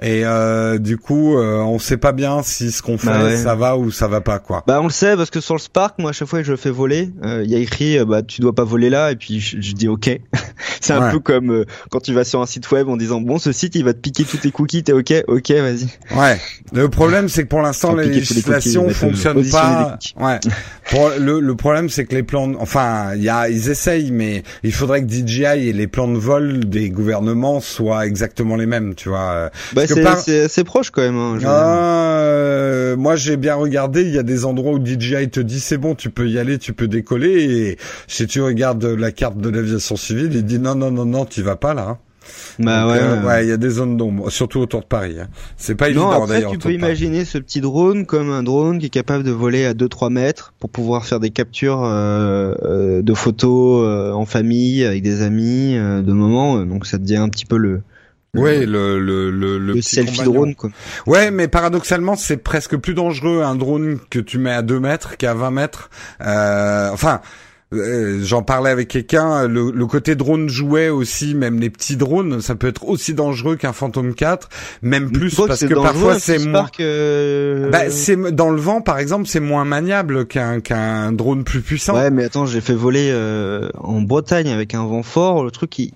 et euh, du coup euh, on sait pas bien si ce qu'on fait Bah ouais. ça va ou ça va pas quoi. Bah on le sait parce que sur le Spark, moi à chaque fois que je le fais voler, euh, il y a écrit euh, bah tu dois pas voler là et puis je, je dis ok. c'est un Ouais. peu comme euh, quand tu vas sur un site web en disant bon ce site il va te piquer tous tes cookies, t'es ok, ok vas-y. Ouais. Le problème c'est que pour l'instant les cookies, législation mettre, euh, fonctionne positionner les pas. Ouais. Pour le, le problème c'est que les plans, de- enfin il y a ils essayent mais il faudrait que DJI et les plans de vol des gouvernements soient exactement les mêmes, tu vois. euh, Bah c'est par- c'est c'est proche quand même. Hein. Ah, euh, moi j'ai bien regardé, il y a des endroits où DJI te dit c'est bon, tu peux y aller, tu peux décoller et si tu regardes la carte de l'aviation civile, il dit non non non non, tu vas pas là. hein. bah Donc, ouais. euh, ouais. ouais, il y a des zones d'ombre, surtout autour de Paris. hein. C'est pas Non, évident après d'ailleurs. tu peux imaginer ce petit drone comme un drone qui est capable de voler à 2-3 mètres pour pouvoir faire des captures euh, euh, de photos euh, en famille avec des amis euh, de moments. Donc ça devient un petit peu le le- Ouais, le le le, le le petit selfie compagnon. drone quoi. Ouais, mais paradoxalement, c'est presque plus dangereux un drone que tu mets à 2 mètres qu'à 20 mètres. Euh, enfin, euh, j'en parlais avec quelqu'un, le, le côté drone jouet aussi, même les petits drones, ça peut être aussi dangereux qu'un Phantom 4, même plus parce que parfois c'est moins... Euh, Bah, c'est dans le vent, par exemple, c'est moins maniable qu'un qu'un drone plus puissant. Ouais, mais attends, j'ai fait voler euh, en Bretagne avec un vent fort. Le truc, il,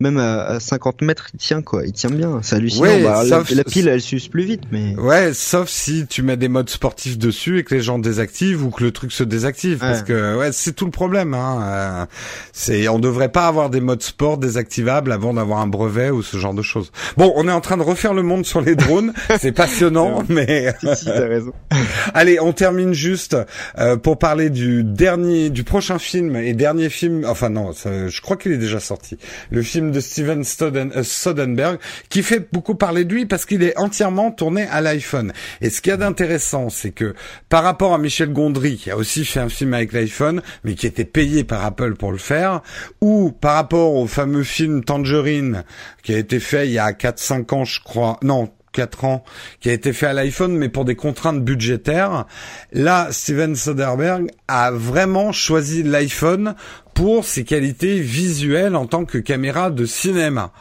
même à, à 50 mètres, il tient quoi. Il tient bien. C'est hallucinant. Ouais, Bah, la, sauf- la pile, elle s'use plus vite, mais. Ouais, sauf si tu mets des modes sportifs dessus et que les gens désactivent ou que le truc se désactive, parce que ouais, c'est tout le problème. Hein. Euh, c'est, on devrait pas avoir des modes sport désactivables avant d'avoir un brevet ou ce genre de choses. Bon, on est en train de refaire le monde sur les drones, c'est passionnant, mais si, si, t'as raison. allez, on termine juste euh, pour parler du dernier, du prochain film et dernier film. Enfin non, ça- je crois qu'il est déjà sorti. Le film de Steven Stoden- euh, Soderbergh, qui fait beaucoup parler de lui parce qu'il est entièrement tourné à l'iPhone. Et ce qu'il y a d'intéressant, c'est que par rapport à Michel Gondry, qui a aussi fait un film avec l'iPhone, mais qui était payé par Apple pour le faire, ou par rapport au fameux film Tangerine, qui a été fait il y a 4-5 ans, je crois, non, 4 ans, qui a été fait à l'iPhone, mais pour des contraintes budgétaires. Là, Steven Soderbergh a vraiment choisi l'iPhone pour ses qualités visuelles en tant que caméra de cinéma.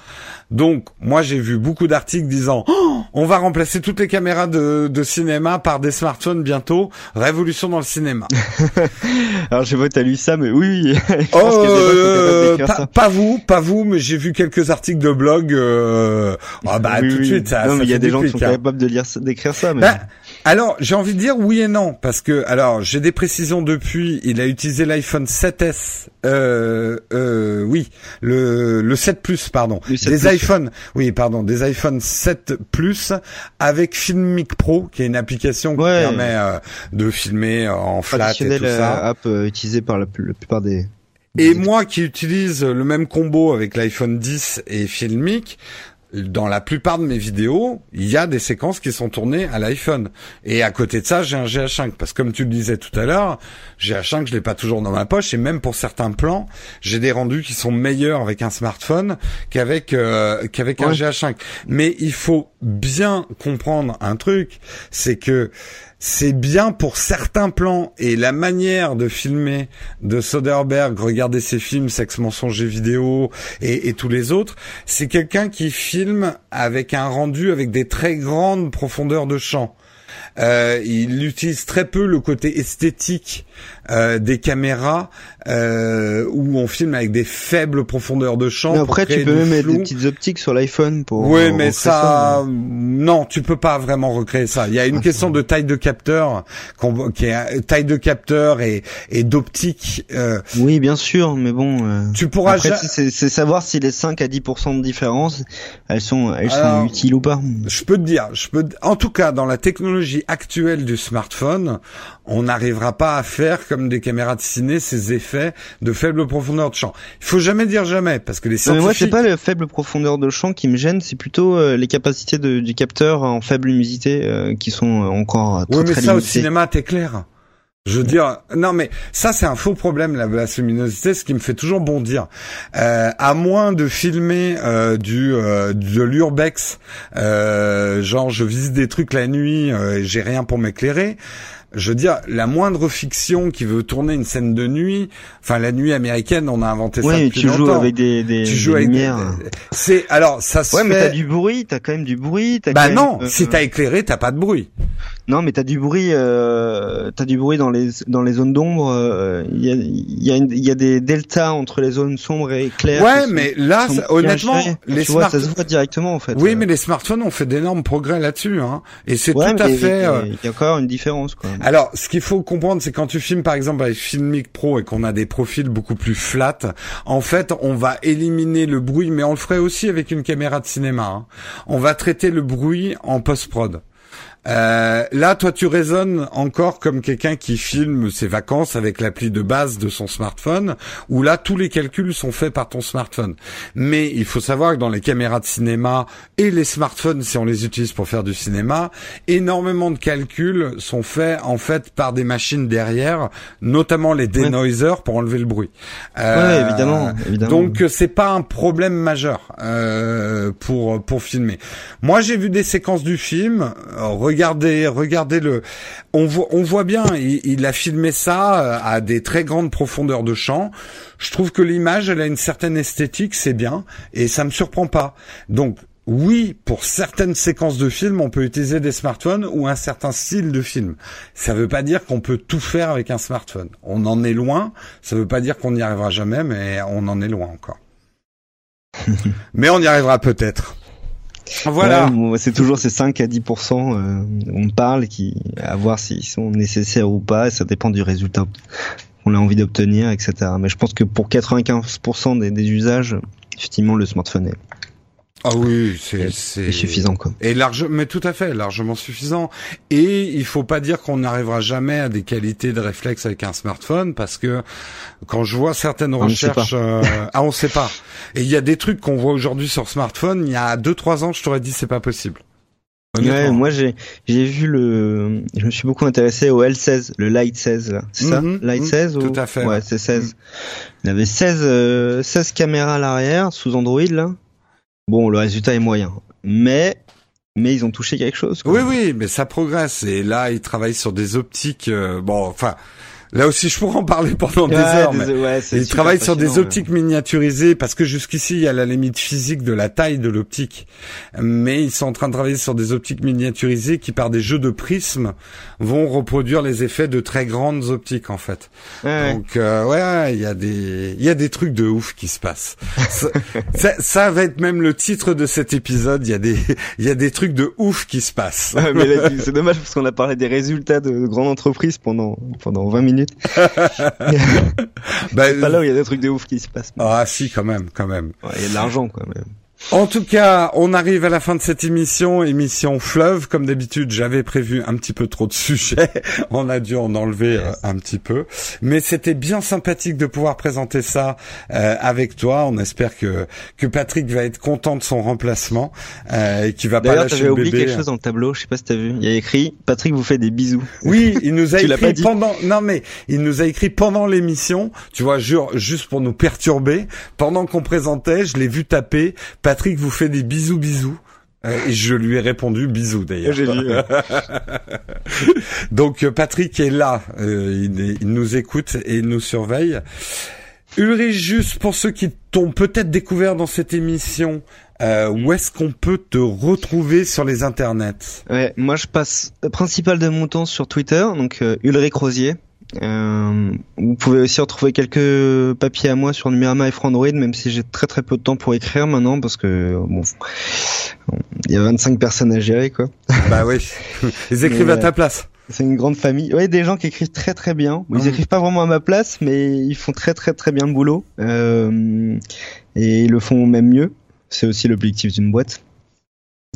Donc, moi, j'ai vu beaucoup d'articles disant Oh, on va remplacer toutes les caméras de, de cinéma par des smartphones bientôt. Révolution dans le cinéma. Alors, je sais pas, t'as lu ça, mais oui, je Oh, pense euh, pas, ça. pas vous, pas vous, mais j'ai vu quelques articles de blog. Euh... Ah bah Oui, tout de suite, ça. Non, ça mais il y a des gens qui sont hein. capables de lire, d'écrire ça, mais. Bah, alors, j'ai envie de dire oui et non, parce que, alors, j'ai des précisions depuis, il a utilisé l'iPhone 7S, euh, euh, oui, le, le 7 Plus, pardon, Le 7 des Plus. iPhones, oui, pardon, des iPhone 7 Plus avec Filmic Pro, qui est une application qui permet euh, de filmer en flat et tout traditionnelle euh, ça. app utilisée par la, plupart des. Et moi qui utilise le même combo avec l'iPhone 10 et Filmic, dans la plupart de mes vidéos, il y a des séquences qui sont tournées à l'iPhone. Et à côté de ça, j'ai un GH5. Parce que comme tu le disais tout à l'heure, GH5, je l'ai pas toujours dans ma poche. Et même pour certains plans, j'ai des rendus qui sont meilleurs avec un smartphone qu'avec euh, qu'avec un Ouais. GH5. Mais il faut bien comprendre un truc, c'est que c'est bien pour certains plans et la manière de filmer de Soderbergh, regardez ses films, Sexe, mensonge et vidéo et, et tous les autres, c'est quelqu'un qui filme avec un rendu avec des très grandes profondeurs de champ. Euh, il utilise très peu le côté esthétique euh, des caméras euh, où on filme avec des faibles profondeurs de champ. Mais après, tu peux même mettre des petites optiques sur l'iPhone pour. Oui, mais ça, non, tu peux pas vraiment recréer ça. Il y a une question de taille de capteur, qu'on- qui est taille de capteur et, et d'optique. euh, Oui, bien sûr, mais bon. euh, tu pourras Après, ja- c'est- savoir si les 5 à 10% de différence, elles sont, elles Alors, sont utiles ou pas. Je peux te dire, je peux, en tout cas, dans la technologie technologie actuelle du smartphone, on n'arrivera pas à faire comme des caméras de ciné ces effets de faible profondeur de champ. Il faut jamais dire jamais parce que les scientifiques. Mais moi, c'est pas la faible profondeur de champ qui me gêne, c'est plutôt euh, les capacités de, du capteur en faible luminosité euh, qui sont encore très, oui, mais très ça limitées. au cinéma, t'es clair. Je veux dire, non mais ça c'est un faux problème la, luminosité, ce qui me fait toujours bondir. Euh, à moins de filmer euh, du euh, de l'urbex, euh, genre je visite des trucs la nuit, euh, et j'ai rien pour m'éclairer. Je veux dire, la moindre fiction qui veut tourner une scène de nuit, enfin la nuit américaine, on a inventé ça Oui, depuis tu joues avec des, des, tu des joues avec lumières. C'est alors ça se Ouais, mais fait. t'as du bruit, t'as quand même du bruit. t'as Bah quand non, même, euh, si t'as éclairé, t'as pas de bruit. Non, mais t'as du bruit, euh, t'as du bruit dans les dans les zones d'ombre. euh, Il y, a, il y, y a des deltas entre les zones sombres et claires. Ouais, sont- mais là, sont ça- honnêtement, les tu vois, smart- ça se voit directement en fait. Oui, Euh, mais les smartphones ont fait d'énormes progrès là-dessus, hein. Et c'est ouais, tout à mais fait. euh, Il y a encore une différence quoi. Alors, ce qu'il faut comprendre, c'est quand tu filmes par exemple avec Filmic Pro et qu'on a des profils beaucoup plus flats, en fait, on va éliminer le bruit, mais on le ferait aussi avec une caméra de cinéma. hein. On va traiter le bruit en post-prod. Euh, là, toi, tu résonnes encore comme quelqu'un qui filme ses vacances avec l'appli de base de son smartphone, où là, tous les calculs sont faits par ton smartphone. Mais il faut savoir que dans les caméras de cinéma et les smartphones, si on les utilise pour faire du cinéma, énormément de calculs sont faits en fait par des machines derrière, notamment les denoisers pour enlever le bruit. Ouais, évidemment, évidemment. Donc euh, c'est pas un problème majeur euh, pour pour filmer. Moi j'ai vu des séquences du film. Regardez regardez le. On voit on voit bien. Il, il a filmé ça euh, à des très grandes profondeurs de champ. Je trouve que l'image elle a une certaine esthétique, c'est bien et ça me surprend pas. Donc oui, pour certaines séquences de film, on peut utiliser des smartphones ou un certain style de film. Ça veut pas dire qu'on peut tout faire avec un smartphone. On en est loin. Ça veut pas dire qu'on n'y arrivera jamais, mais on en est loin encore. mais on y arrivera peut-être. Voilà. C'est toujours ces 5 à 10% euh, on parle qui à voir s'ils sont nécessaires ou pas, ça dépend du résultat qu'on a envie d'obtenir, etc. Mais je pense que pour 95% des, des usages, effectivement, le smartphone est, Ah oui, c'est est c'est suffisant, quoi. Et large, mais tout à fait, largement suffisant. Et il faut pas dire qu'on n'arrivera jamais à des qualités de réflexe avec un smartphone, parce que quand je vois certaines On recherches, euh, ah on sait pas. Et il y a des trucs qu'on voit aujourd'hui sur smartphone. Il y a deux trois ans, je t'aurais dit c'est pas possible. Ouais, moi j'ai j'ai vu le, je me suis beaucoup intéressé au L16, le Light 16, là. c'est ça, Mhm, Light mhm, 16 ou tout à fait, Ouais, c'est 16. Il avait 16 euh, 16 caméras à l'arrière sous Android là. Bon, le résultat est moyen, mais mais ils ont touché quelque chose. Quoi. Oui, oui, mais ça progresse. Et là, ils travaillent sur des optiques. euh, bon, enfin, là aussi, je pourrais en parler pendant des heures. des- mais ouais, sur des optiques miniaturisées parce que jusqu'ici, il y a la limite physique de la taille de l'optique. Mais ils sont en train de travailler sur des optiques miniaturisées qui, par des jeux de prismes, vont reproduire les effets de très grandes optiques, en fait. Donc, euh, ouais, il y a des, il y a des trucs de ouf qui se passent. ça, ça, ça va être même le titre de cet épisode. Il y a des, il y a des trucs de ouf qui se passent. Mais c'est dommage parce qu'on a parlé des résultats de, de grandes entreprises pendant pendant 20 minutes. Bah, C'est pas là où il y a des trucs de ouf qui se passent. Ah si, quand même, quand même. Ouais, Il y a de l'argent quoi. Mais... En tout cas, on arrive à la fin de cette émission, émission fleuve. Comme d'habitude, j'avais prévu un petit peu trop de sujets. On a dû en enlever euh, un petit peu. Mais c'était bien sympathique de pouvoir présenter ça euh, avec toi. On espère que, que Patrick va être content de son remplacement euh, et qu'il va pas lâcher le oublié bébé. quelque chose dans le tableau. Je sais pas si t'as vu. Il y a écrit Patrick vous fait des bisous. Oui, il nous a écrit pendant. Non mais il nous a écrit pendant l'émission. Tu vois, jure, juste pour nous perturber. Pendant qu'on présentait, je l'ai vu taper. Patrick vous fait des bisous, bisous. Euh, et je lui ai répondu bisous d'ailleurs. Donc euh, Patrick est là, euh, il, nous écoute et il nous surveille. Ulrich, juste pour ceux qui t'ont peut-être découvert dans cette émission, euh, où est-ce qu'on peut te retrouver sur les internets? Ouais, moi je passe principal de mon temps sur Twitter, donc euh, Ulrich Rosier. Euh, vous pouvez aussi retrouver quelques papiers à moi sur Numérama et Frandroid, même si j'ai très très peu de temps pour écrire maintenant parce que bon, il y a 25 personnes à gérer quoi. Bah oui, ils écrivent Mais, à ta place. C'est une grande famille. Ouais, des gens qui écrivent très très bien. Ils Mhm. écrivent pas vraiment à ma place, mais ils font très très très bien le boulot. Euh, et ils le font même mieux. C'est aussi l'objectif d'une boîte.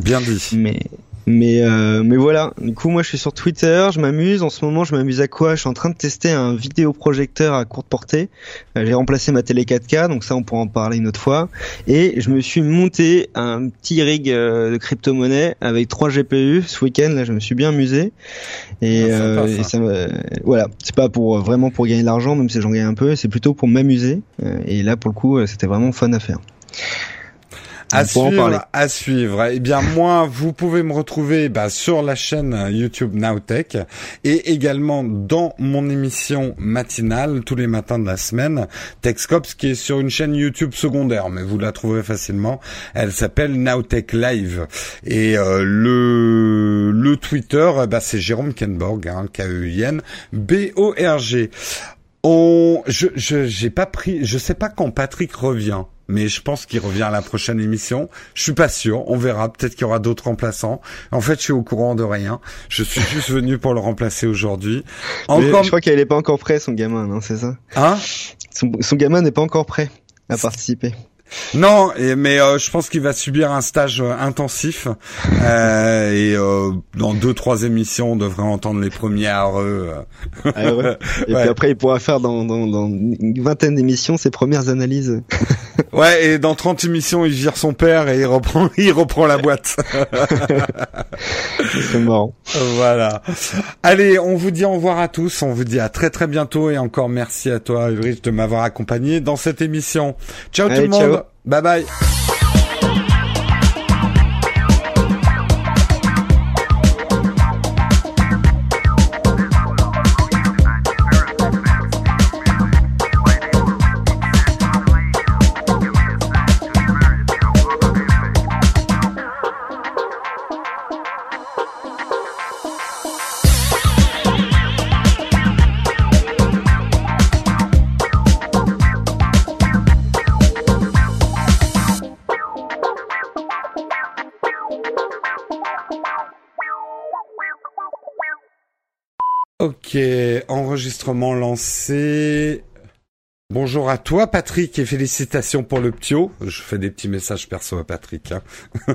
Bien dit. Mais Mais euh, mais voilà. Du coup, moi, je suis sur Twitter, je m'amuse. En ce moment, je m'amuse à quoi? Je suis en train de tester un vidéoprojecteur à courte portée. Euh, J'ai remplacé ma télé 4K, donc ça, on pourra en parler une autre fois. Et je me suis monté un petit rig euh, de crypto-monnaie avec trois GPU ce week-end. Là, je me suis bien amusé. Et, Ah, sympa, euh, ça. et ça me- voilà, c'est pas pour vraiment pour gagner de l'argent, même si j'en gagne un peu. C'est plutôt pour m'amuser. Et là, pour le coup, c'était vraiment fun à faire. À suivre, à suivre. Eh bien, moi, vous pouvez me retrouver bah, sur la chaîne YouTube Nowtech et également dans mon émission matinale tous les matins de la semaine, Techscope, qui est sur une chaîne YouTube secondaire, mais vous la trouverez facilement. Elle s'appelle Nowtech Live. Et euh, le le Twitter, ben, c'est Jérôme Kenborg, hein, K-E-I-N B-O-R-G. On, je, je, j'ai pas pris, je sais pas quand Patrick revient, mais je pense qu'il revient à la prochaine émission. Je suis pas sûr, on verra. Peut-être qu'il y aura d'autres remplaçants. En fait, je suis au courant de rien. Je suis juste venu pour le remplacer aujourd'hui. Encore, Je crois qu'elle est pas encore prêt, son gamin, non C'est ça? Hein? Son, son gamin n'est pas encore prêt à participer. Non, et, mais euh, je pense qu'il va subir un stage euh, intensif. Euh, et euh, dans deux, trois émissions, on devrait entendre les premiers areux. euh. Ah ouais. Et Ouais. puis après, il pourra faire dans, dans, dans une vingtaine d'émissions ses premières analyses. Ouais, et dans 30 émissions, il vire son père et il reprend, il reprend la boîte. C'est marrant. Voilà. Allez, on vous dit au revoir à tous. On vous dit à très très bientôt et encore merci à toi, Ulrich, de m'avoir accompagné dans cette émission. Ciao tout le monde. ciao. Bye bye. Ok, enregistrement lancé. Bonjour à toi Patrick et félicitations pour le ptio. Je fais des petits messages perso à Patrick. hein.